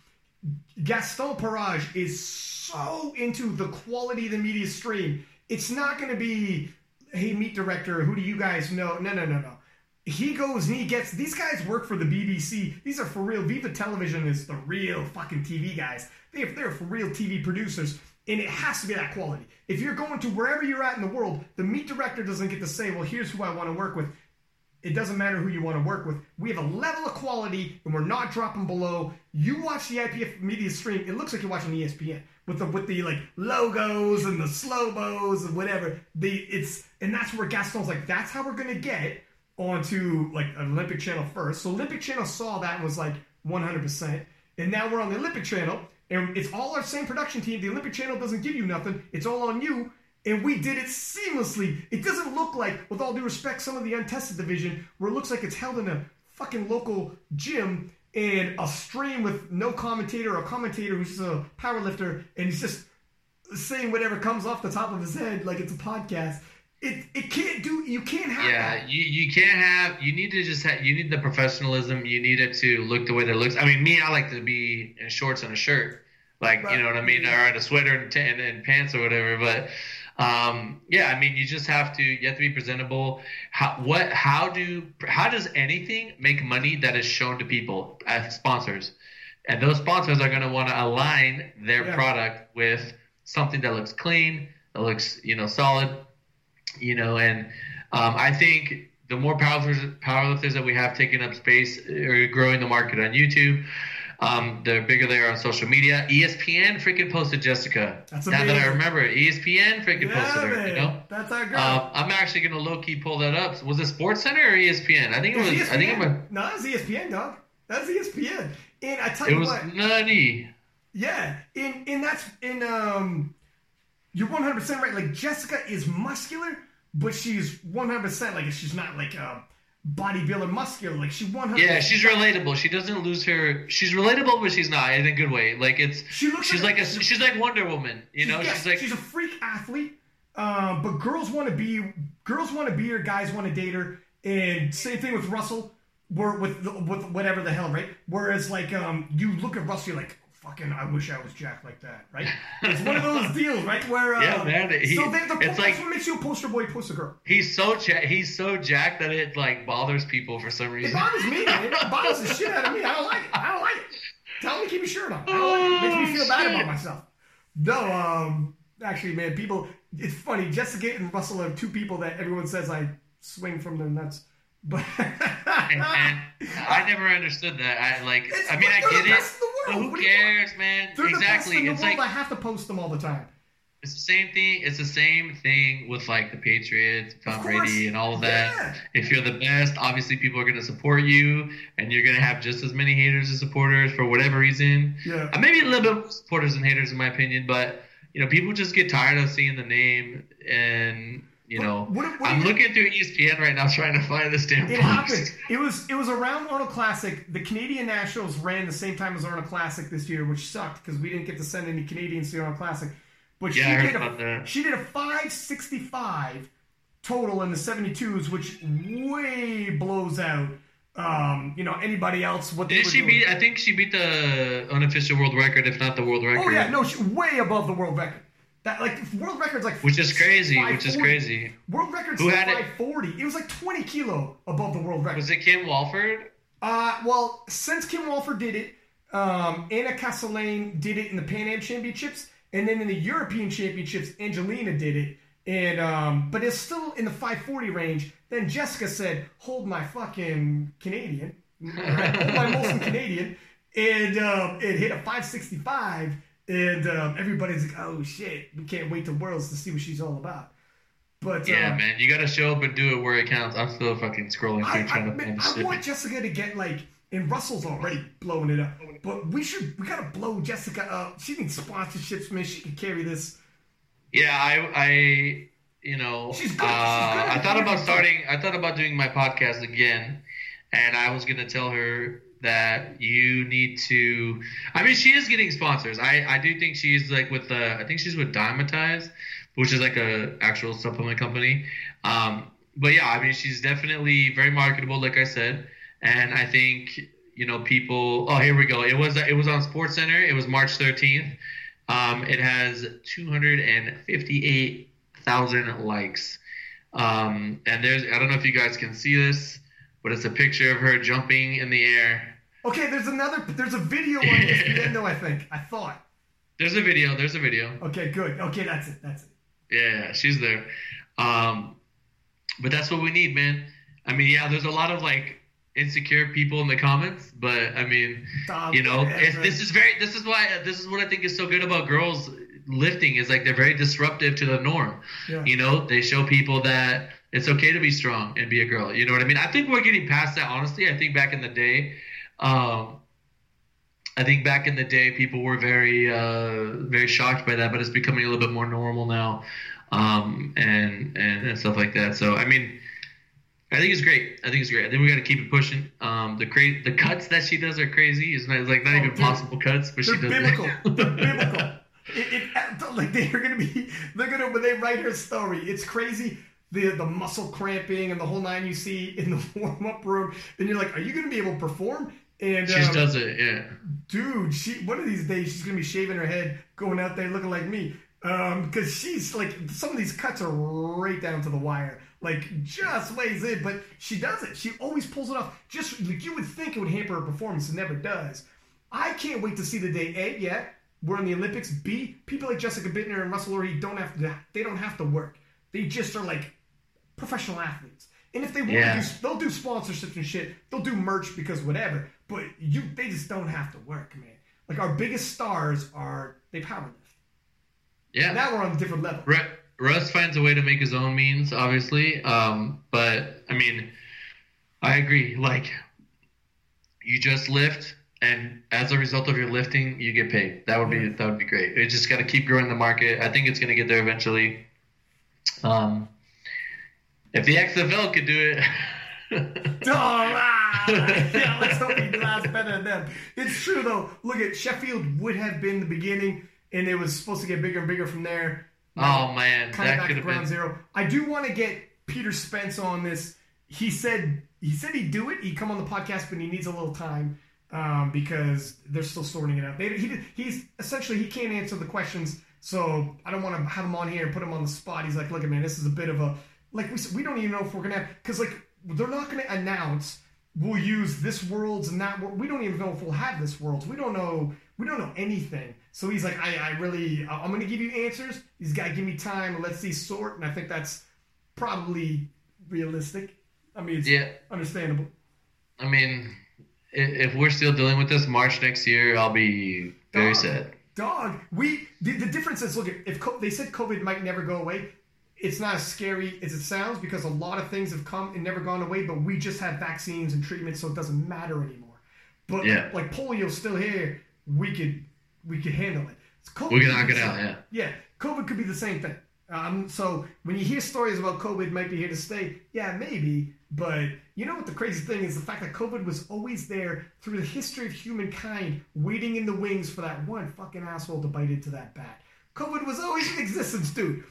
Gaston Parage is so into the quality of the media stream. It's not going to be, hey, meet director, who do you guys know? No, no, no, no. He goes and he gets these guys work for the BBC. These are for real. Viva Television is the real fucking TV guys. They are, they're for real TV producers, and it has to be that quality. If you're going to wherever you're at in the world, the meet director doesn't get to say, well, here's who I want to work with. It doesn't matter who you want to work with. We have a level of quality, and we're not dropping below. You watch the IPF media stream; it looks like you're watching ESPN with the with the like logos and the slow mos and whatever. The it's and that's where Gaston's like, that's how we're gonna get onto like Olympic Channel first. So Olympic Channel saw that and was like 100%. And now we're on the Olympic Channel, and it's all our same production team. The Olympic Channel doesn't give you nothing; it's all on you and we did it seamlessly. It doesn't look like, with all due respect, some of the untested division where it looks like it's held in a fucking local gym and a stream with no commentator or a commentator who's a power lifter and he's just saying whatever comes off the top of his head like it's a podcast. It, it can't do you can't have
yeah
that.
you, you can't have you need to just have you need the professionalism you need it to look the way that it looks i mean me i like to be in shorts and a shirt like right. you know what i mean or in a sweater and, and, and pants or whatever but um, yeah, I mean, you just have to you have to be presentable. How what how do how does anything make money that is shown to people as sponsors? And those sponsors are going to want to align their yeah. product with something that looks clean, that looks you know solid, you know. And um, I think the more powerlifters, powerlifters that we have taking up space or growing the market on YouTube, um, the bigger they are on social media. ESPN freaking posted Jessica. That's amazing. Now that I remember, ESPN freaking yeah, posted her. Man. You know,
that's our girl. Uh,
I'm actually gonna low key pull that up. Was it Sports Center or ESPN? I think it was. ESPN. I think it was.
No, it was ESPN, dog. That's ESPN. And I tell
it
you
was
what,
nutty.
Yeah, and and that's in um, you're 100 percent right. Like Jessica is muscular, but she's 100 percent like she's not like a bodybuilder muscular. Like she won her.
Yeah, she's relatable. She doesn't lose her. She's relatable, but she's not in a good way. Like it's. She looks. She's like, like a. She's like Wonder Woman. You know,
yes,
she's like.
She's a freak athlete. Um, but girls want to be girls want to be her. Guys want to date her. And same thing with Russell. We're with with whatever the hell, right? Whereas like um, you look at Russell, you're like, fucking, I wish I was Jack like that, right? It's one of those [LAUGHS] deals, right? Where uh,
yeah, man, he,
so they, the, it's like what makes you a poster boy, poster girl.
He's so ja- he's so jacked that it like bothers people for some reason.
It bothers me. Man. It [LAUGHS] bothers the shit out of me. I don't like it. I don't like it. Tell me to keep your shirt on. I don't like it. it makes me feel shit. bad about myself. No, um, actually, man, people. It's funny. Jessica and Russell are two people that everyone says I swing from the nuts. But
and, and I never understood that. I like. It's, I mean, I get it. But who cares, man?
They're
exactly.
The
it's
like I have to post them all the time.
It's the same thing. It's the same thing with like the Patriots, Tom Brady, and all of that. Yeah. If you're the best, obviously people are going to support you, and you're going to have just as many haters as supporters for whatever reason.
Yeah.
Uh, maybe a little bit supporters and haters, in my opinion, but you know, people just get tired of seeing the name and you know, what, what, what I'm looking through ESPN right now trying to find this damn.
It happened. It was it was around Arnold Classic. The Canadian Nationals ran the same time as Arnold Classic this year, which sucked because we didn't get to send any Canadians to Arnold Classic. But
yeah,
she did a she did a 565 total in the 72s, which way blows out. Um, you know anybody else? What
did she doing. beat? I think she beat the unofficial world record, if not the world record.
Oh yeah, no, she, way above the world record. That like world records like
which is crazy, which is crazy.
World records Who had 540. It? it was like 20 kilo above the world record.
Was it Kim Walford?
Uh, well, since Kim Walford did it, um, Anna Castellain did it in the Pan Am Championships, and then in the European Championships, Angelina did it. And um, but it's still in the 540 range. Then Jessica said, "Hold my fucking Canadian, [LAUGHS] hold my Molson Canadian," and um, it hit a 565 and um, everybody's like, "Oh shit, we can't wait to Worlds to see what she's all about." But
yeah, um, man, you got to show up and do it where it counts. I'm still fucking scrolling through
I, trying I, to man, I want Jessica to get like, and Russell's already blowing it up, but we should we gotta blow Jessica up. She needs sponsorships, man. She can carry this.
Yeah, I, I, you know, she's good. Uh, she's good I thought about starting. I thought about doing my podcast again, and I was gonna tell her that you need to. I mean, she is getting sponsors. I I do think she's like with the. I think she's with Dymatize, which is like a actual supplement company. Um, but yeah, I mean, she's definitely very marketable, like I said, and I think you know people. Oh, here we go. It was it was on Sports Center. It was March thirteenth. Um, it has two hundred and fifty-eight thousand likes. Um, and there's I don't know if you guys can see this, but it's a picture of her jumping in the air
Okay, there's another. There's a video on ESPN though. [LAUGHS] I think I thought.
There's a video. There's a video.
Okay, good. Okay, that's it. That's it.
Yeah, she's there. Um, but that's what we need, man. I mean, yeah, there's a lot of like insecure people in the comments, but I mean, you know, this is very. This is why. This is what I think is so good about girls lifting is like they're very disruptive to the norm. Yeah. You know, they show people that it's okay to be strong and be a girl. You know what I mean? I think we're getting past that. Honestly, I think back in the day um, I think back in the day, people were very, uh, very shocked by that, but it's becoming a little bit more normal now, um, and, and, and stuff like that. So, I mean, I think it's great. I think it's great. I think we got to keep it pushing. Um, the cra- the cuts that she does are crazy. It's, not, it's like not oh, even dude, possible cuts, but she does.
Biblical. they're [LAUGHS] biblical. It, it, like they're gonna be, they're gonna when they write her story, it's crazy the the muscle cramping and the whole nine you see in the [LAUGHS] warm up room, and you're like, are you going to be able to perform? And
she um, does it, yeah.
Dude, she one of these days she's gonna be shaving her head, going out there looking like me. Um, because she's like some of these cuts are right down to the wire, like just weighs in, but she does it. She always pulls it off. Just like you would think it would hamper her performance, it never does. I can't wait to see the day. A, yeah, we're in the Olympics. B, people like Jessica Buettner and Russell Orhii don't have to. They don't have to work. They just are like professional athletes. And if they want yeah. to, do, they'll do sponsorships and shit. They'll do merch because whatever. But you, they just don't have to work, man. Like our biggest stars are they powerlift.
Yeah.
Now we're on a different level.
Russ finds a way to make his own means, obviously. Um, but I mean, I agree. Like, you just lift, and as a result of your lifting, you get paid. That would be that would be great. It just got to keep growing the market. I think it's going to get there eventually. Um, if the XFL could do it. [LAUGHS] [LAUGHS]
ah, yeah, let's hope he lasts better than them. It's true though. Look at Sheffield would have been the beginning, and it was supposed to get bigger and bigger from there.
oh man, kind of back to ground been...
zero. I do want to get Peter Spence on this. He said he said he'd do it. He'd come on the podcast, but he needs a little time um, because they're still sorting it out. They, he, he's essentially he can't answer the questions, so I don't want to have him on here and put him on the spot. He's like, look, at man, this is a bit of a like we we don't even know if we're gonna because like they're not gonna announce we'll use this worlds and that world. We don't even know if we'll have this world. We don't know. We don't know anything. So he's like, I, I really, I'm going to give you answers. He's got to give me time. Let's see sort. And I think that's probably realistic. I mean, it's yeah. understandable.
I mean, if we're still dealing with this March next year, I'll be very dog, sad.
Dog, we the, the difference is look if they said COVID might never go away, it's not as scary as it sounds because a lot of things have come and never gone away, but we just have vaccines and treatments, so it doesn't matter anymore. But yeah. like polio's still here, we could we could handle it.
COVID we can knock it out, yeah.
Yeah, COVID could be the same thing. Um, so when you hear stories about COVID might be here to stay, yeah, maybe. But you know what the crazy thing is? The fact that COVID was always there through the history of humankind, waiting in the wings for that one fucking asshole to bite into that bat. COVID was always in existence, dude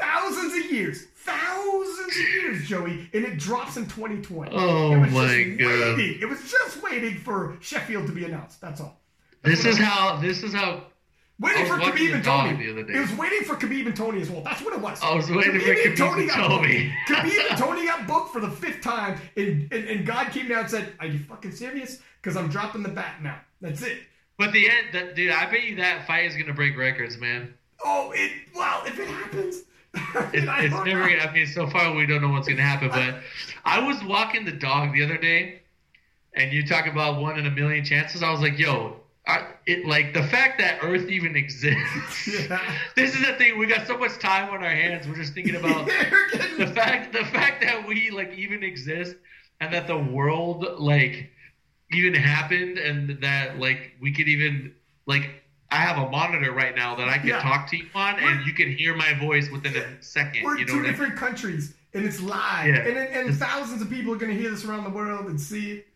thousands of years, thousands of years, Joey, and it drops in 2020.
Oh my god!
Waiting. It was just waiting for Sheffield to be announced. That's all.
That's this is how. This is how.
Waiting for Khabib and Tony. The other day. It was waiting for Khabib and Tony as well. That's what it was.
I was waiting Khabib for Khabib and Tony.
Khabib and [LAUGHS] Tony got booked for the fifth time, and, and, and God came down and said, "Are you fucking serious? Because I'm dropping the bat now. That's it."
But the end, dude, I bet you that fight is gonna break records, man.
Oh, it well, if it happens.
It, [LAUGHS] it's never. I mean, so far we don't know what's gonna happen. But I was walking the dog the other day, and you talk about one in a million chances. I was like, "Yo, I, it like the fact that Earth even exists. [LAUGHS] Yeah. [LAUGHS] This is the thing. We got so much time on our hands. We're just thinking about the fact the fact that we like even exist, and that the world like even happened, and that like we could even like I have a monitor right now that I can yeah. talk to you on, we're, and you can hear my voice within a second.
We're
you know
two different I mean? countries, and it's live, yeah. and and thousands of people are going to hear this around the world and see it.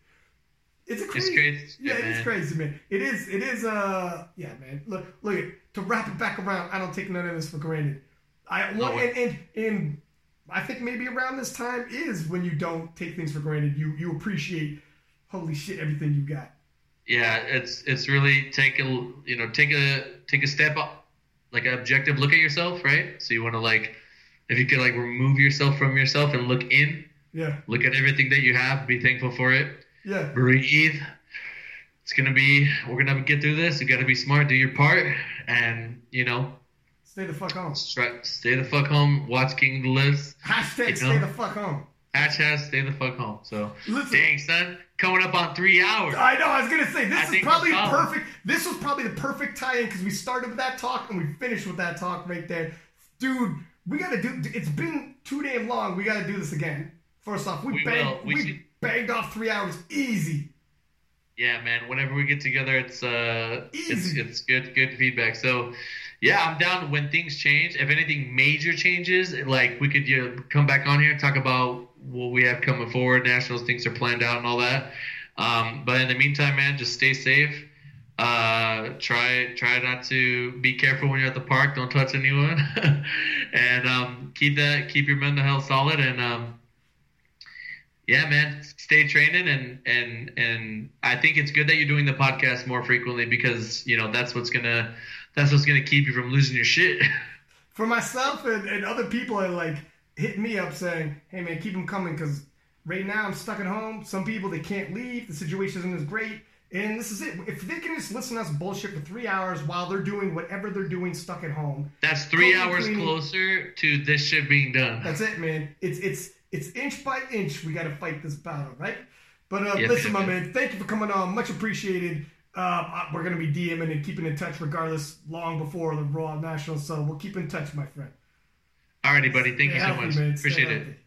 It's a crazy,
it's crazy.
yeah, it's crazy, man. It is, it is. Uh, yeah, man. Look, look. To wrap it back around, I don't take none of this for granted. I no, and, and and I think maybe around this time is when you don't take things for granted. You you appreciate, holy shit, everything you got
yeah, it's it's really take a you know take a take a step up, like an objective look at yourself, right? So you want to like, if you could like remove yourself from yourself and look in,
yeah,
look at everything that you have, be thankful for it,
yeah,
breathe. It's gonna be we're gonna get through this. You gotta be smart, do your part, and you know.
Stay the fuck home.
Stay the fuck home. Watch King of the List.
Hashtag you know? stay the fuck home.
Hashtag stay the fuck home. So, Listen, dang son, coming up on three hours.
I know. I was gonna say this I is probably perfect. This was probably the perfect tie-in because we started with that talk and we finished with that talk right there, dude. We gotta do. It's been too damn long. We gotta do this again. First off, we, we banged. We, we banged off three hours easy.
Yeah, man. Whenever we get together, it's uh, easy. it's it's good good feedback. So. Yeah, I'm down when things change. If anything major changes, like we could you know, come back on here and talk about what we have coming forward, nationals, things are planned out and all that. Um, but in the meantime, man, just stay safe. Uh, try try not to be careful when you're at the park. Don't touch anyone, [LAUGHS] and um, keep that keep your mental health solid. And um, yeah, man, stay training. And and and I think it's good that you're doing the podcast more frequently because you know that's what's gonna that's what's gonna keep you from losing your shit. [LAUGHS]
For myself and, and other people, are like hit me up saying, "Hey man, keep them coming because right now I'm stuck at home. Some people they can't leave. The situation isn't as great." And this is it. If they can just listen to us bullshit for three hours while they're doing whatever they're doing stuck at home,
that's three hours cleaning, closer to this shit being done.
That's it, man. It's it's it's inch by inch. We got to fight this battle, right? But uh, listen, my man, thank you for coming on. Much appreciated. Uh, uh we're gonna be DMing and keeping in touch regardless, long before the Raw National. So we'll keep in touch, my friend.
Alrighty, buddy. Thank Stay you so much. Appreciate it.